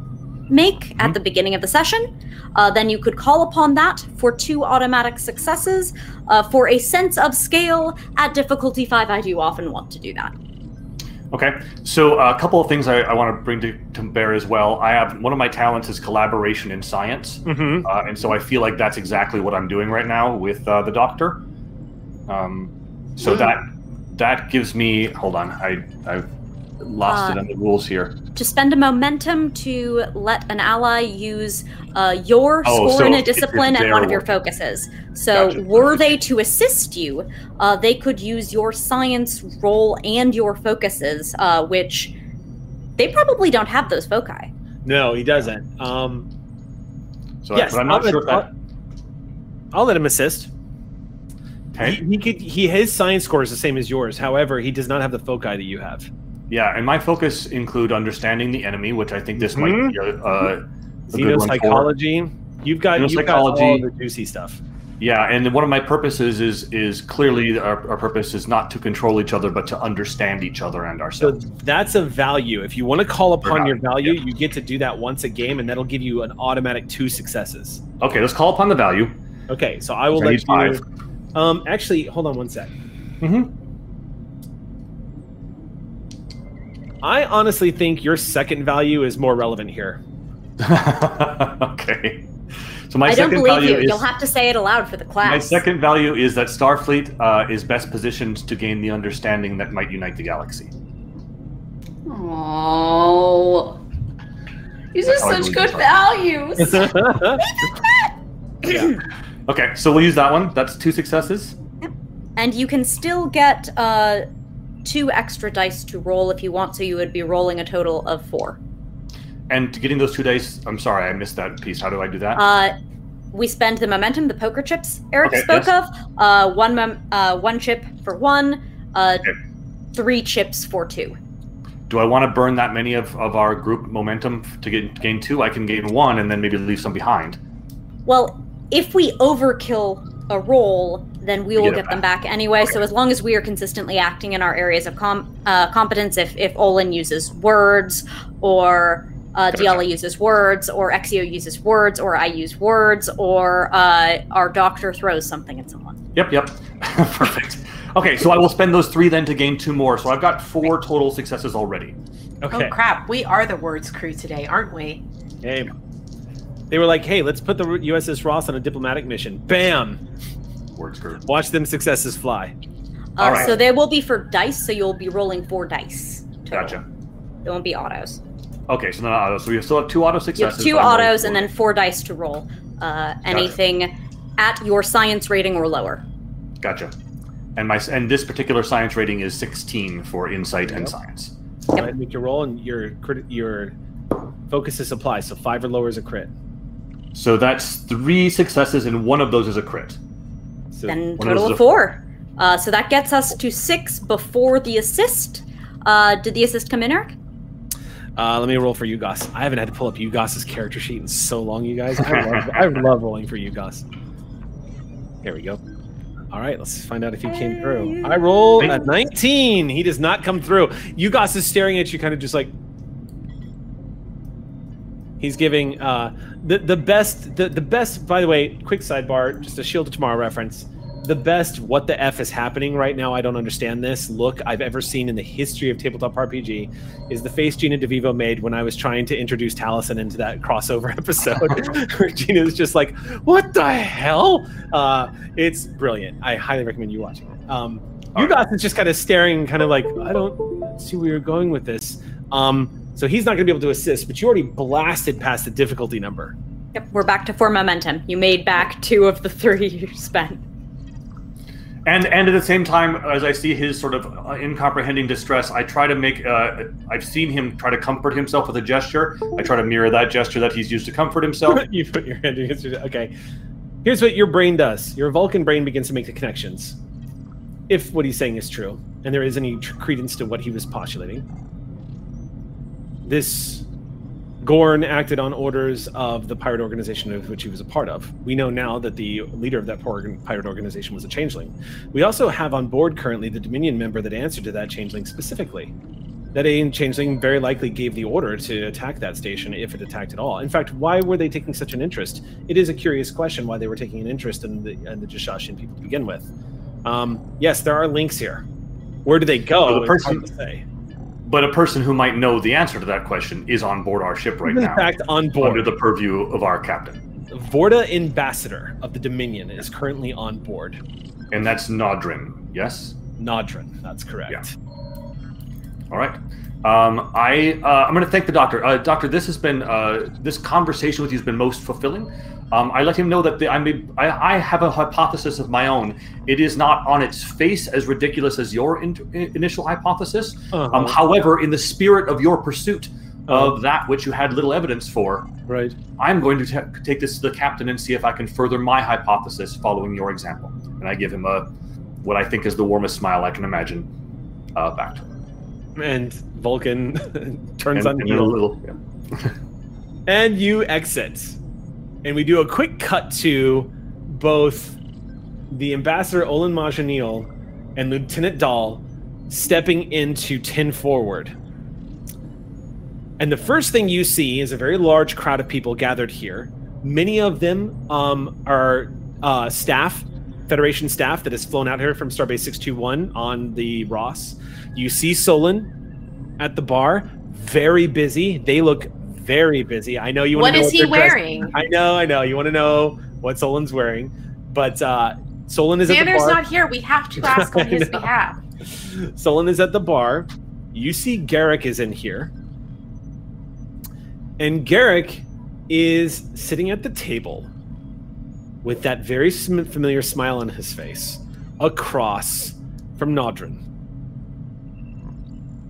make at the beginning of the session, uh, then you could call upon that for two automatic successes. Uh, for a sense of scale at difficulty five, I do often want to do that. Okay, so uh, a couple of things I, I want to bring to, to bear as well. I have one of my talents is collaboration in science, Mm-hmm. uh, and so I feel like that's exactly what I'm doing right now with uh, the doctor. Um, so that that gives me. Hold on, I I've lost it Uh, in the rules here. to spend a momentum to let an ally use uh, your Oh, score so in a if- if discipline and one of your focuses. So, Gotcha. were they to assist you, uh, they could use your science roll and your focuses, uh, which they probably don't have those foci. No, he doesn't. Um, So, yes, but I'm not I'll, sure let, that. I'll, I'll let him assist. Okay. He, he could. He his science score is the same as yours. However, he does not have the foci that you have. Yeah, and my focus include understanding the enemy, which I think this might Mhm. be a, a, a good one for. Xenopsychology. You've got you've got all the juicy stuff. Yeah, and one of my purposes is is clearly our, our purpose is not to control each other, but to understand each other and ourselves. So that's a value. If you want to call upon your value, yeah. you get to do that once a game, and that'll give you an automatic two successes. Okay, let's call upon the value. Okay, so I will I let you. five. Um, actually, hold on one sec. Mm-hmm. I honestly think your second value is more relevant here. okay. So my I don't second believe value you. is You'll have to say it aloud for the class. my second value is that Starfleet uh, is best positioned to gain the understanding that might unite the galaxy. Oh. These are That's how such good values. yeah. Okay, so we'll use that one. That's two successes. And you can still get uh, two extra dice to roll if you want, so you would be rolling a total of four. And getting those two dice, I'm sorry, I missed that piece. How do I do that? Uh, we spend the momentum, the poker chips Eric Okay, spoke yes. of. Uh, one uh, one chip for one, uh, Okay. three chips for two. do I want to burn that many of, of our group momentum to get gain two? I can gain one and then maybe leave some behind. Well, if we overkill a roll, then we We will get get them back anyway. So as long as we are consistently acting in our areas of com- uh, competence, if if Olin uses words or uh, Gotcha. Diala uses words, or Exio uses words, or I use words, or uh, our doctor throws something at someone. Yep, yep. Perfect. Okay, so I will spend those three then to gain two more. So I've got four total successes already. Okay. Oh crap, we are the words crew today, aren't we? Hey. They were like, hey, let's put the USS Ross on a diplomatic mission. Bam! Words crew. Watch them successes fly. Uh, All right. So they will be for dice, so you'll be rolling four dice. total. Gotcha. It won't be autos. Okay, so not autos. So we still have two auto successes. You have two but I'm rolling autos and then four dice to roll. Uh, anything at your science rating or lower. Gotcha. And my and this particular science rating is 16 for insight and science. Go ahead make your roll, and your crit- your focus is apply. So five or lower is a crit. So that's three successes, and one of those is a crit. So Then one of those total of four. Uh, so that gets us to six before the assist. Uh, did the assist come in, Eric? uh, let me roll for Yugos. I haven't had to pull up Yugos's character sheet in so long, you guys. I love, I love rolling for Yugos. Here we go. All right, let's find out if he came through. I roll a 19. He does not come through. Yugos is staring at you, kind of just like. He's giving uh, the the best the, the best. By the way, quick sidebar, just a Shield of Tomorrow reference. The best what the f is happening right now. I don't understand this. Look, I've ever seen in the history of tabletop RPG is the face Gina DeVivo made when I was trying to introduce Taliesin into that crossover episode, where Gina was just like, "What the hell?" Uh, it's brilliant. I highly recommend you watching it. Um, Yugos is just kind of staring, kind of like, "I don't see where you're going with this." Um, so he's not going to be able to assist, but you already blasted past the difficulty number. Yep, we're back to four momentum. You made back two of the three you spent. And and at the same time, as I see his sort of uh, incomprehending distress, I try to make. Uh, I've seen him try to comfort himself with a gesture. I try to mirror that gesture that he's used to comfort himself. you put your hand against your okay. Here's what your brain does. Your Vulcan brain begins to make the connections. If what he's saying is true, and there is any credence to what he was postulating, this Gorn acted on orders of the pirate organization of which he was a part of. We know now that the leader of that pirate organization was a changeling. We also have on board currently the Dominion member that answered to that changeling specifically. That a changeling very likely gave the order to attack that station if it attacked at all. In fact, why were they taking such an interest? It is a curious question why they were taking an interest in the, in the Jashashian people to begin with. Um, yes, there are links here. Where do they go? Well, the It's hard person- to say. But a person who might know the answer to that question is on board our ship right in now, In fact, on board. under the purview of our captain, Vorta Ambassador of the Dominion is currently on board. and that's Nadron. Yes. Nadron, that's correct. Yeah. All right. Um, I uh, I'm going to thank the doctor. Uh, doctor, this has been uh, this conversation with you has been most fulfilling. Um, I let him know that the, I, may, I I have a hypothesis of my own. It is not on its face as ridiculous as your in, initial hypothesis. Uh-huh. Um, however, in the spirit of your pursuit Uh-huh. of that which you had little evidence for, right. I'm going to ta take this to the captain and see if I can further my hypothesis following your example. And I give him a what I think is the warmest smile I can imagine uh, back to him. And Vulcan turns And- on and heel. a little- yeah. and you exit. And we do a quick cut to both the ambassador Olin Majanil and Lieutenant Dahl stepping into 10 Forward. And the first thing you see is a very large crowd of people gathered here. Many of them um, are uh, staff, Federation staff that has flown out here from Starbase 621 on the Ross. You see Solon at the bar, very busy. They look very busy. I know you want to know is he they're dressed- wearing? I know, I know. You want to know what Solon's wearing, but uh, Solon is at the Xander's bar. not here. We have to ask on his behalf. Solon is at the bar. You see Garak is in here. And Garak is sitting at the table with that very familiar smile on his face across from Nodrin.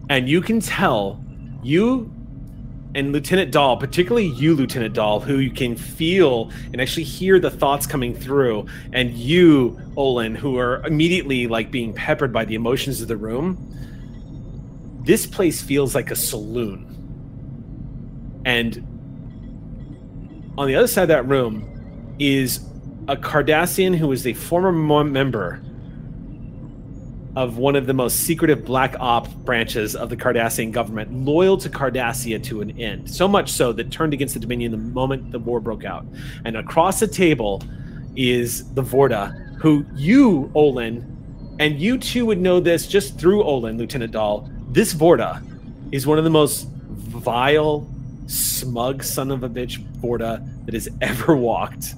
And you can tell you and Lieutenant Dahl, particularly you, Lieutenant Dahl, who you can feel and actually hear the thoughts coming through, and you, Olin, who are immediately like being peppered by the emotions of the room. This place feels like a saloon. And on the other side of that room is a Cardassian who is a former member of one of the most secretive black op branches of the Cardassian government, loyal to Cardassia to an end. So much so that turned against the Dominion the moment the war broke out. And across the table is the Vorta, who you, Olin, and you too would know this just through Olin, Lieutenant Dahl. This Vorta is one of the most vile, smug son of a bitch Vorta that has ever walked.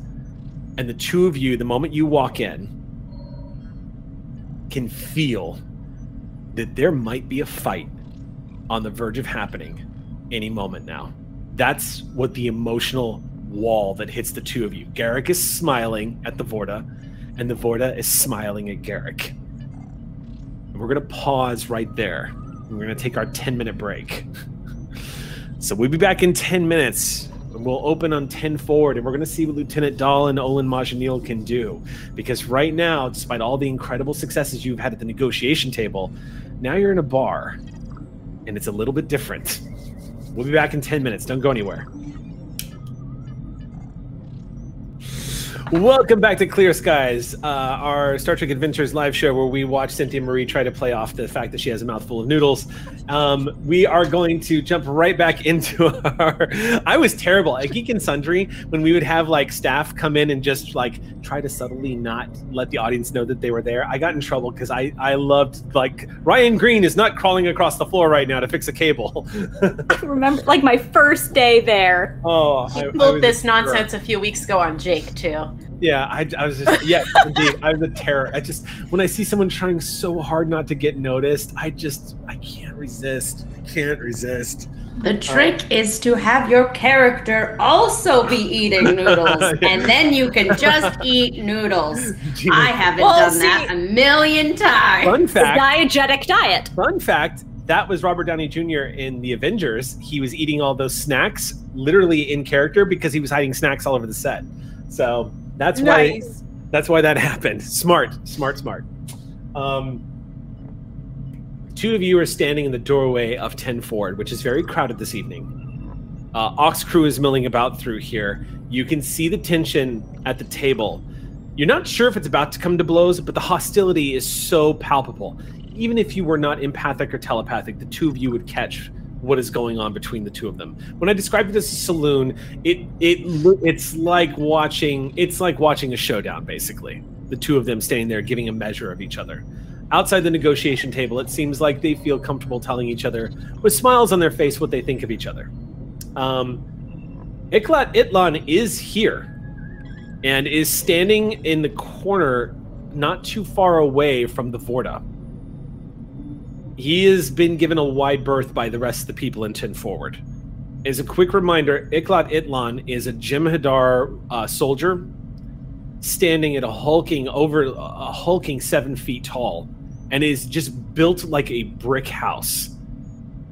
And the two of you, the moment you walk in, can feel that there might be a fight on the verge of happening any moment now. That's what the emotional wall that hits the two of you. Garak is smiling at the Vorta, and the Vorta is smiling at Garak. And we're going to pause right there. We're going to take our 10 minute break. so we'll be back in 10 minutes. And we'll open on 10 forward, and we're going to see what Lieutenant Dahl and Olin Majanil can do. Because right now, despite all the incredible successes you've had at the negotiation table, now you're in a bar, and it's a little bit different. We'll be back in 10 minutes. Don't go anywhere. Welcome back to Clear Skies, uh, our Star Trek Adventures live show where we watch Cynthia Marie try to play off the fact that she has a mouthful of noodles. Um, we are going to jump right back into our. I was terrible at Geek and Sundry when we would have like staff come in and just like try to subtly not let the audience know that they were there. I got in trouble because I I loved like Ryan Green is not crawling across the floor right now to fix a cable. I remember like my first day there. oh, I- I pulled was this a- nonsense a few weeks ago on Jake too. Yeah, I, I was just yeah, indeed. I was a terror. I just when I see someone trying so hard not to get noticed, I just I can't resist. I can't resist. The uh, trick is to have your character also be eating noodles, and then you can just eat noodles. I haven't Well, done that a million times. Fun The fact. diegetic diet. Fun fact. That was Robert Downey Jr. in the Avengers. He was eating all those snacks literally in character because he was hiding snacks all over the set. So that's why that's why that happened. Smart, smart, smart. Um, two of you are standing in the doorway of 10 Forward, which is very crowded this evening. Uh, Ox Crew is milling about through here. You can see the tension at the table. You're not sure if it's about to come to blows, but the hostility is so palpable. Even if you were not empathic or telepathic, the two of you would catch what is going on between the two of them. When I described it as a saloon, it it it's like watching it's like watching a showdown basically. The two of them standing there giving a measure of each other. Outside the negotiation table, it seems like they feel comfortable telling each other with smiles on their face what they think of each other. Um, Iklat Itlan is here and is standing in the corner not too far away from the Vorta. He has been given a wide berth by the rest of the people in 10 Forward. As a quick reminder, Iklat Itlan is a Jem'Hadar uh, soldier standing at a hulking over a hulking seven feet tall and is just built like a brick house.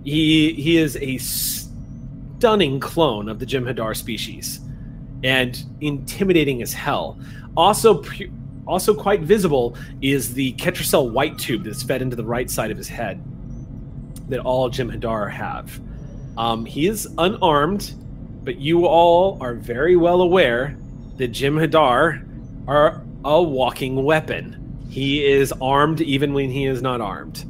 He he is a stunning clone of the Jem'Hadar species and intimidating as hell. Also, pu- also quite visible is the Ketracel white tube that's fed into the right side of his head that all Jem'Hadar have. Um, he is unarmed, but you all are very well aware that Jem'Hadar are a walking weapon. He is armed even when he is not armed.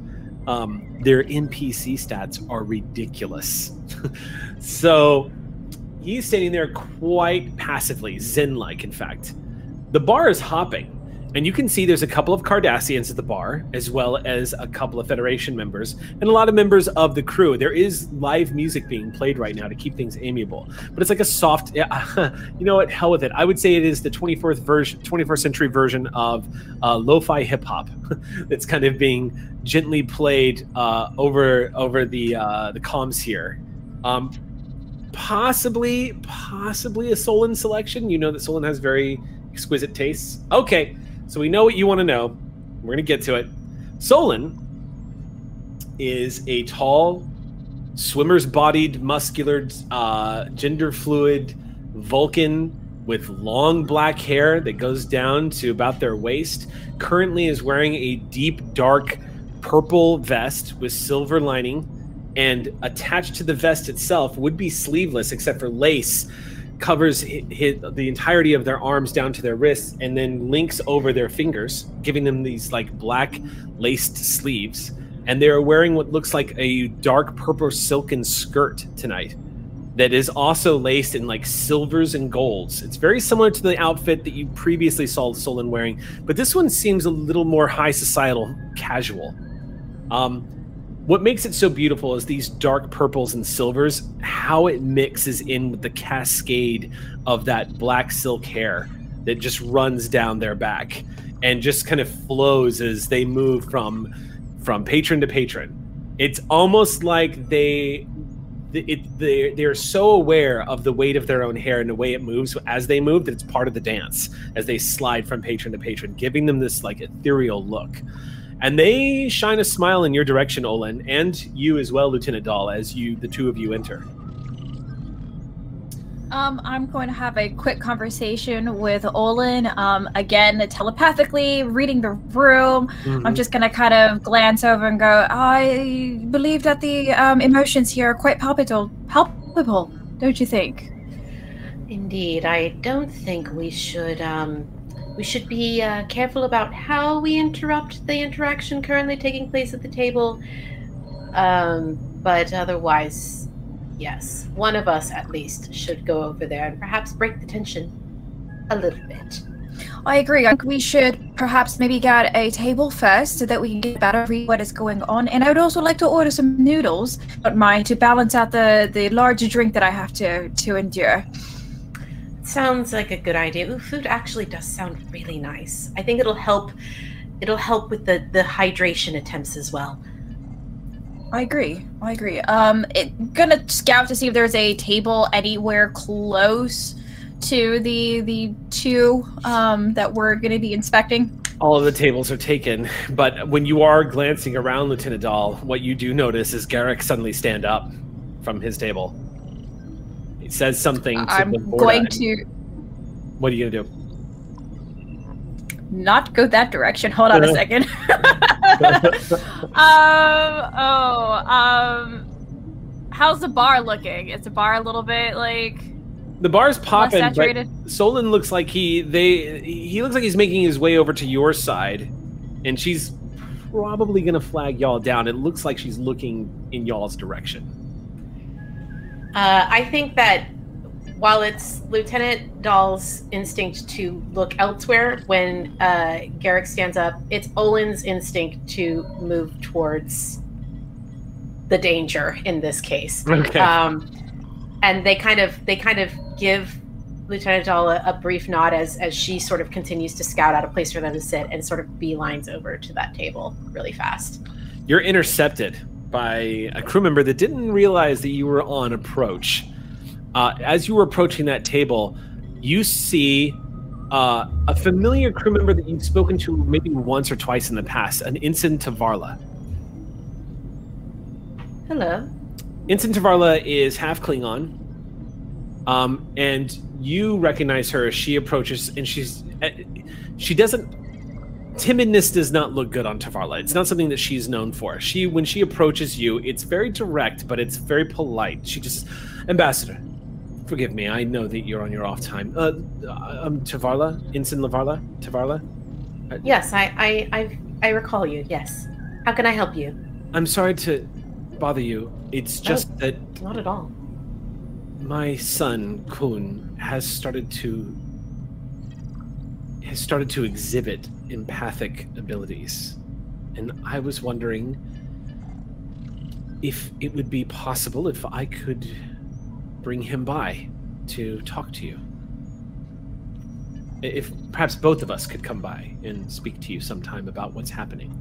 Um, their NPC stats are ridiculous. so he's standing there quite passively, zen like, in fact. The bar is hopping, and you can see there's a couple of Cardassians at the bar, as well as a couple of Federation members, and a lot of members of the crew. There is live music being played right now to keep things amiable, but it's like a soft, you know what, hell with it. I would say it is the 24th version, 21st century version of uh, lo-fi hip hop that's kind of being gently played uh, over over the uh, the comms here. Um, possibly, possibly a Solon selection. You know that Solon has very exquisite tastes. Okay, so we know what you want to know. We're gonna get to it. Solon is a tall, swimmer's bodied, muscular, uh, gender fluid Vulcan with long black hair that goes down to about their waist. Currently is wearing a deep, dark purple vest with silver lining, and attached to the vest itself would be sleeveless except for lace covers hi hi the entirety of their arms down to their wrists and then links over their fingers giving them these like black laced sleeves and they're wearing what looks like a dark purple silken skirt tonight that is also laced in like silvers and golds. It's very similar to the outfit that you previously saw Solon wearing, but this one seems a little more high societal casual. Um, what makes it so beautiful is these dark purples and silvers, how it mixes in with the cascade of that black silk hair that just runs down their back and just kind of flows as they move from from patron to patron. It's almost like they it, they they're so aware of the weight of their own hair and the way it moves as they move that it's part of the dance as they slide from patron to patron, giving them this like ethereal look. And they shine a smile in your direction, Olin, and you as well, Lieutenant Dahl, as you the two of you enter. Um, I'm going to have a quick conversation with Olin. Um, again, telepathically reading the room. Mm-hmm. I'm just going to kind of glance over and go. I believe that the um, emotions here are quite palpable. Palpable, don't you think? Indeed, I don't think we should. Um, we should be uh, careful about how we interrupt the interaction currently taking place at the table. Um, but otherwise, yes, one of us at least should go over there and perhaps break the tension a little bit. I agree. I think we should perhaps maybe get a table first so that we can get better read what is going on. And I would also like to order some noodles, don't mind, to balance out the the large drink that I have to to endure. Sounds like a good idea. Ooh, food actually does sound really nice. I think it'll help. It'll help with the the hydration attempts as well. I agree. I agree. Um, it, gonna scout to see if there's a table anywhere close to the the two um that we're gonna be inspecting. All of the tables are taken, but when you are glancing around, Lieutenant Dahl, what you do notice is Garak suddenly stand up from his table. He says something. To I'm the board going to What are you gonna do? not go that direction. Hold on a second. um. Oh. Um. How's the bar looking? Is the bar a little bit like The bar's popping, but Solon looks like he they he looks like he's making his way over to your side, and she's probably gonna flag y'all down. It looks like she's looking in y'all's direction. Uh, I think that while it's Lieutenant Dahl's instinct to look elsewhere when uh, Garak stands up, it's Olin's instinct to move towards the danger in this case. Okay. Um, and they kind of they kind of give Lieutenant Dahl a, a brief nod as as she sort of continues to scout out a place for them to sit and sort of beelines over to that table really fast. You're intercepted by a crew member that didn't realize that you were on approach. Uh, as you were approaching that table, you see uh, a familiar crew member that you've spoken to maybe once or twice in the past, an Ensign Tavarla. Hello. Ensign Tavarla is half Klingon, um, and you recognize her as she approaches, and she's uh, she doesn't. Timidness does not look good on Tavarla. It's not something that she's known for. She, when she approaches you, it's very direct, but it's very polite. She just, Ambassador, forgive me. I know that you're on your off time. Uh, um, Tavarla, Ensign Lavarla, Tavarla. Yes, I I I, I recall you. Yes. How can I help you? I'm sorry to bother you. It's just that Not at all. my son Kun has started to has started to exhibit empathic abilities and i was wondering if it would be possible if i could bring him by to talk to you if perhaps both of us could come by and speak to you sometime about what's happening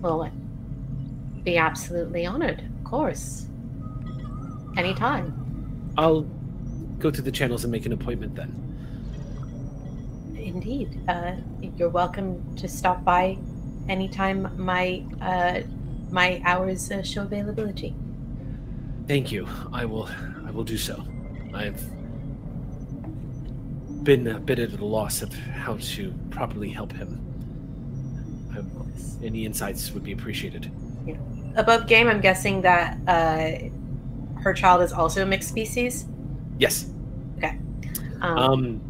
Well, I'd be absolutely honored, of course. Anytime. i'll go through the channels and make an appointment then Indeed. Uh, you're welcome to stop by anytime my uh, my hours uh, show availability. Thank you. I will. I will do so. I've been a bit at a loss of how to properly help him. I, any insights would be appreciated. Above game, I'm guessing that uh, her child is also a mixed species. Yes. Um, Um.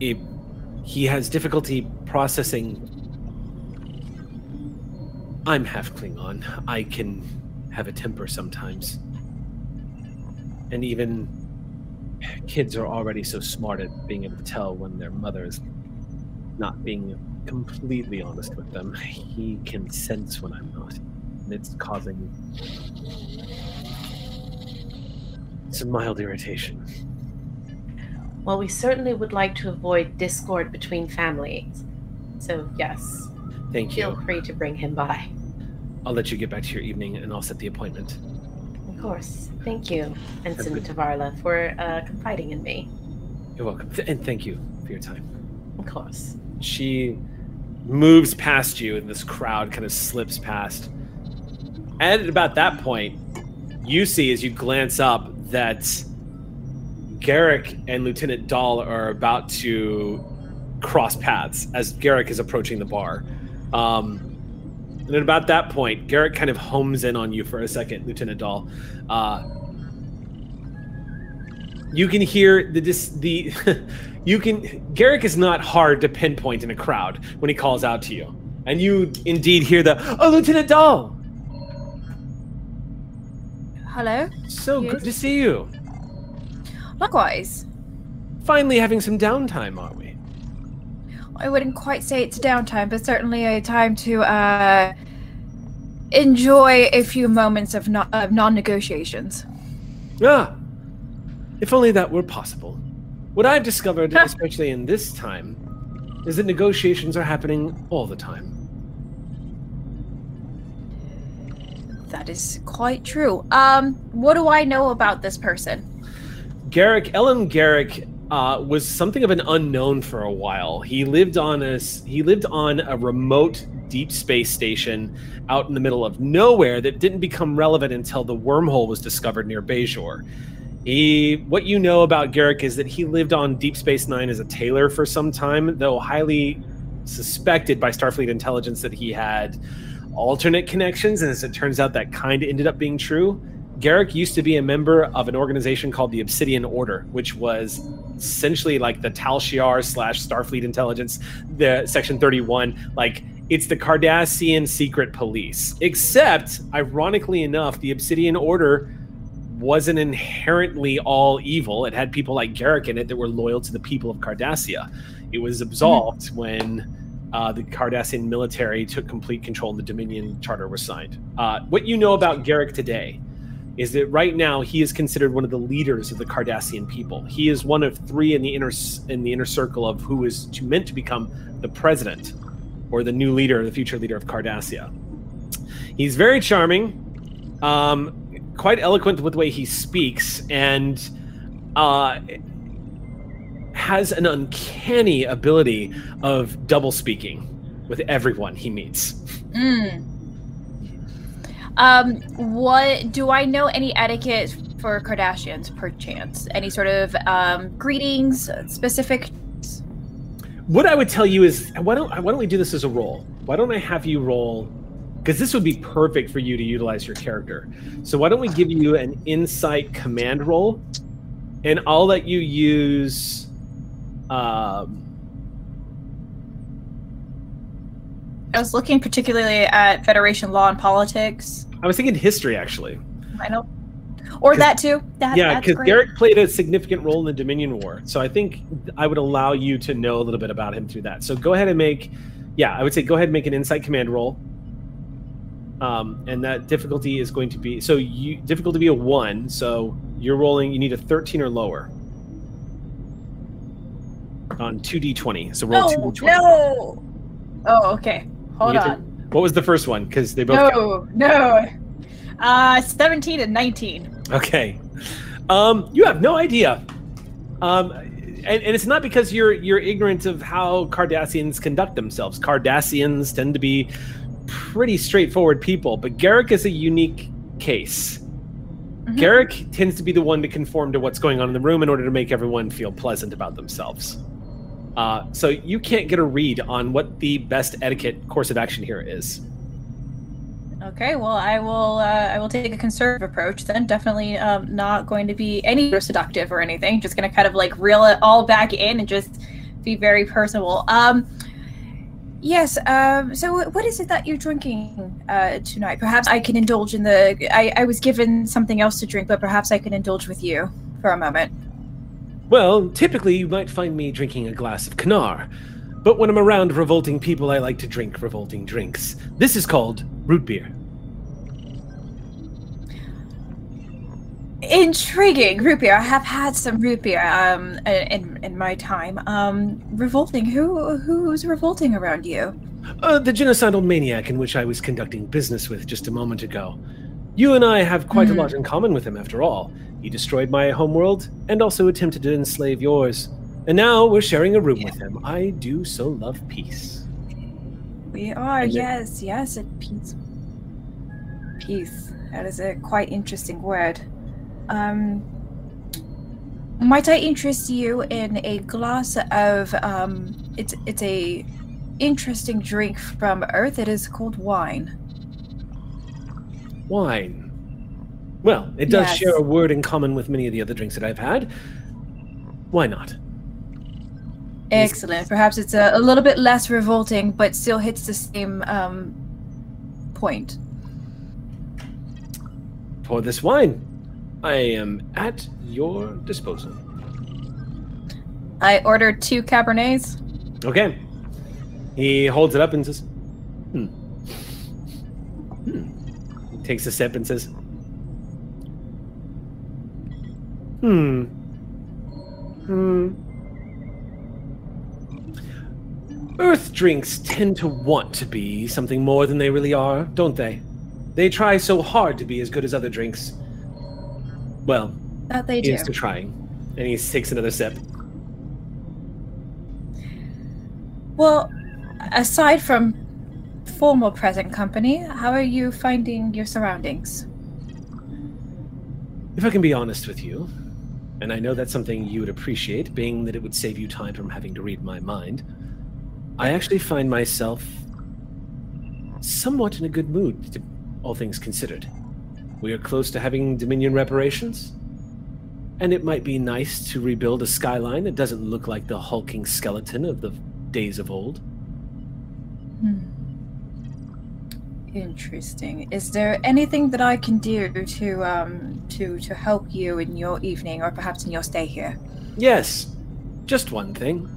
He, he has difficulty processing. I'm half Klingon. I can have a temper sometimes. And even kids are already so smart at being able to tell when their mother is not being completely honest with them. He can sense when I'm not. And it's causing some mild irritation. Well, we certainly would like to avoid discord between families. So, yes, Thank you. feel free to bring him by. I'll let you get back to your evening and I'll set the appointment. Of course. Thank you, Ensign good- Tavarla, for uh, confiding in me. You're welcome. And thank you for your time. Of course. She moves past you and this crowd kind of slips past. And at about that point, you see as you glance up that Garak and Lieutenant Dahl are about to cross paths as Garak is approaching the bar. Um, and at about that point, Garak kind of homes in on you for a second, Lieutenant Dahl. Uh, you can hear the dis- the you can Garak is not hard to pinpoint in a crowd when he calls out to you. And you indeed hear the Oh Lieutenant Dahl! Hello. So Yes. good to see you. Likewise. Finally having some downtime, are we? I wouldn't quite say it's downtime, but certainly a time to uh, enjoy a few moments of, no- of non-negotiations. Ah, if only that were possible. What I've discovered, especially in this time, is that negotiations are happening all the time. That is quite true. Um, what do I know about this person? Garak, Elim Garak, uh, was something of an unknown for a while. He lived on a he lived on a remote deep space station out in the middle of nowhere that didn't become relevant until the wormhole was discovered near Bajor. He, what you know about Garak is that he lived on Deep Space Nine as a tailor for some time, though highly suspected by Starfleet intelligence that he had alternate connections. And as it turns out, that kind of ended up being true. Garak used to be a member of an organization called the Obsidian Order, which was essentially like the Tal Shiar slash Starfleet intelligence, the Section 31. Like, it's the Cardassian secret police. Except, ironically enough, the Obsidian Order wasn't inherently all evil. It had people like Garak in it that were loyal to the people of Cardassia. It was absolved when uh, the Cardassian military took complete control and the Dominion Charter was signed. Uh, what you know about Garak today is that right now he is considered one of the leaders of the Cardassian people. He is one of three in the inner in the inner circle of who is to, meant to become the president or the new leader, the future leader of Cardassia. He's very charming, um, quite eloquent with the way he speaks, and uh, has an uncanny ability of double speaking with everyone he meets. Mm. Um, what do I know any etiquette for Cardassians, perchance? Any sort of um, greetings, specific? What I would tell you is why don't why don't we do this as a roll? Why don't I have you roll? Because this would be perfect for you to utilize your character. So why don't we give you an insight command roll, and I'll let you use. Um, I was looking particularly at Federation law and politics. I was thinking history actually. I know, Or that too. That, yeah, because. Garak played a significant role in the Dominion War, so I think I would allow you to know a little bit about him through that. So go ahead and make, yeah, I would say go ahead and make an insight command roll. Um, and that difficulty is going to be so you difficulty be a one, so you're rolling. You need a thirteen or lower on two d twenty. So roll two d twenty. no. Oh, okay. Hold get to- on. What was the first one? Because they both. count. No, no. Uh, seventeen and nineteen. Okay. Um, you have no idea. Um, and, and it's not because you're you're ignorant of how Cardassians conduct themselves. Cardassians tend to be pretty straightforward people, but Garak is a unique case. Mhm. Garak tends to be the one to conform to what's going on in the room in order to make everyone feel pleasant about themselves. Uh, so you can't get a read on what the best etiquette course of action here is. Okay, well, I will. Uh, I will take a conservative approach then. Definitely um, not going to be any seductive or anything. Just going to kind of like reel it all back in and just be very personable. Um, yes. Um, so, what is it that you're drinking uh, tonight? Perhaps I can indulge in the. I, I was given something else to drink, but perhaps I can indulge with you for a moment. Well, typically you might find me drinking a glass of kanar. But when I'm around revolting people, I like to drink revolting drinks. This is called root beer. Intriguing root beer. I have had some root beer um in in my time. Um, revolting. Who who's revolting around you? Uh, the genocidal maniac in which I was conducting business with just a moment ago. You and I have quite Hmm. a lot in common with him, after all. He destroyed my homeworld and also attempted to enslave yours. And now we're sharing a room with him. I do so love peace. We are. And then- Yes, yes. It peace. Peace. That is a quite interesting word. Um, might I interest you in a glass of um? It's it's a interesting drink from Earth. It is called wine. Wine. Well, it does Yes. share a word in common with many of the other drinks that I've had. Why not? Excellent. Perhaps it's a, a little bit less revolting, but still hits the same um point. For this wine, I am at your disposal. I ordered two cabernets. Okay. He holds it up and says, hmm. Hmm. He takes a sip and says, hmm. Hmm. Earth drinks tend to want to be something more than they really are, don't they? They try so hard to be as good as other drinks. Well, That they do. here's to trying. And he takes another sip. Well, aside from formal present company, how are you finding your surroundings? If I can be honest with you, and I know that's something you would appreciate, being that it would save you time from having to read my mind, I actually find myself somewhat in a good mood, to, all things considered. We are close to having Dominion reparations, and it might be nice to rebuild a skyline that doesn't look like the hulking skeleton of the days of old. Hmm. Interesting. Is there anything that I can do to um to to help you in your evening or perhaps in your stay here? Yes, just one thing.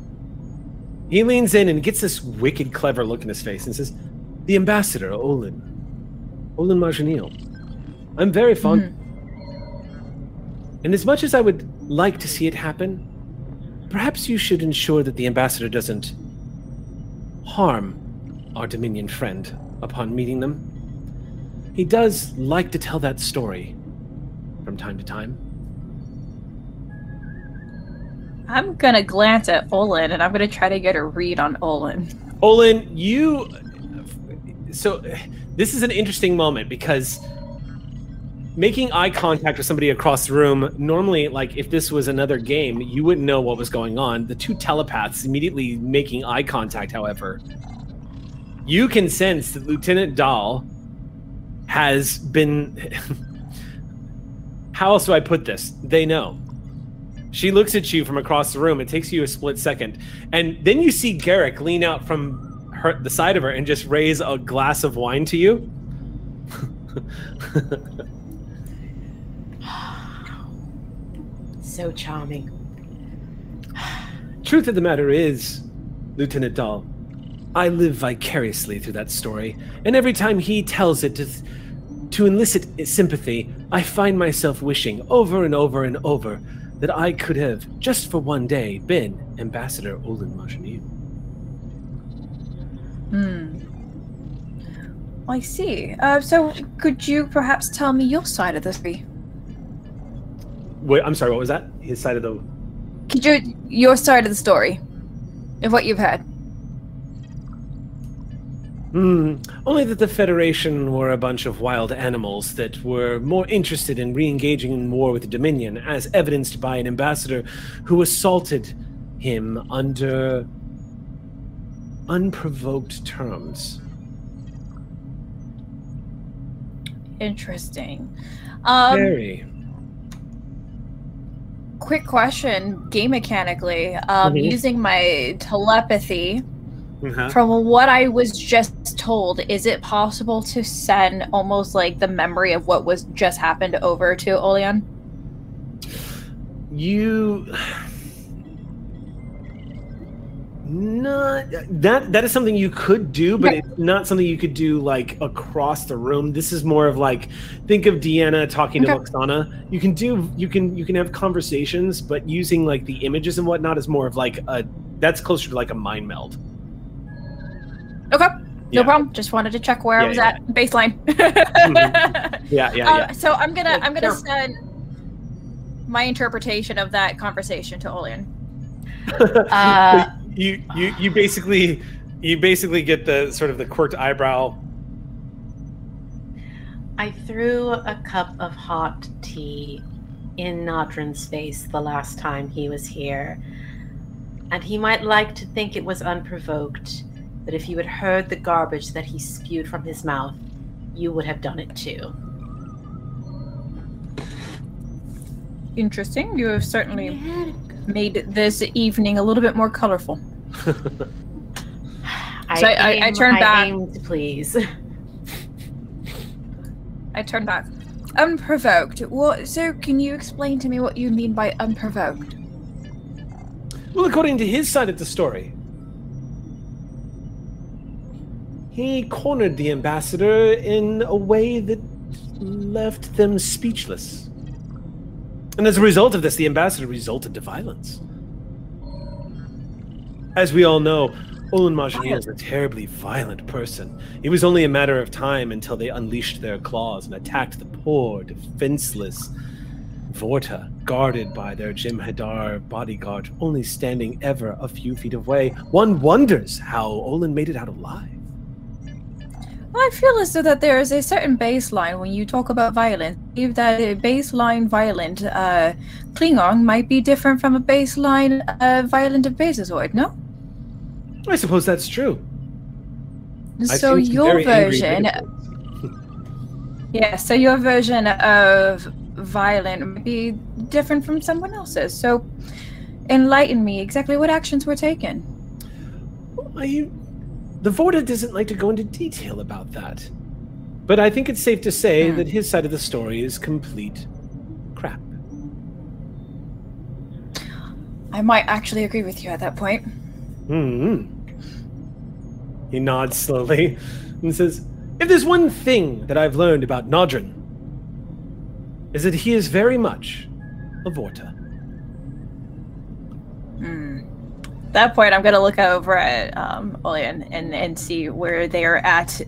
He leans in and gets this wicked clever look in his face and says, The ambassador, Olin. Olin Marjanil. I'm very fond. And as much as I would like to see it happen, perhaps you should ensure that the ambassador doesn't harm our Dominion friend upon meeting them. He does like to tell that story from time to time. I'm gonna glance at Olin and I'm gonna try to get a read on Olin. Olin, you. So, this is an interesting moment because making eye contact with somebody across the room, normally, like if this was another game, you wouldn't know what was going on. The two telepaths immediately making eye contact, however, you can sense that Lieutenant Dahl has been. How else do I put this? They know. She looks at you from across the room. It takes you a split second, and then you see Garak lean out from her, the side of her and just raise a glass of wine to you. So charming. Truth of the matter is, Lieutenant Dahl, I live vicariously through that story, and every time he tells it to, to elicit sympathy, I find myself wishing over and over and over that I could have, just for one day, been Ambassador Olin Marjanil. Hmm. I see. Uh, so could you perhaps tell me your side of the story? Wait, I'm sorry, what was that? His side of the. Could you your side of the story of what you've had? Hmm. Only that the Federation were a bunch of wild animals that were more interested in re engaging in war with the Dominion, as evidenced by an ambassador who assaulted him under unprovoked terms. Interesting. Um, Very. quick question, game mechanically, um, Mhm. using my telepathy. Uh-huh. From what I was just told, is it possible to send almost like the memory of what was just happened over to Oleon? You. Not that that is something you could do, but it's not something you could do like across the room. This is more of like think of Deanna talking to Okay. Lwaxana. You can do you can you can have conversations, but using like the images and whatnot is more of like a that's closer to like a mind meld. Okay. Yeah. No problem. Just wanted to check where Yeah, I was yeah. at baseline. Yeah, yeah, Uh. So I'm gonna Yeah, I'm gonna sure. send my interpretation of that conversation to Olian. Uh, you you you basically you basically get the sort of the quirked eyebrow. I threw a cup of hot tea in Nadron's face the last time he was here. And he might like to think it was unprovoked, but if you had heard the garbage that he spewed from his mouth, you would have done it too. Interesting. You have certainly made this evening a little bit more colorful. I, So I- I- I aim- turned back. aim to please. I turn back. Unprovoked. What? So, can you explain to me what you mean by unprovoked? Well, according to his side of the story, he cornered the ambassador in a way that left them speechless. And as a result of this, the ambassador resulted to violence. As we all know, Olin Majani is a terribly violent person. It was only a matter of time until they unleashed their claws and attacked the poor, defenseless Vorta, guarded by their Jem'Hadar bodyguard, only standing ever a few feet away. One wonders how Olin made it out alive. I feel as though that there is a certain baseline when you talk about violence. If that a baseline violent uh, Klingon might be different from a baseline uh, violent of Betazoid, no? I suppose that's true. So your version, yeah. So your version of violent might be different from someone else's. So enlighten me. Exactly what actions were taken? I, the Vorta doesn't like to go into detail about that. But I think it's safe to say Hmm. that his side of the story is complete crap. I might actually agree with you at that point. Hmm. He nods slowly and says, If there's one thing that I've learned about Nadron, is that he is very much a Vorta. Hmm. At that point, I'm gonna look over at um, Olian and and see where they are at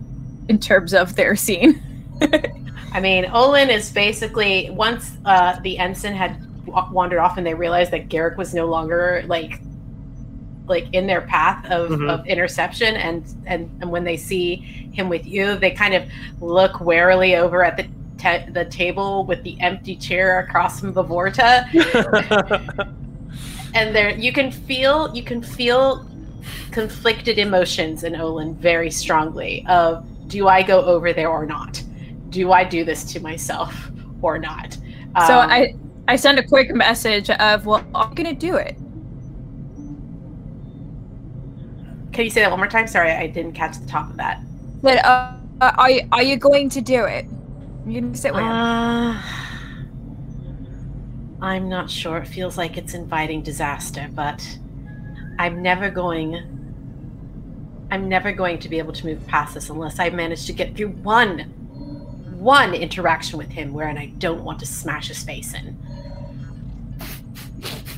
in terms of their scene. I mean, Olin is basically once uh, the ensign had wa- wandered off and they realized that Garak was no longer like like in their path of, Mhm. of interception and, and and when they see him with you they kind of look warily over at the te- the table with the empty chair across from the Vorta and there you can feel you can feel conflicted emotions in Olin very strongly of do I go over there or not? Do I do this to myself or not? so Um, I I send a quick message of, well, I'm gonna do it. can you say that one more time? Sorry, I didn't catch the top of that. But uh, uh, are you, are you going to do it? You can sit with him. I'm not sure. It feels like it's inviting disaster, but I'm never going. I'm never going to be able to move past this unless I manage to get through one, one interaction with him wherein I don't want to smash his face in.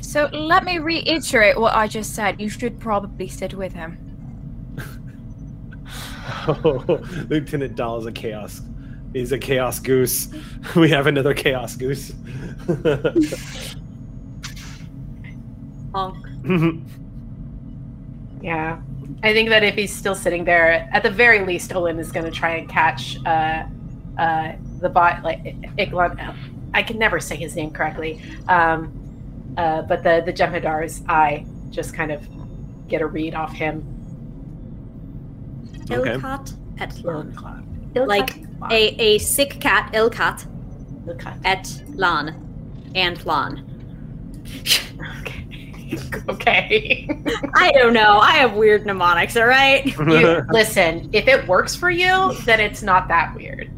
So let me reiterate what I just said. You should probably sit with him. Oh, Lieutenant Dahl is a chaos. He's a chaos goose. We have another chaos goose. Honk. Yeah. I think that if he's still sitting there, at the very least, Olin is going to try and catch uh, uh, the bot, like Iglon. I can never say his name correctly. Um, uh, but the the Jem'Hadar's eye just kind of get a read off him. Okay. Ilkat et Lan. Ilkat. Like a, a sick cat, Ilkat Ilkat. et Lan. And Lan. Okay. okay. I don't know. I have weird mnemonics, alright? you, listen, if it works for you, then it's not that weird.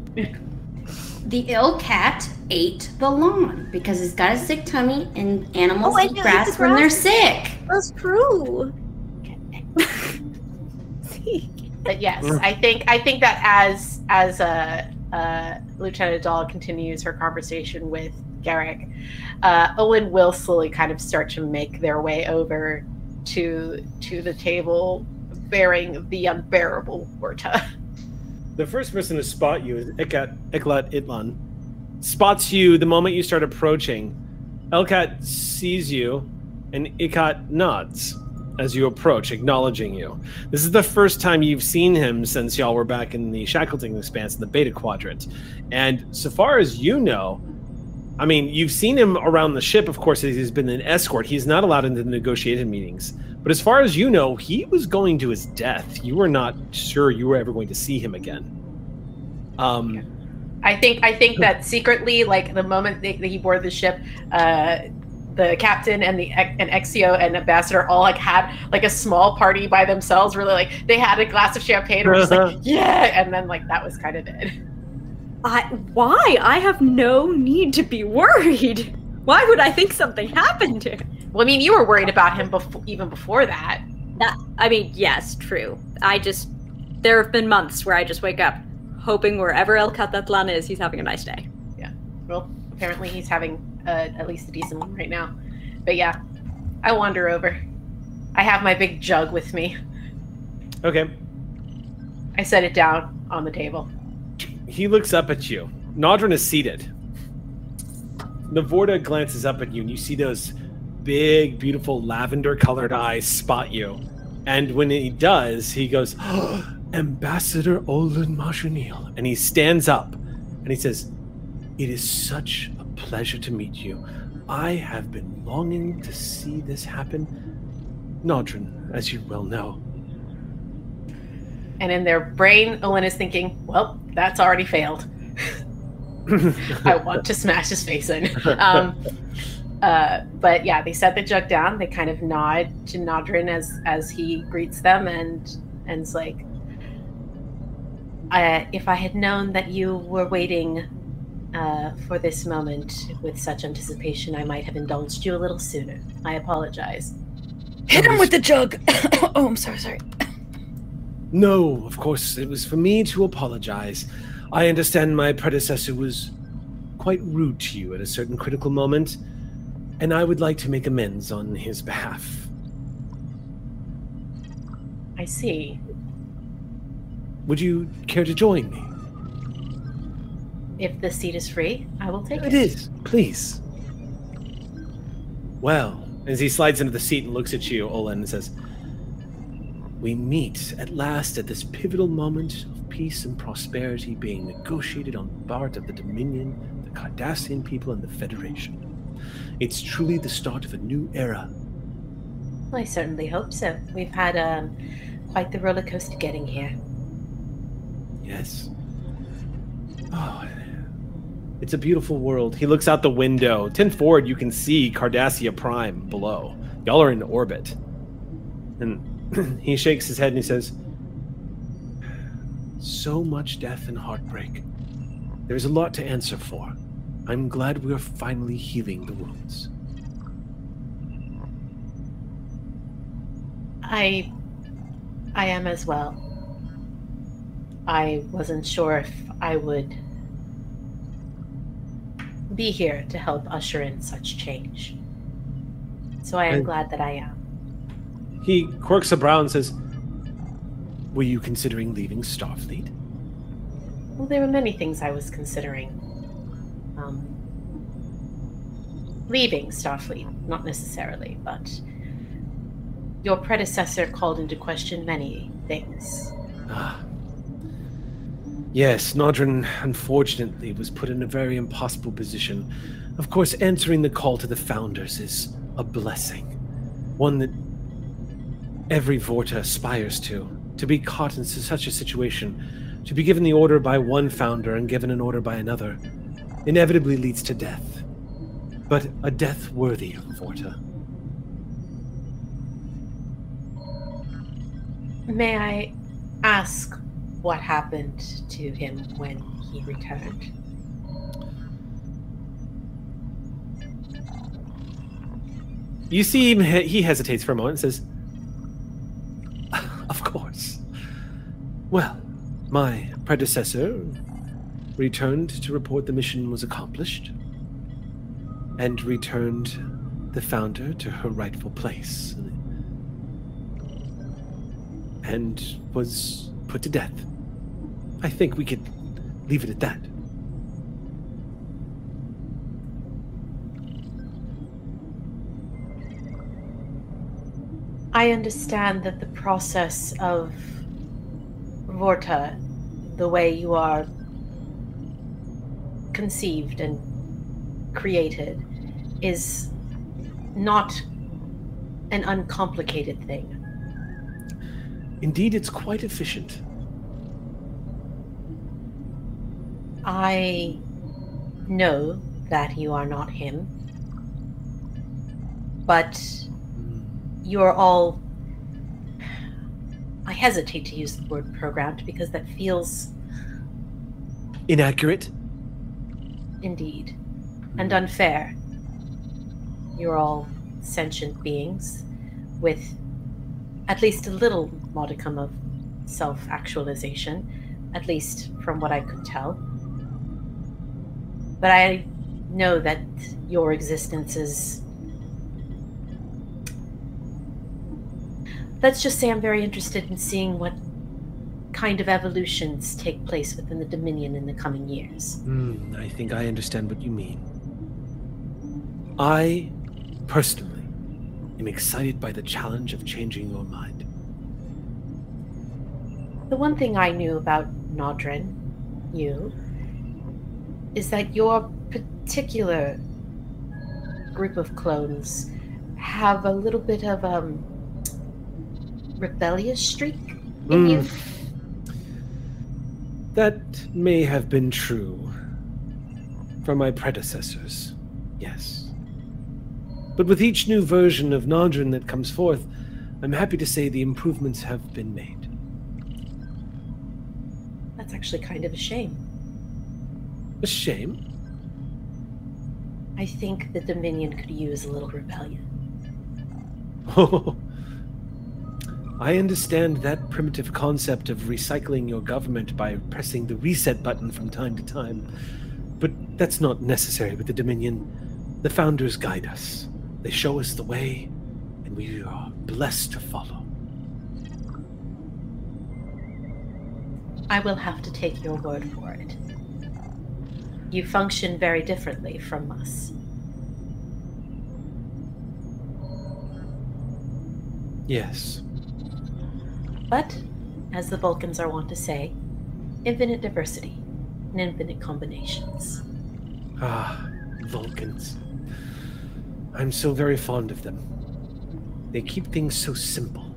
The ill cat ate the lawn because he's got a sick tummy and animals Oh, I eat know, grass when they're sick. That's true. But yes, I think I think that as as uh, uh, Lieutenant Dahl continues her conversation with Garak, uh, Owen will slowly kind of start to make their way over to to the table, bearing the unbearable Vorta. The first person to spot you is Ikat, Iklat Itlan. Spots you the moment you start approaching. Elkat sees you, and Ikat nods as you approach, acknowledging you. This is the first time you've seen him since y'all were back in the Shackleton Expanse in the Beta Quadrant. And so far as you know, I mean, you've seen him around the ship, of course, as he's been an escort. He's not allowed into the negotiated meetings. But as far as you know, he was going to his death. You were not sure you were ever going to see him again. Um, I think I think that secretly, like the moment that he boarded the ship, uh, the captain and the and Exio and ambassador all like had like a small party by themselves. Really, like they had a glass of champagne. and were just like, yeah, and then like that was kind of it. I, why? I have no need to be worried. Why would I think something happened to him? Well, I mean, you were worried about him before, even before that. That, I mean, yes, true. I just, there have been months where I just wake up hoping wherever El Catatlan is, he's having a nice day. Yeah. Well, apparently he's having uh, at least a decent one right now. But yeah, I wander over. I have my big jug with me. okay. I set it down on the table. He looks up at you. Nadron is seated. Navorda glances up at you, and you see those big, beautiful lavender colored eyes spot you. And when he does, he goes, Ambassador Olin Majanil. And he stands up and he says, It is such a pleasure to meet you. I have been longing to see this happen. Nadron, as you well know. And in their brain, Owen is thinking, well, that's already failed. I want to smash his face in. Um, uh, but yeah, they set the jug down. They kind of nod to Nadron as as he greets them, and and's like, I, "If I had known that you were waiting uh, for this moment with such anticipation, I might have indulged you a little sooner. I apologize." Hit him with the jug. oh, I'm sorry, sorry. No, of course, it was for me to apologize. I understand my predecessor was quite rude to you at a certain critical moment, and I would like to make amends on his behalf. I see. Would you care to join me? If the seat is free, I will take it. It is, please. Well, as he slides into the seat and looks at you, Olin, and says, We meet at last at this pivotal moment of peace and prosperity being negotiated on the part of the Dominion, the Cardassian people, and the Federation. It's truly the start of a new era. I certainly hope so. We've had um, quite the roller coaster getting here. Yes. Oh, it's a beautiful world. He looks out the window. Ten forward, you can see Cardassia Prime below. Y'all are in orbit. And he shakes his head and he says, So much death and heartbreak. There's a lot to answer for. I'm glad we're finally healing the wounds. I I am as well. I wasn't sure if I would be here to help usher in such change. So I am And- glad that I am. He quirks a brow and says, Were you considering leaving Starfleet? Well, there were many things I was considering. Um, leaving Starfleet, not necessarily, but your predecessor called into question many things. Ah. Yes, Nadron unfortunately was put in a very impossible position. Of course, answering the call to the founders is a blessing. One that every Vorta aspires to. To be caught in such a situation, to be given the order by one founder and given an order by another, inevitably leads to death. But a death worthy of Vorta. May I ask what happened to him when he returned? You see he hesitates for a moment and says, Of course. Well, my predecessor returned to report the mission was accomplished and returned the founder to her rightful place and was put to death. I think we could leave it at that. I understand that the process of Vorta, the way you are conceived and created, is not an uncomplicated thing. Indeed, it's quite efficient. I know that you are not him, but you're all. I hesitate to use the word programmed because that feels Inaccurate? indeed and hmm. unfair. You're all sentient beings with at least a little modicum of self actualization, at least from what I could tell. But I know that your existence is. Let's just say I'm very interested in seeing what kind of evolutions take place within the Dominion in the coming years. Hmm, I think I understand what you mean. I, personally, am excited by the challenge of changing your mind. The one thing I knew about Nadron, you, is that your particular group of clones have a little bit of um rebellious streak in you. Mm. That may have been true for my predecessors, yes. But with each new version of Nadron that comes forth, I'm happy to say the improvements have been made. That's actually kind of a shame. A shame. I think the Dominion could use a little rebellion. Oh, I understand that primitive concept of recycling your government by pressing the reset button from time to time. But that's not necessary with the Dominion. The founders guide us, they show us the way, and we are blessed to follow. I will have to take your word for it. You function very differently from us. Yes. But, as the Vulcans are wont to say, infinite diversity and infinite combinations. Ah, Vulcans. I'm so very fond of them. They keep things so simple.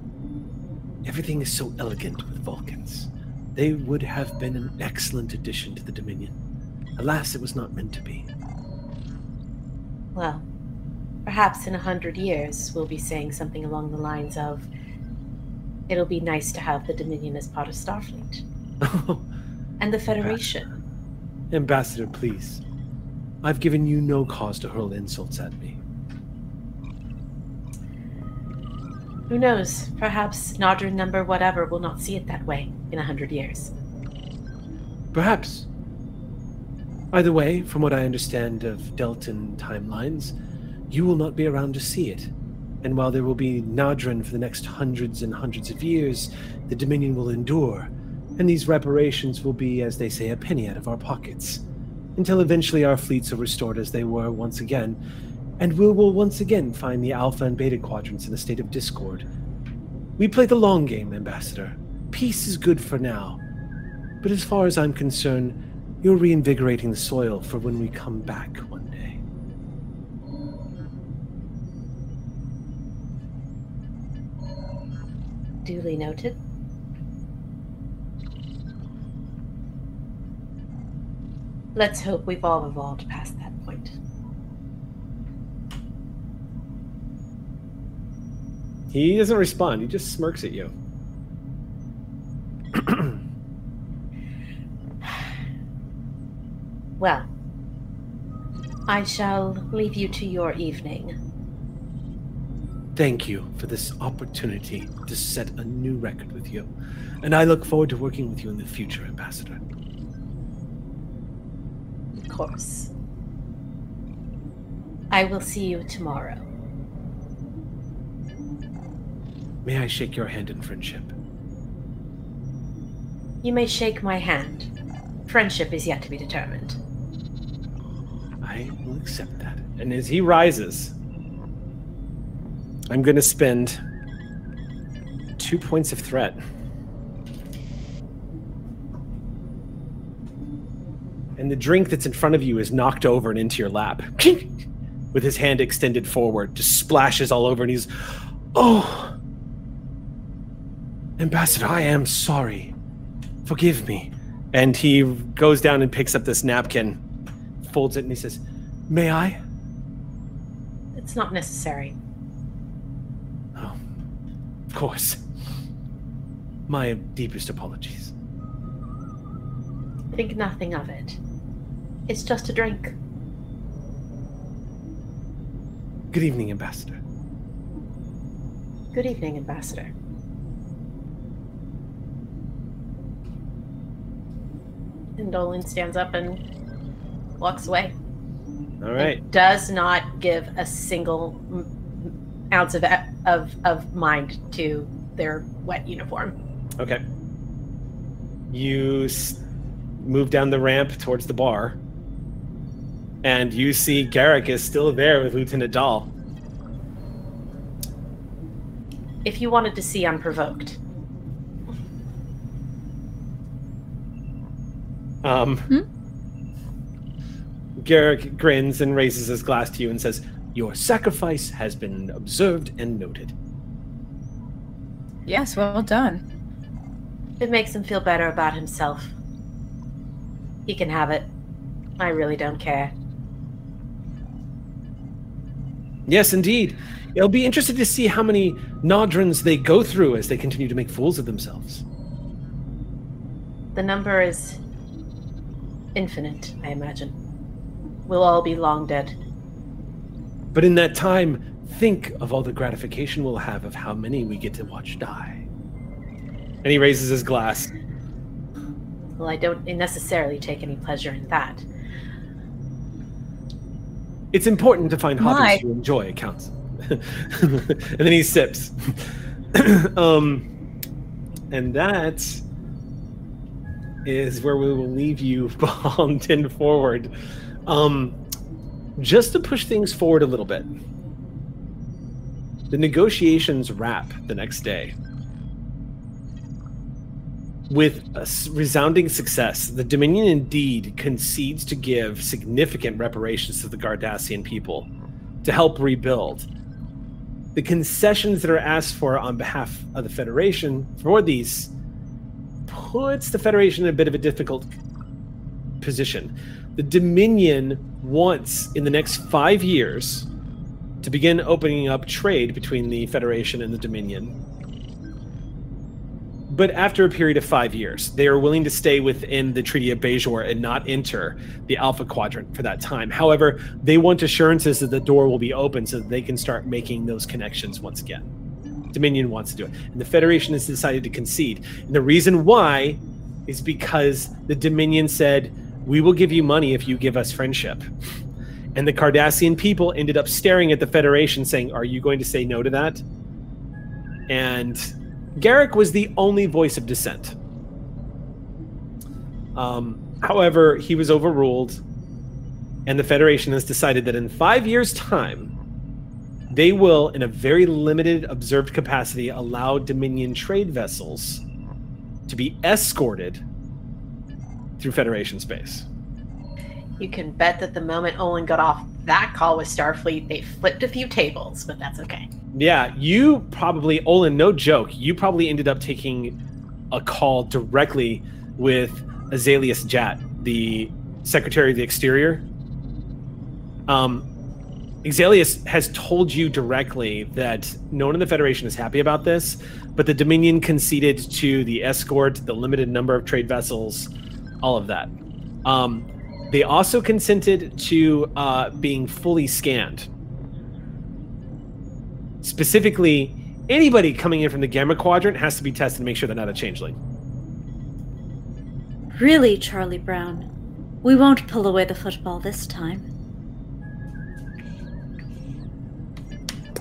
Everything is so elegant with Vulcans. They would have been an excellent addition to the Dominion. Alas, it was not meant to be. Well, perhaps in a hundred years we'll be saying something along the lines of It'll be nice to have the Dominion as part of Starfleet. and the Federation. Ambassador, please. I've given you no cause to hurl insults at me. Who knows? Perhaps Nadron number whatever will not see it that way in a hundred years. Perhaps. Either way, from what I understand of Deltan timelines, you will not be around to see it. And while there will be Nadron for the next hundreds and hundreds of years, the Dominion will endure, and these reparations will be, as they say, a penny out of our pockets. Until eventually our fleets are restored as they were once again, and we will once again find the Alpha and Beta quadrants in a state of discord. We play the long game, Ambassador. Peace is good for now. But as far as I'm concerned, you're reinvigorating the soil for when we come back one day. Duly noted. Let's hope we've all evolved past that point. He doesn't respond, he just smirks at you. Well, I shall leave you to your evening. thank you for this opportunity to set a new record with you. And I look forward to working with you in the future, Ambassador. Of course. I will see you tomorrow. May I shake your hand in friendship? You may shake my hand. Friendship is yet to be determined. I will accept that. And as he rises, I'm going to spend two points of threat. And the drink that's in front of you is knocked over and into your lap. With his hand extended forward, just splashes all over, and he's, Oh, Ambassador, I am sorry. Forgive me. And he goes down and picks up this napkin, folds it, and he says, May I? It's not necessary. Oh, of course. My deepest apologies. Think nothing of it. It's just a drink. Good evening, Ambassador. Good evening, Ambassador. And Dolan stands up and walks away. All right. And does not give a single ounce of, of of mind to their wet uniform. Okay. You move down the ramp towards the bar, and you see Garak is still there with Lieutenant Dahl. If you wanted to see unprovoked, Um, Garak grins and raises his glass to you and says, Your sacrifice has been observed and noted. Yes, well done. it makes him feel better about himself. He can have it. I really don't care. Yes, indeed. It'll be interesting to see how many Nadrons they go through as they continue to make fools of themselves. The number is infinite, I imagine. We'll all be long dead. But in that time, think of all the gratification we'll have of how many we get to watch die. And he raises his glass. Well, I don't necessarily take any pleasure in that. It's important to find My. hobbies you enjoy, it counts. and then he sips. um, and that is where we will leave you bombed and forward. Um, just to push things forward a little bit. The negotiations wrap the next day. With resounding success, the Dominion indeed concedes to give significant reparations to the Cardassian people to help rebuild. The concessions that are asked for on behalf of the Federation for these puts the Federation in a bit of a difficult position. The Dominion wants, in the next five years, to begin opening up trade between the Federation and the Dominion. But after a period of five years, they are willing to stay within the Treaty of Bajor and not enter the Alpha Quadrant for that time. However, they want assurances that the door will be open so that they can start making those connections once again. Dominion wants to do it. And the Federation has decided to concede. And the reason why is because the Dominion said, We will give you money if you give us friendship. And the Cardassian people ended up staring at the Federation saying, Are you going to say no to that? And Garak was the only voice of dissent. Um, however, he was overruled, and the Federation has decided that in five years' time, they will, in a very limited observed capacity, allow Dominion trade vessels to be escorted through Federation space. You can bet that the moment Olin got off that call with Starfleet, they flipped a few tables, but that's okay. Yeah, you probably, Olin, no joke, you probably ended up taking a call directly with Azaleus Jat, the Secretary of the Exterior. Um, Exalius has told you directly that no one in the Federation is happy about this, but the Dominion conceded to the escort, the limited number of trade vessels, all of that. Um, they also consented to uh, being fully scanned Specifically, anybody coming in from the Gamma Quadrant has to be tested to make sure they're not a changeling. Really, Charlie Brown? We won't pull away the football this time.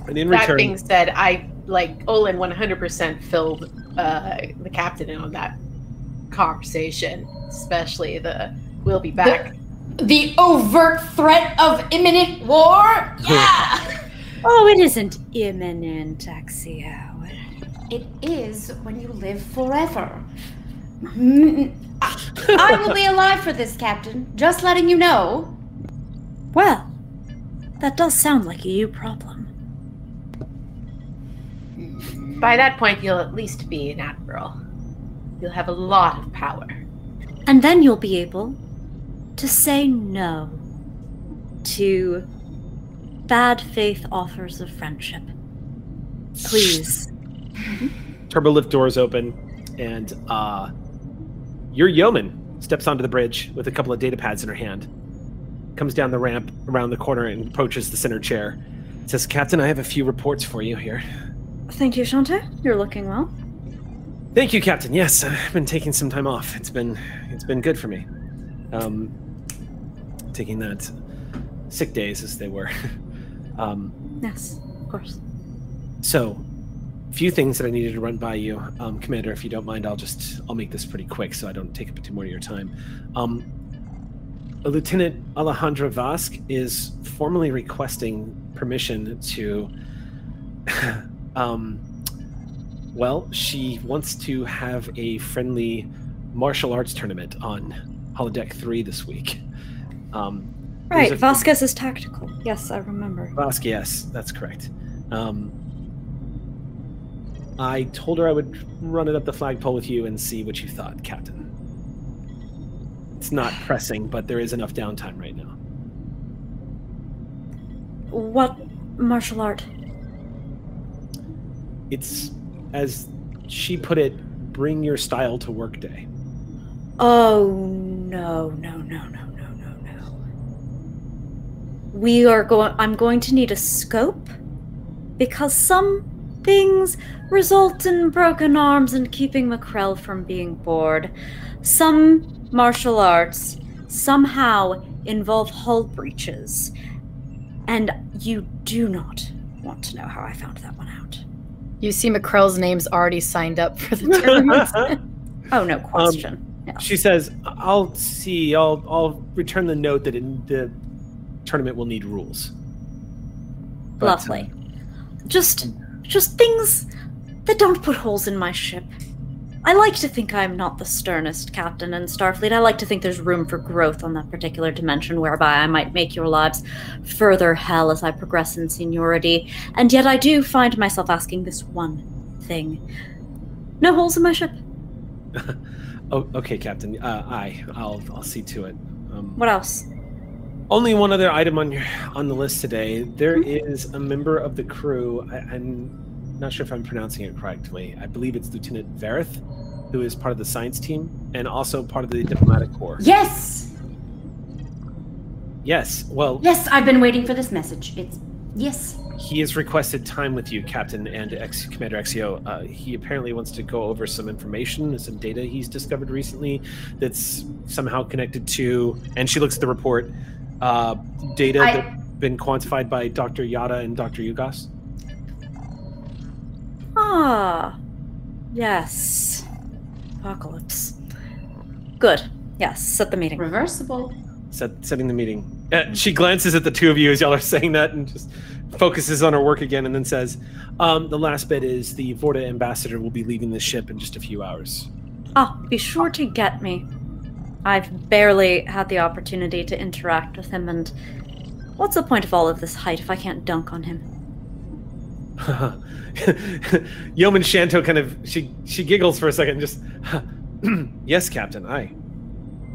And in That return, being said, I like Olin 100% filled uh, the captain in on that conversation, especially the "we'll be back." The overt threat of imminent war? Yeah! Oh, it isn't imminent, Axio. it is when you live forever. Mm, I, I will be alive for this, Captain. Just letting you know. Well, that does sound like a you problem. By that point, you'll at least be an admiral. You'll have a lot of power. And then you'll be able to say no to bad faith offers of friendship. Please. turbo lift doors open, and uh, your yeoman steps onto the bridge with a couple of data pads in her hand. Comes down the ramp around the corner and approaches the center chair. Says, "Captain, I have a few reports for you here." Thank you, Shante. You're looking well. Thank you, Captain. Yes, I've been taking some time off. It's been it's been good for me. Um, taking that sick days as they were. um, Yes, of course. so, few things that I needed to run by you, um, Commander. If you don't mind, I'll just I'll make this pretty quick so I don't take up too more of your time. Um, Lieutenant Alejandra Vasque is formally requesting permission to. um, well, she wants to have a friendly martial arts tournament on holodeck three this week. Um, Right, a- Vasquez is tactical. Yes, I remember. Vasquez, yes, that's correct. Um, I told her I would run it up the flagpole with you and see what you thought, Captain. It's not pressing, but there is enough downtime right now. What martial art? It's, as she put it, bring your style to work day. Oh no, no, no, no, no, no, no. We are going I'm going to need a scope because some things result in broken arms and keeping Macrell from being bored. Some martial arts somehow involve hull breaches. And you do not want to know how I found that one out. You see McCrell's name's already signed up for the tournament. Oh, no question. Yeah. She says, "I'll see. I'll I'll return the note that in the tournament will need rules." But, uh, Lovely. Just just things that don't put holes in my ship. I like to think I'm not the sternest captain in Starfleet. I like to think there's room for growth on that particular dimension whereby I might make your lives further hell as I progress in seniority. And yet I do find myself asking this one thing. No holes in my ship. oh, okay, Captain. Uh, I I'll I'll see to it. Um, What else? Only one other item on your on the list today. There is a member of the crew. I, I'm not sure if I'm pronouncing it correctly. I believe it's Lieutenant Verith, who is part of the science team and also part of the diplomatic corps. Yes! Yes. Well, Yes, I've been waiting for this message. It's. Yes. he has requested time with you, Captain and ex- Commander Exio. Uh, he apparently wants to go over some information, some data he's discovered recently that's somehow connected to. And she looks at the report. Uh, data I- that's been quantified by Dr. Yada and Dr. Yugos. Ah, yes. Apocalypse. Good. Yes, set the meeting. Reversible. Set, setting the meeting. Uh, she glances at the two of you as y'all are saying that and just focuses on her work again and then says, um, The last bit is the Vorta ambassador will be leaving the ship in just a few hours. Ah, be sure to get me. I've barely had the opportunity to interact with him, and what's the point of all of this height if I can't dunk on him? Yeoman Shanto kind of she she giggles for a second, just yes, Captain. I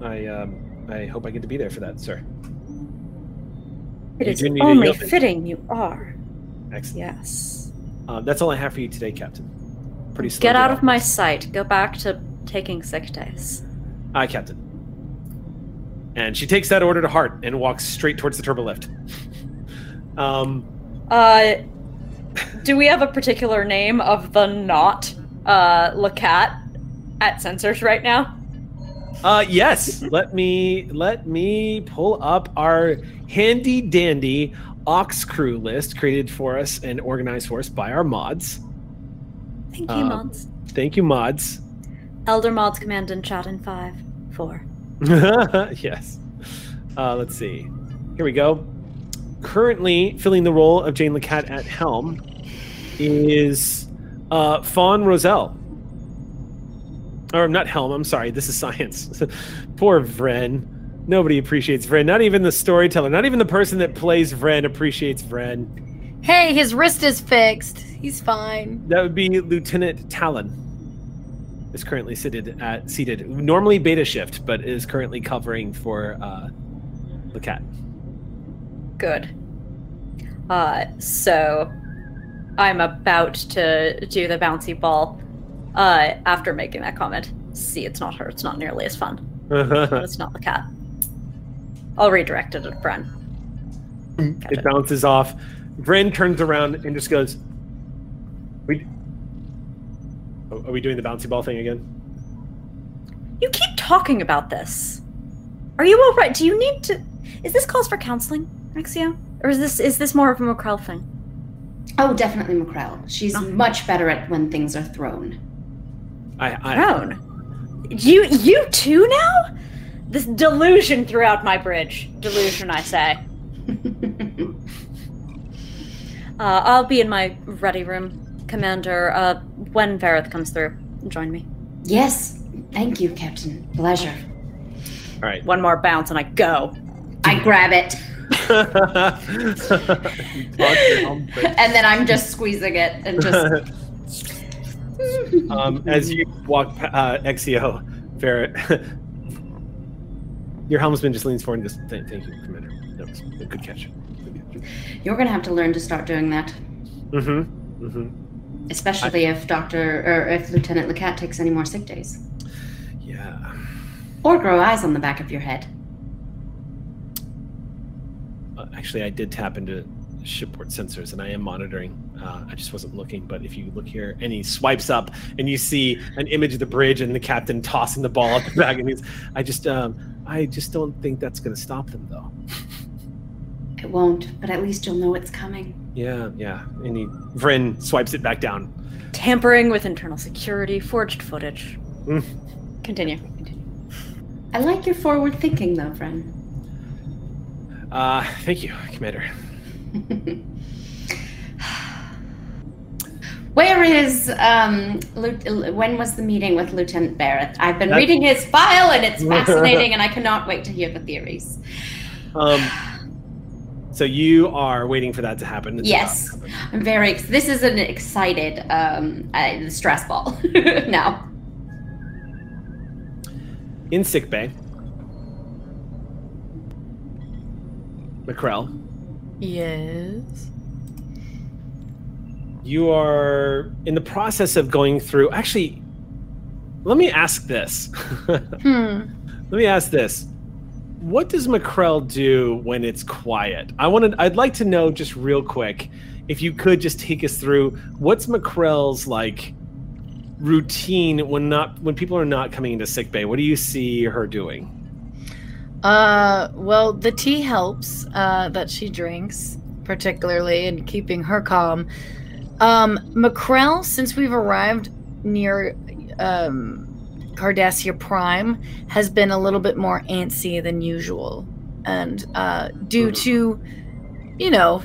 I um I hope I get to be there for that, sir. It You is do need a only fitting you are. Excellent. Yes. Uh, that's all I have for you today, Captain. Pretty slow Get out of my sight. Go back to taking sick days. Aye, Captain. And she takes that order to heart and walks straight towards the turbo lift. um, Uh, do we have a particular name of the not uh Lacat at sensors right now? Uh, yes. let me let me pull up our handy dandy Ox crew list created for us and organized for us by our mods. Thank you, Uh, mods. Thank you, mods. Elder mods command in chat in five, four. yes. Uh, let's see. Here we go. Currently filling the role of Jane Lacat at helm is uh, Fawn Roselle. Or not helm. I'm sorry. This is science. Poor Vren. Nobody appreciates Vren. Not even the storyteller. Not even the person that plays Vren appreciates Vren. Hey, his wrist is fixed. He's fine. That would be Lieutenant Talon. Is currently seated at seated normally beta shift, but is currently covering for uh, the cat. Good. Uh, so I'm about to do the bouncy ball. Uh, after making that comment, see, it's not her. It's not nearly as fun. But it's not the cat. I'll redirect it at Bren. it bounces off. Vren turns around and just goes, "We Oh, are we doing the bouncy ball thing again?" You keep talking about this. Are you all right? Do you need to? Is this calls for counseling, Rexia, or is this is this more of a Macrel thing? Oh, definitely Macrel. She's much better at when things are thrown. I, I Thrown. You you too now? This delusion throughout my bridge. Delusion, I say. uh, I'll be in my ready room, Commander. Uh, when Vareth comes through, join me. Yes, thank you, Captain. Pleasure. All right. One more bounce and I go. I grab it, and then I'm just squeezing it and just. um, as you walk uh, Exio, Ferret, your helmsman just leans forward and goes, "Thank, thank you, Commander. That was a good catch." You're gonna have to learn to start doing that, Mm-hmm. Mm-hmm. especially if Doctor or if Lieutenant Lecat takes any more sick days, Yeah. or grow eyes on the back of your head. Actually, I did tap into shipboard sensors, and I am monitoring. Uh, I just wasn't looking, but if you look here, and he swipes up, and you see an image of the bridge and the captain tossing the ball up the back, and he's, I just, um, I just don't think that's going to stop them, though. It won't, but at least you'll know it's coming. Yeah, yeah. And he, Vrin swipes it back down. Tampering with internal security, forged footage. Mm. Continue. I like your forward thinking, though, friend. Uh, thank you, Commander. Where is um? When was the meeting with Lieutenant Barrett? I've been That- reading his file, and it's fascinating, and I cannot wait to hear the theories. Um, so you are waiting for that to happen. It's Yes, happen. I'm very. This is an excited um uh, stress ball now. In sick bay, McCrell, Yes. you are in the process of going through. Actually, let me ask this. Hmm. Let me ask this. What does McCrell do when it's quiet? I wanted I'd like to know just real quick if you could just take us through what's McCrell's like routine when not when people are not coming into sick bay. What do you see her doing? Uh, well, the tea helps uh, that she drinks, particularly in keeping her calm. Um, McCrell, since we've arrived near um, Cardassia Prime, has been a little bit more antsy than usual. And uh, due to, you know,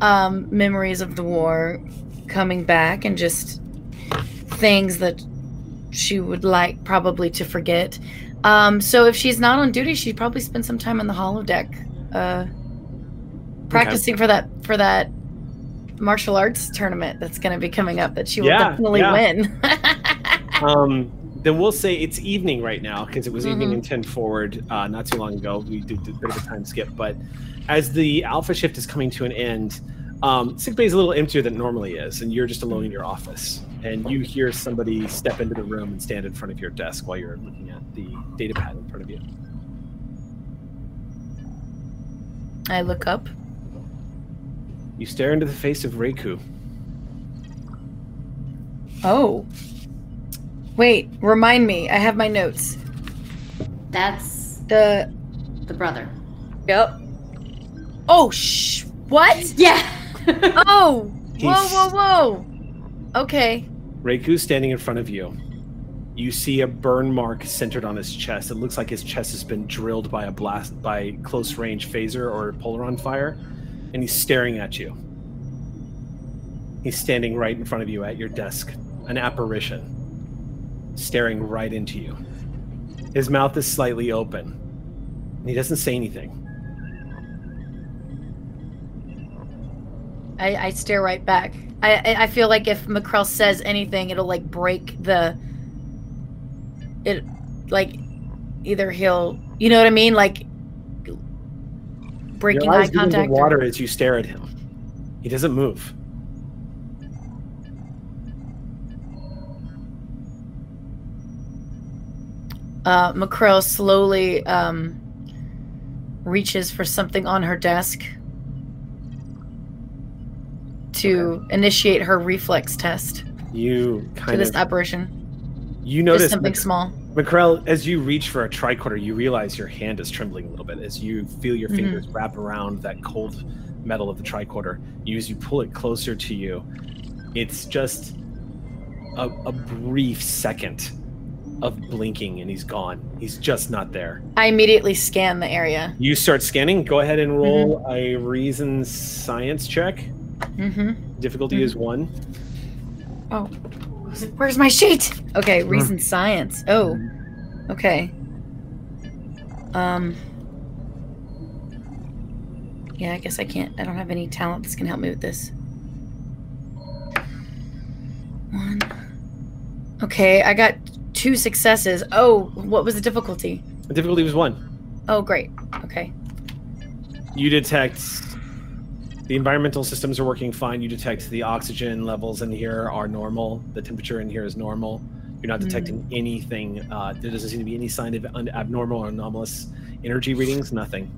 um, memories of the war coming back and just things that she would like probably to forget. Um, so if she's not on duty, she'd probably spend some time on the holodeck, uh, practicing for that for that martial arts tournament that's going to be coming up that she will Yeah, definitely yeah. win. Um, then we'll say it's evening right now because it was evening Mhm. in 10 forward uh, not too long ago. We did, did a bit of a time skip, but as the alpha shift is coming to an end, um, sick bay is a little emptier than it normally is, and you're just alone in your office. And you hear somebody step into the room and stand in front of your desk while you're looking at the data pad in front of you. I look up. You stare into the face of Reiku. Oh. Wait, remind me. I have my notes. That's The the brother. Yep. Oh shh. What? Yeah. Oh. Whoa, whoa, whoa. Okay. Reiku's standing in front of you. You see a burn mark centered on his chest. It looks like his chest has been drilled by a blast by close range phaser or polaron fire, and he's staring at you. He's standing right in front of you at your desk, an apparition, staring right into you. His mouth is slightly open. And he doesn't say anything. I, I stare right back. I, I feel like if McCrell says anything, it'll like break the. It, like, either he'll, you know what I mean, like breaking Your eye eyes into contact. or- water as you stare at him. He doesn't move. Uh, McCrell slowly um, reaches for something on her desk to initiate her reflex test You to kind this of apparition. you Just notice something Mc- small. McCrell, as you reach for a tricorder, you realize your hand is trembling a little bit as you feel your Mhm. fingers wrap around that cold metal of the tricorder. You, as you pull it closer to you, it's just a, a brief second of blinking and he's gone. He's just not there. I immediately scan the area. You start scanning. Go ahead and roll a reason science check. Mm-hmm. Difficulty is one. Oh, where's my sheet? Okay, reason science. Oh, okay. Um. Yeah, I guess I can't. I don't have any talent that's gonna help me with this. One. Okay, I got two successes. Oh, what was the difficulty? The difficulty was one. Oh, great. Okay. you detect the environmental systems are working fine. You detect the oxygen levels in here are normal. The temperature in here is normal. You're not detecting anything. Uh, there doesn't seem to be any sign of un- abnormal or anomalous energy readings. Nothing.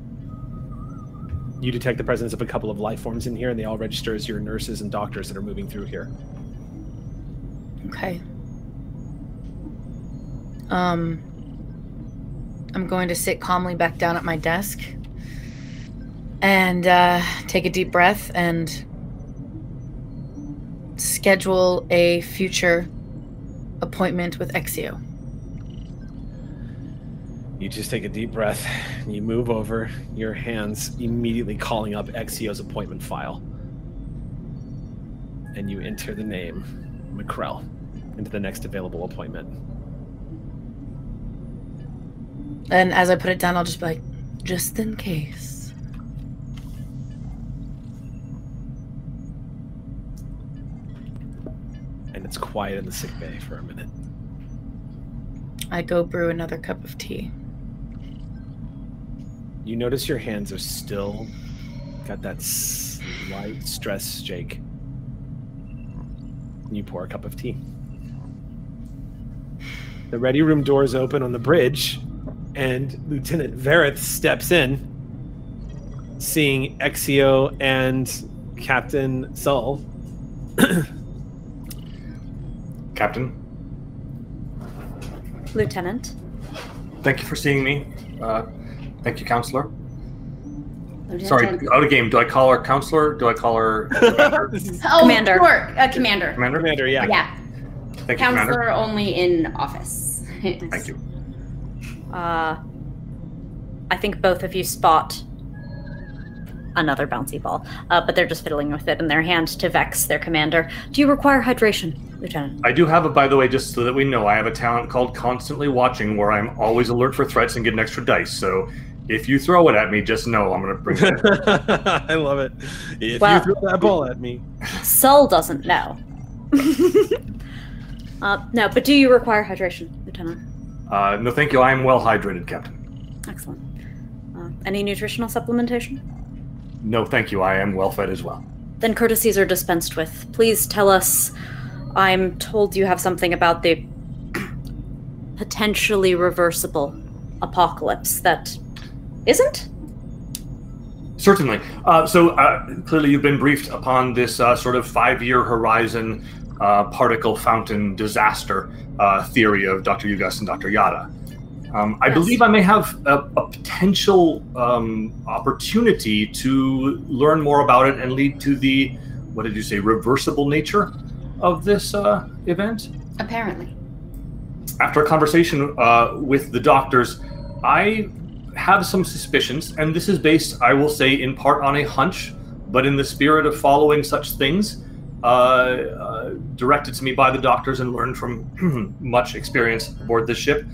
You detect the presence of a couple of life forms in here, and they all register as your nurses and doctors that are moving through here. Okay. Um, I'm going to sit calmly back down at my desk and uh, take a deep breath and schedule a future appointment with Exio. You just take a deep breath. And you move over, your hands immediately calling up Exio's appointment file. And you enter the name McCrell into the next available appointment. And as I put it down, I'll just be like, just in case. It's quiet in the sick bay for a minute. I go brew another cup of tea. You notice your hands are still got that slight stress shake. You pour a cup of tea. The ready room doors open on the bridge, and Lieutenant Verith steps in, seeing Exio and Captain Sull. Captain, Lieutenant. thank you for seeing me. Uh, thank you, Counselor. Lieutenant- Sorry, out of game. Do I call her Counselor? Do I call her Commander? Oh, Commander. Sure. Uh, commander. Commander? Commander, yeah. Yeah. Thank you, Commander. Counselor only in office. Thank you. Uh, I think both of you spot another bouncy ball, uh, but they're just fiddling with it in their hand to vex their commander. Do you require hydration, Lieutenant? I do have a, by the way, just so that we know, I have a talent called Constantly Watching where I'm always alert for threats and get an extra dice. So if you throw it at me, just know I'm going to bring it. I love it. If Wow. you throw that ball at me. Sol doesn't know. uh, no, but do you require hydration, Lieutenant? Uh, no, thank you. I am well hydrated, Captain. Excellent. Uh, any nutritional supplementation? No, thank you. I am well fed as well. Then courtesies are dispensed with. Please tell us. I'm told you have something about the potentially reversible apocalypse that isn't? Certainly. Uh, so uh, clearly, you've been briefed upon this uh, sort of five-year horizon uh, particle fountain disaster uh, theory of Dr. Yugos and Dr. Yada. Um, I Yes. believe I may have a, a potential um, opportunity to learn more about it and lead to the, what did you say, reversible nature of this uh, event. Apparently. After a conversation uh, with the doctors, I have some suspicions, and this is based, I will say, in part on a hunch, but in the spirit of following such things, uh, uh, directed to me by the doctors and learned from much experience aboard this ship.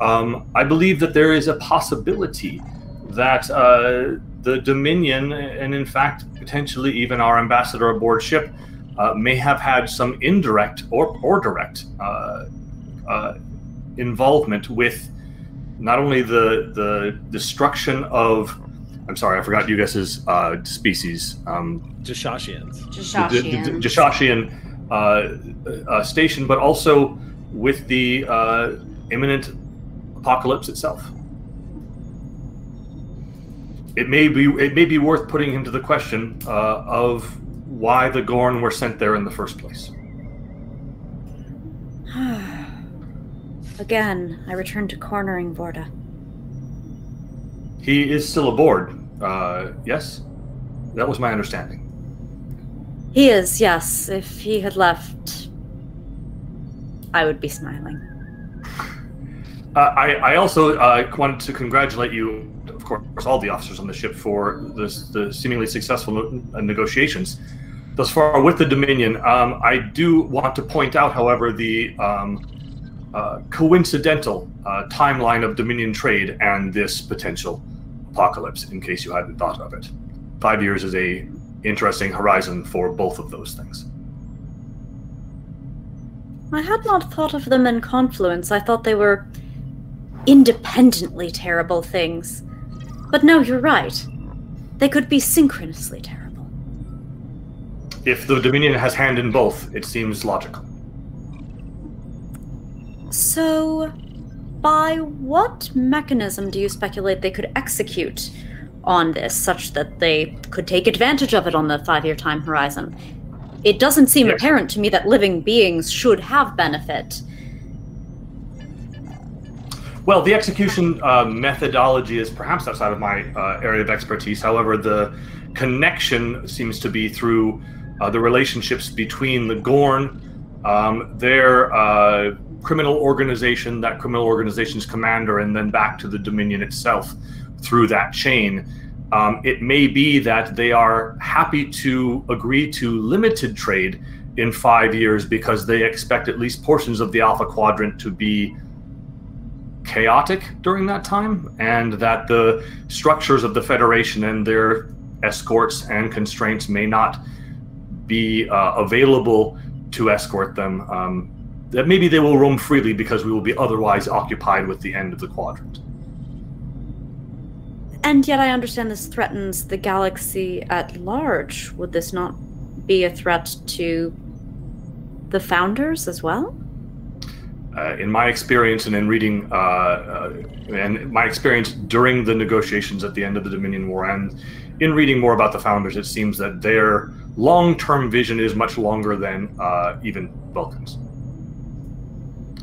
Um, I believe that there is a possibility that uh, the Dominion, and in fact, potentially even our ambassador aboard ship, uh, may have had some indirect or, or direct uh, uh, involvement with not only the the destruction of. I'm sorry, I forgot you guys's uh, species. Um, Jashashians. the, the, the Jashashian uh, uh, station, but also with the uh, imminent apocalypse itself. It may be it may be worth putting him to the question uh, of why the Gorn were sent there in the first place. Again, I return to cornering Vorta. He is still aboard. Uh, yes, that was my understanding. He is, yes. If he had left, I would be smiling. Uh, I, I also uh, wanted to congratulate you, of course, all the officers on the ship for this, the seemingly successful uh, negotiations thus far with the Dominion. Um, I do want to point out, however, the um, uh, coincidental uh, timeline of Dominion trade and this potential apocalypse, in case you hadn't thought of it. Five years is a interesting horizon for both of those things. I had not thought of them in confluence. I thought they were independently terrible things. But no, you're right. They could be synchronously terrible. If the Dominion has hand in both, it seems logical. So, by what mechanism do you speculate they could execute on this such that they could take advantage of it on the five year time horizon? It doesn't seem Yes. apparent to me that living beings should have benefit. Well, the execution uh, methodology is perhaps outside of my uh, area of expertise. However, the connection seems to be through uh, the relationships between the Gorn, um, their uh, criminal organization, that criminal organization's commander, and then back to the Dominion itself through that chain. Um, it may be that they are happy to agree to limited trade in five years because they expect at least portions of the Alpha Quadrant to be chaotic during that time, and that the structures of the Federation and their escorts and constraints may not be uh, available to escort them. Um, that maybe they will roam freely because we will be otherwise occupied with the end of the quadrant. And yet I understand this threatens the galaxy at large. Would this not be a threat to the founders as well? Uh, in my experience and in reading, uh, uh, and my experience during the negotiations at the end of the Dominion War, and in reading more about the founders, it seems that their long-term vision is much longer than uh, even Vulcans.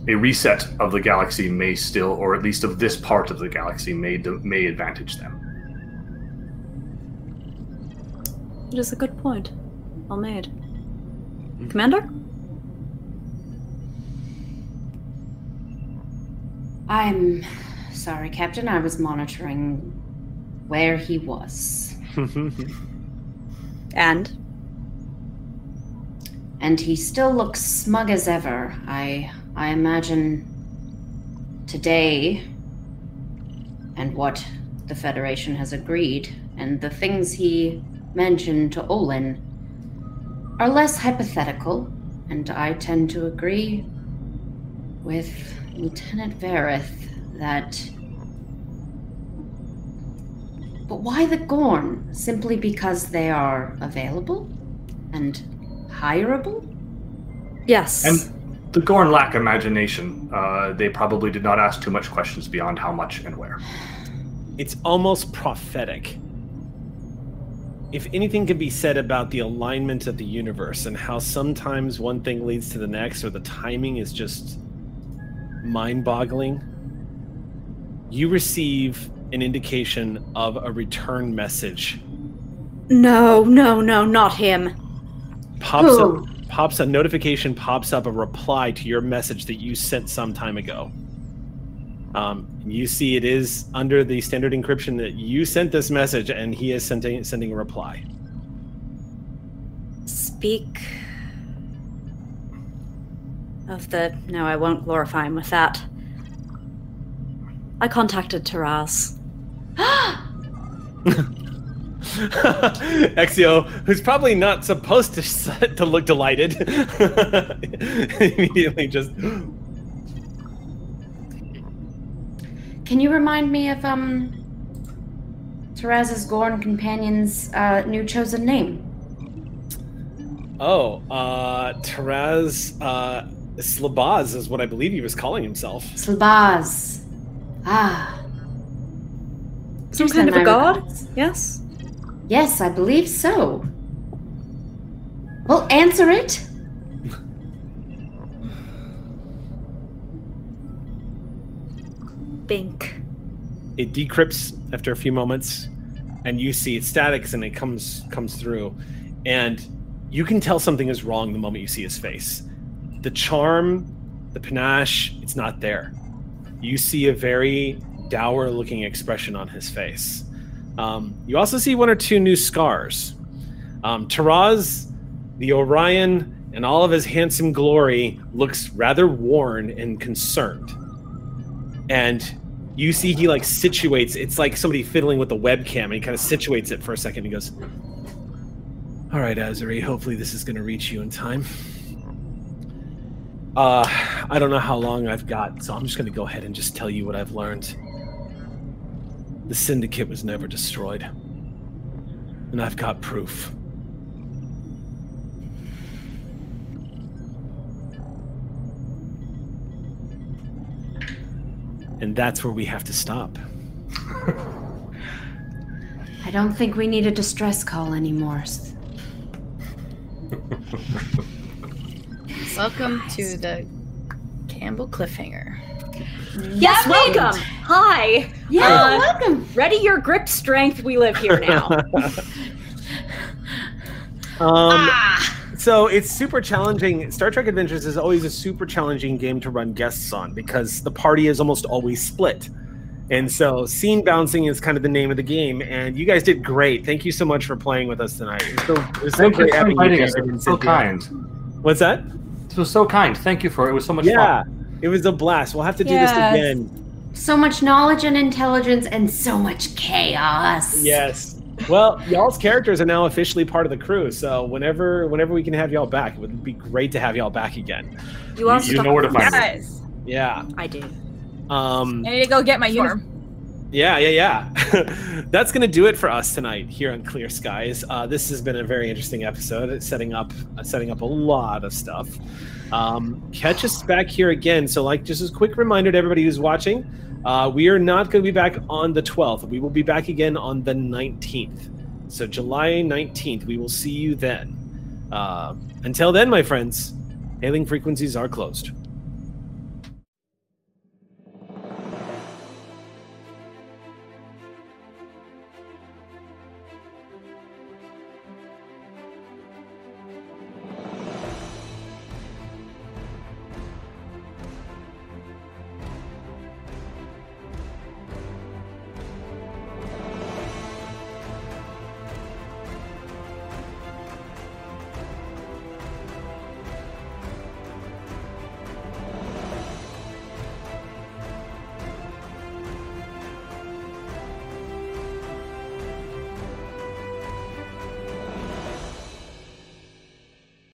A reset of the galaxy may still, or at least of this part of the galaxy, may may advantage them. It is a good point. Well made. Commander? I'm sorry, Captain. I was monitoring where he was. And? And he still looks smug as ever. I I imagine today and what the Federation has agreed and the things he mentioned to Olin are less hypothetical, and I tend to agree with Lieutenant Verith that but why the Gorn? Simply because they are available and hireable? Yes. And the Gorn lack imagination. Uh, they probably did not ask too much questions beyond how much and where. It's almost prophetic if anything can be said about the alignment of the universe and how sometimes one thing leads to the next or the timing is just mind-boggling, you receive an indication of a return message. No, no, no, not him. Pops up, pops a notification pops up a reply to your message that you sent some time ago. Um, you see, it is under the standard encryption that you sent this message, and he is sending sending a reply. Speak of the. No, I won't glorify him with that. I contacted Taraz. Exio, who's probably not supposed to to look delighted, immediately just Can you remind me of um Taraz's Gorn companion's uh, new chosen name? oh, uh, Taraz uh, Slabaz is what I believe he was calling himself. Slabaz. Ah. Some Here's kind of my a god? Yes? Yes, I believe so. Well, answer it. Bink. It decrypts after a few moments, and you see it's statics, and it comes comes through, and you can tell something is wrong the moment you see his face. The charm, the panache, it's not there. You see a very dour-looking expression on his face. Um, you also see one or two new scars. Um, Taraz, the Orion, and all of his handsome glory looks rather worn and concerned. And you see he like situates it's like somebody fiddling with the webcam and he kind of situates it for a second he goes all right Azari. hopefully this is going to reach you in time uh i don't know how long i've got so i'm just going to go ahead and just tell you what i've learned the syndicate was never destroyed and i've got proof and that's where we have to stop I don't think we need a distress call anymore. Welcome to the Campbell Cliffhanger. Yes, welcome. Hi. Yeah, Uh, welcome. Ready your grip strength. We live here now. Um, So it's super challenging. Star Trek Adventures is always a super challenging game to run guests on because the party is almost always split. And so scene bouncing is kind of the name of the game. And you guys did great. Thank you so much for playing with us tonight. It was so, it was so you great for having inviting you us. here It in was so kind. What's that? This was so kind. Thank you for it. It was so much Yeah, fun. It was a blast. We'll have to do Yes. this again. So much knowledge and intelligence and so much chaos. Yes. Well, y'all's characters are now officially part of the crew. So whenever whenever we can have y'all back, it would be great to have y'all back again. You also you know where to find us. Guys, Yeah. I do. Um I need to go get my uniform. Yeah, yeah, yeah. That's going to do it for us tonight here on Clear Skies. Uh, this has been a very interesting episode. It's setting up, uh, setting up a lot of stuff. Um, catch us back here again. So, like, just a quick reminder to everybody who's watching, uh, we are not going to be back on the 12th. We will be back again on the 19th. So, July 19th. We will see you then. Uh, until then, my friends, hailing frequencies are closed.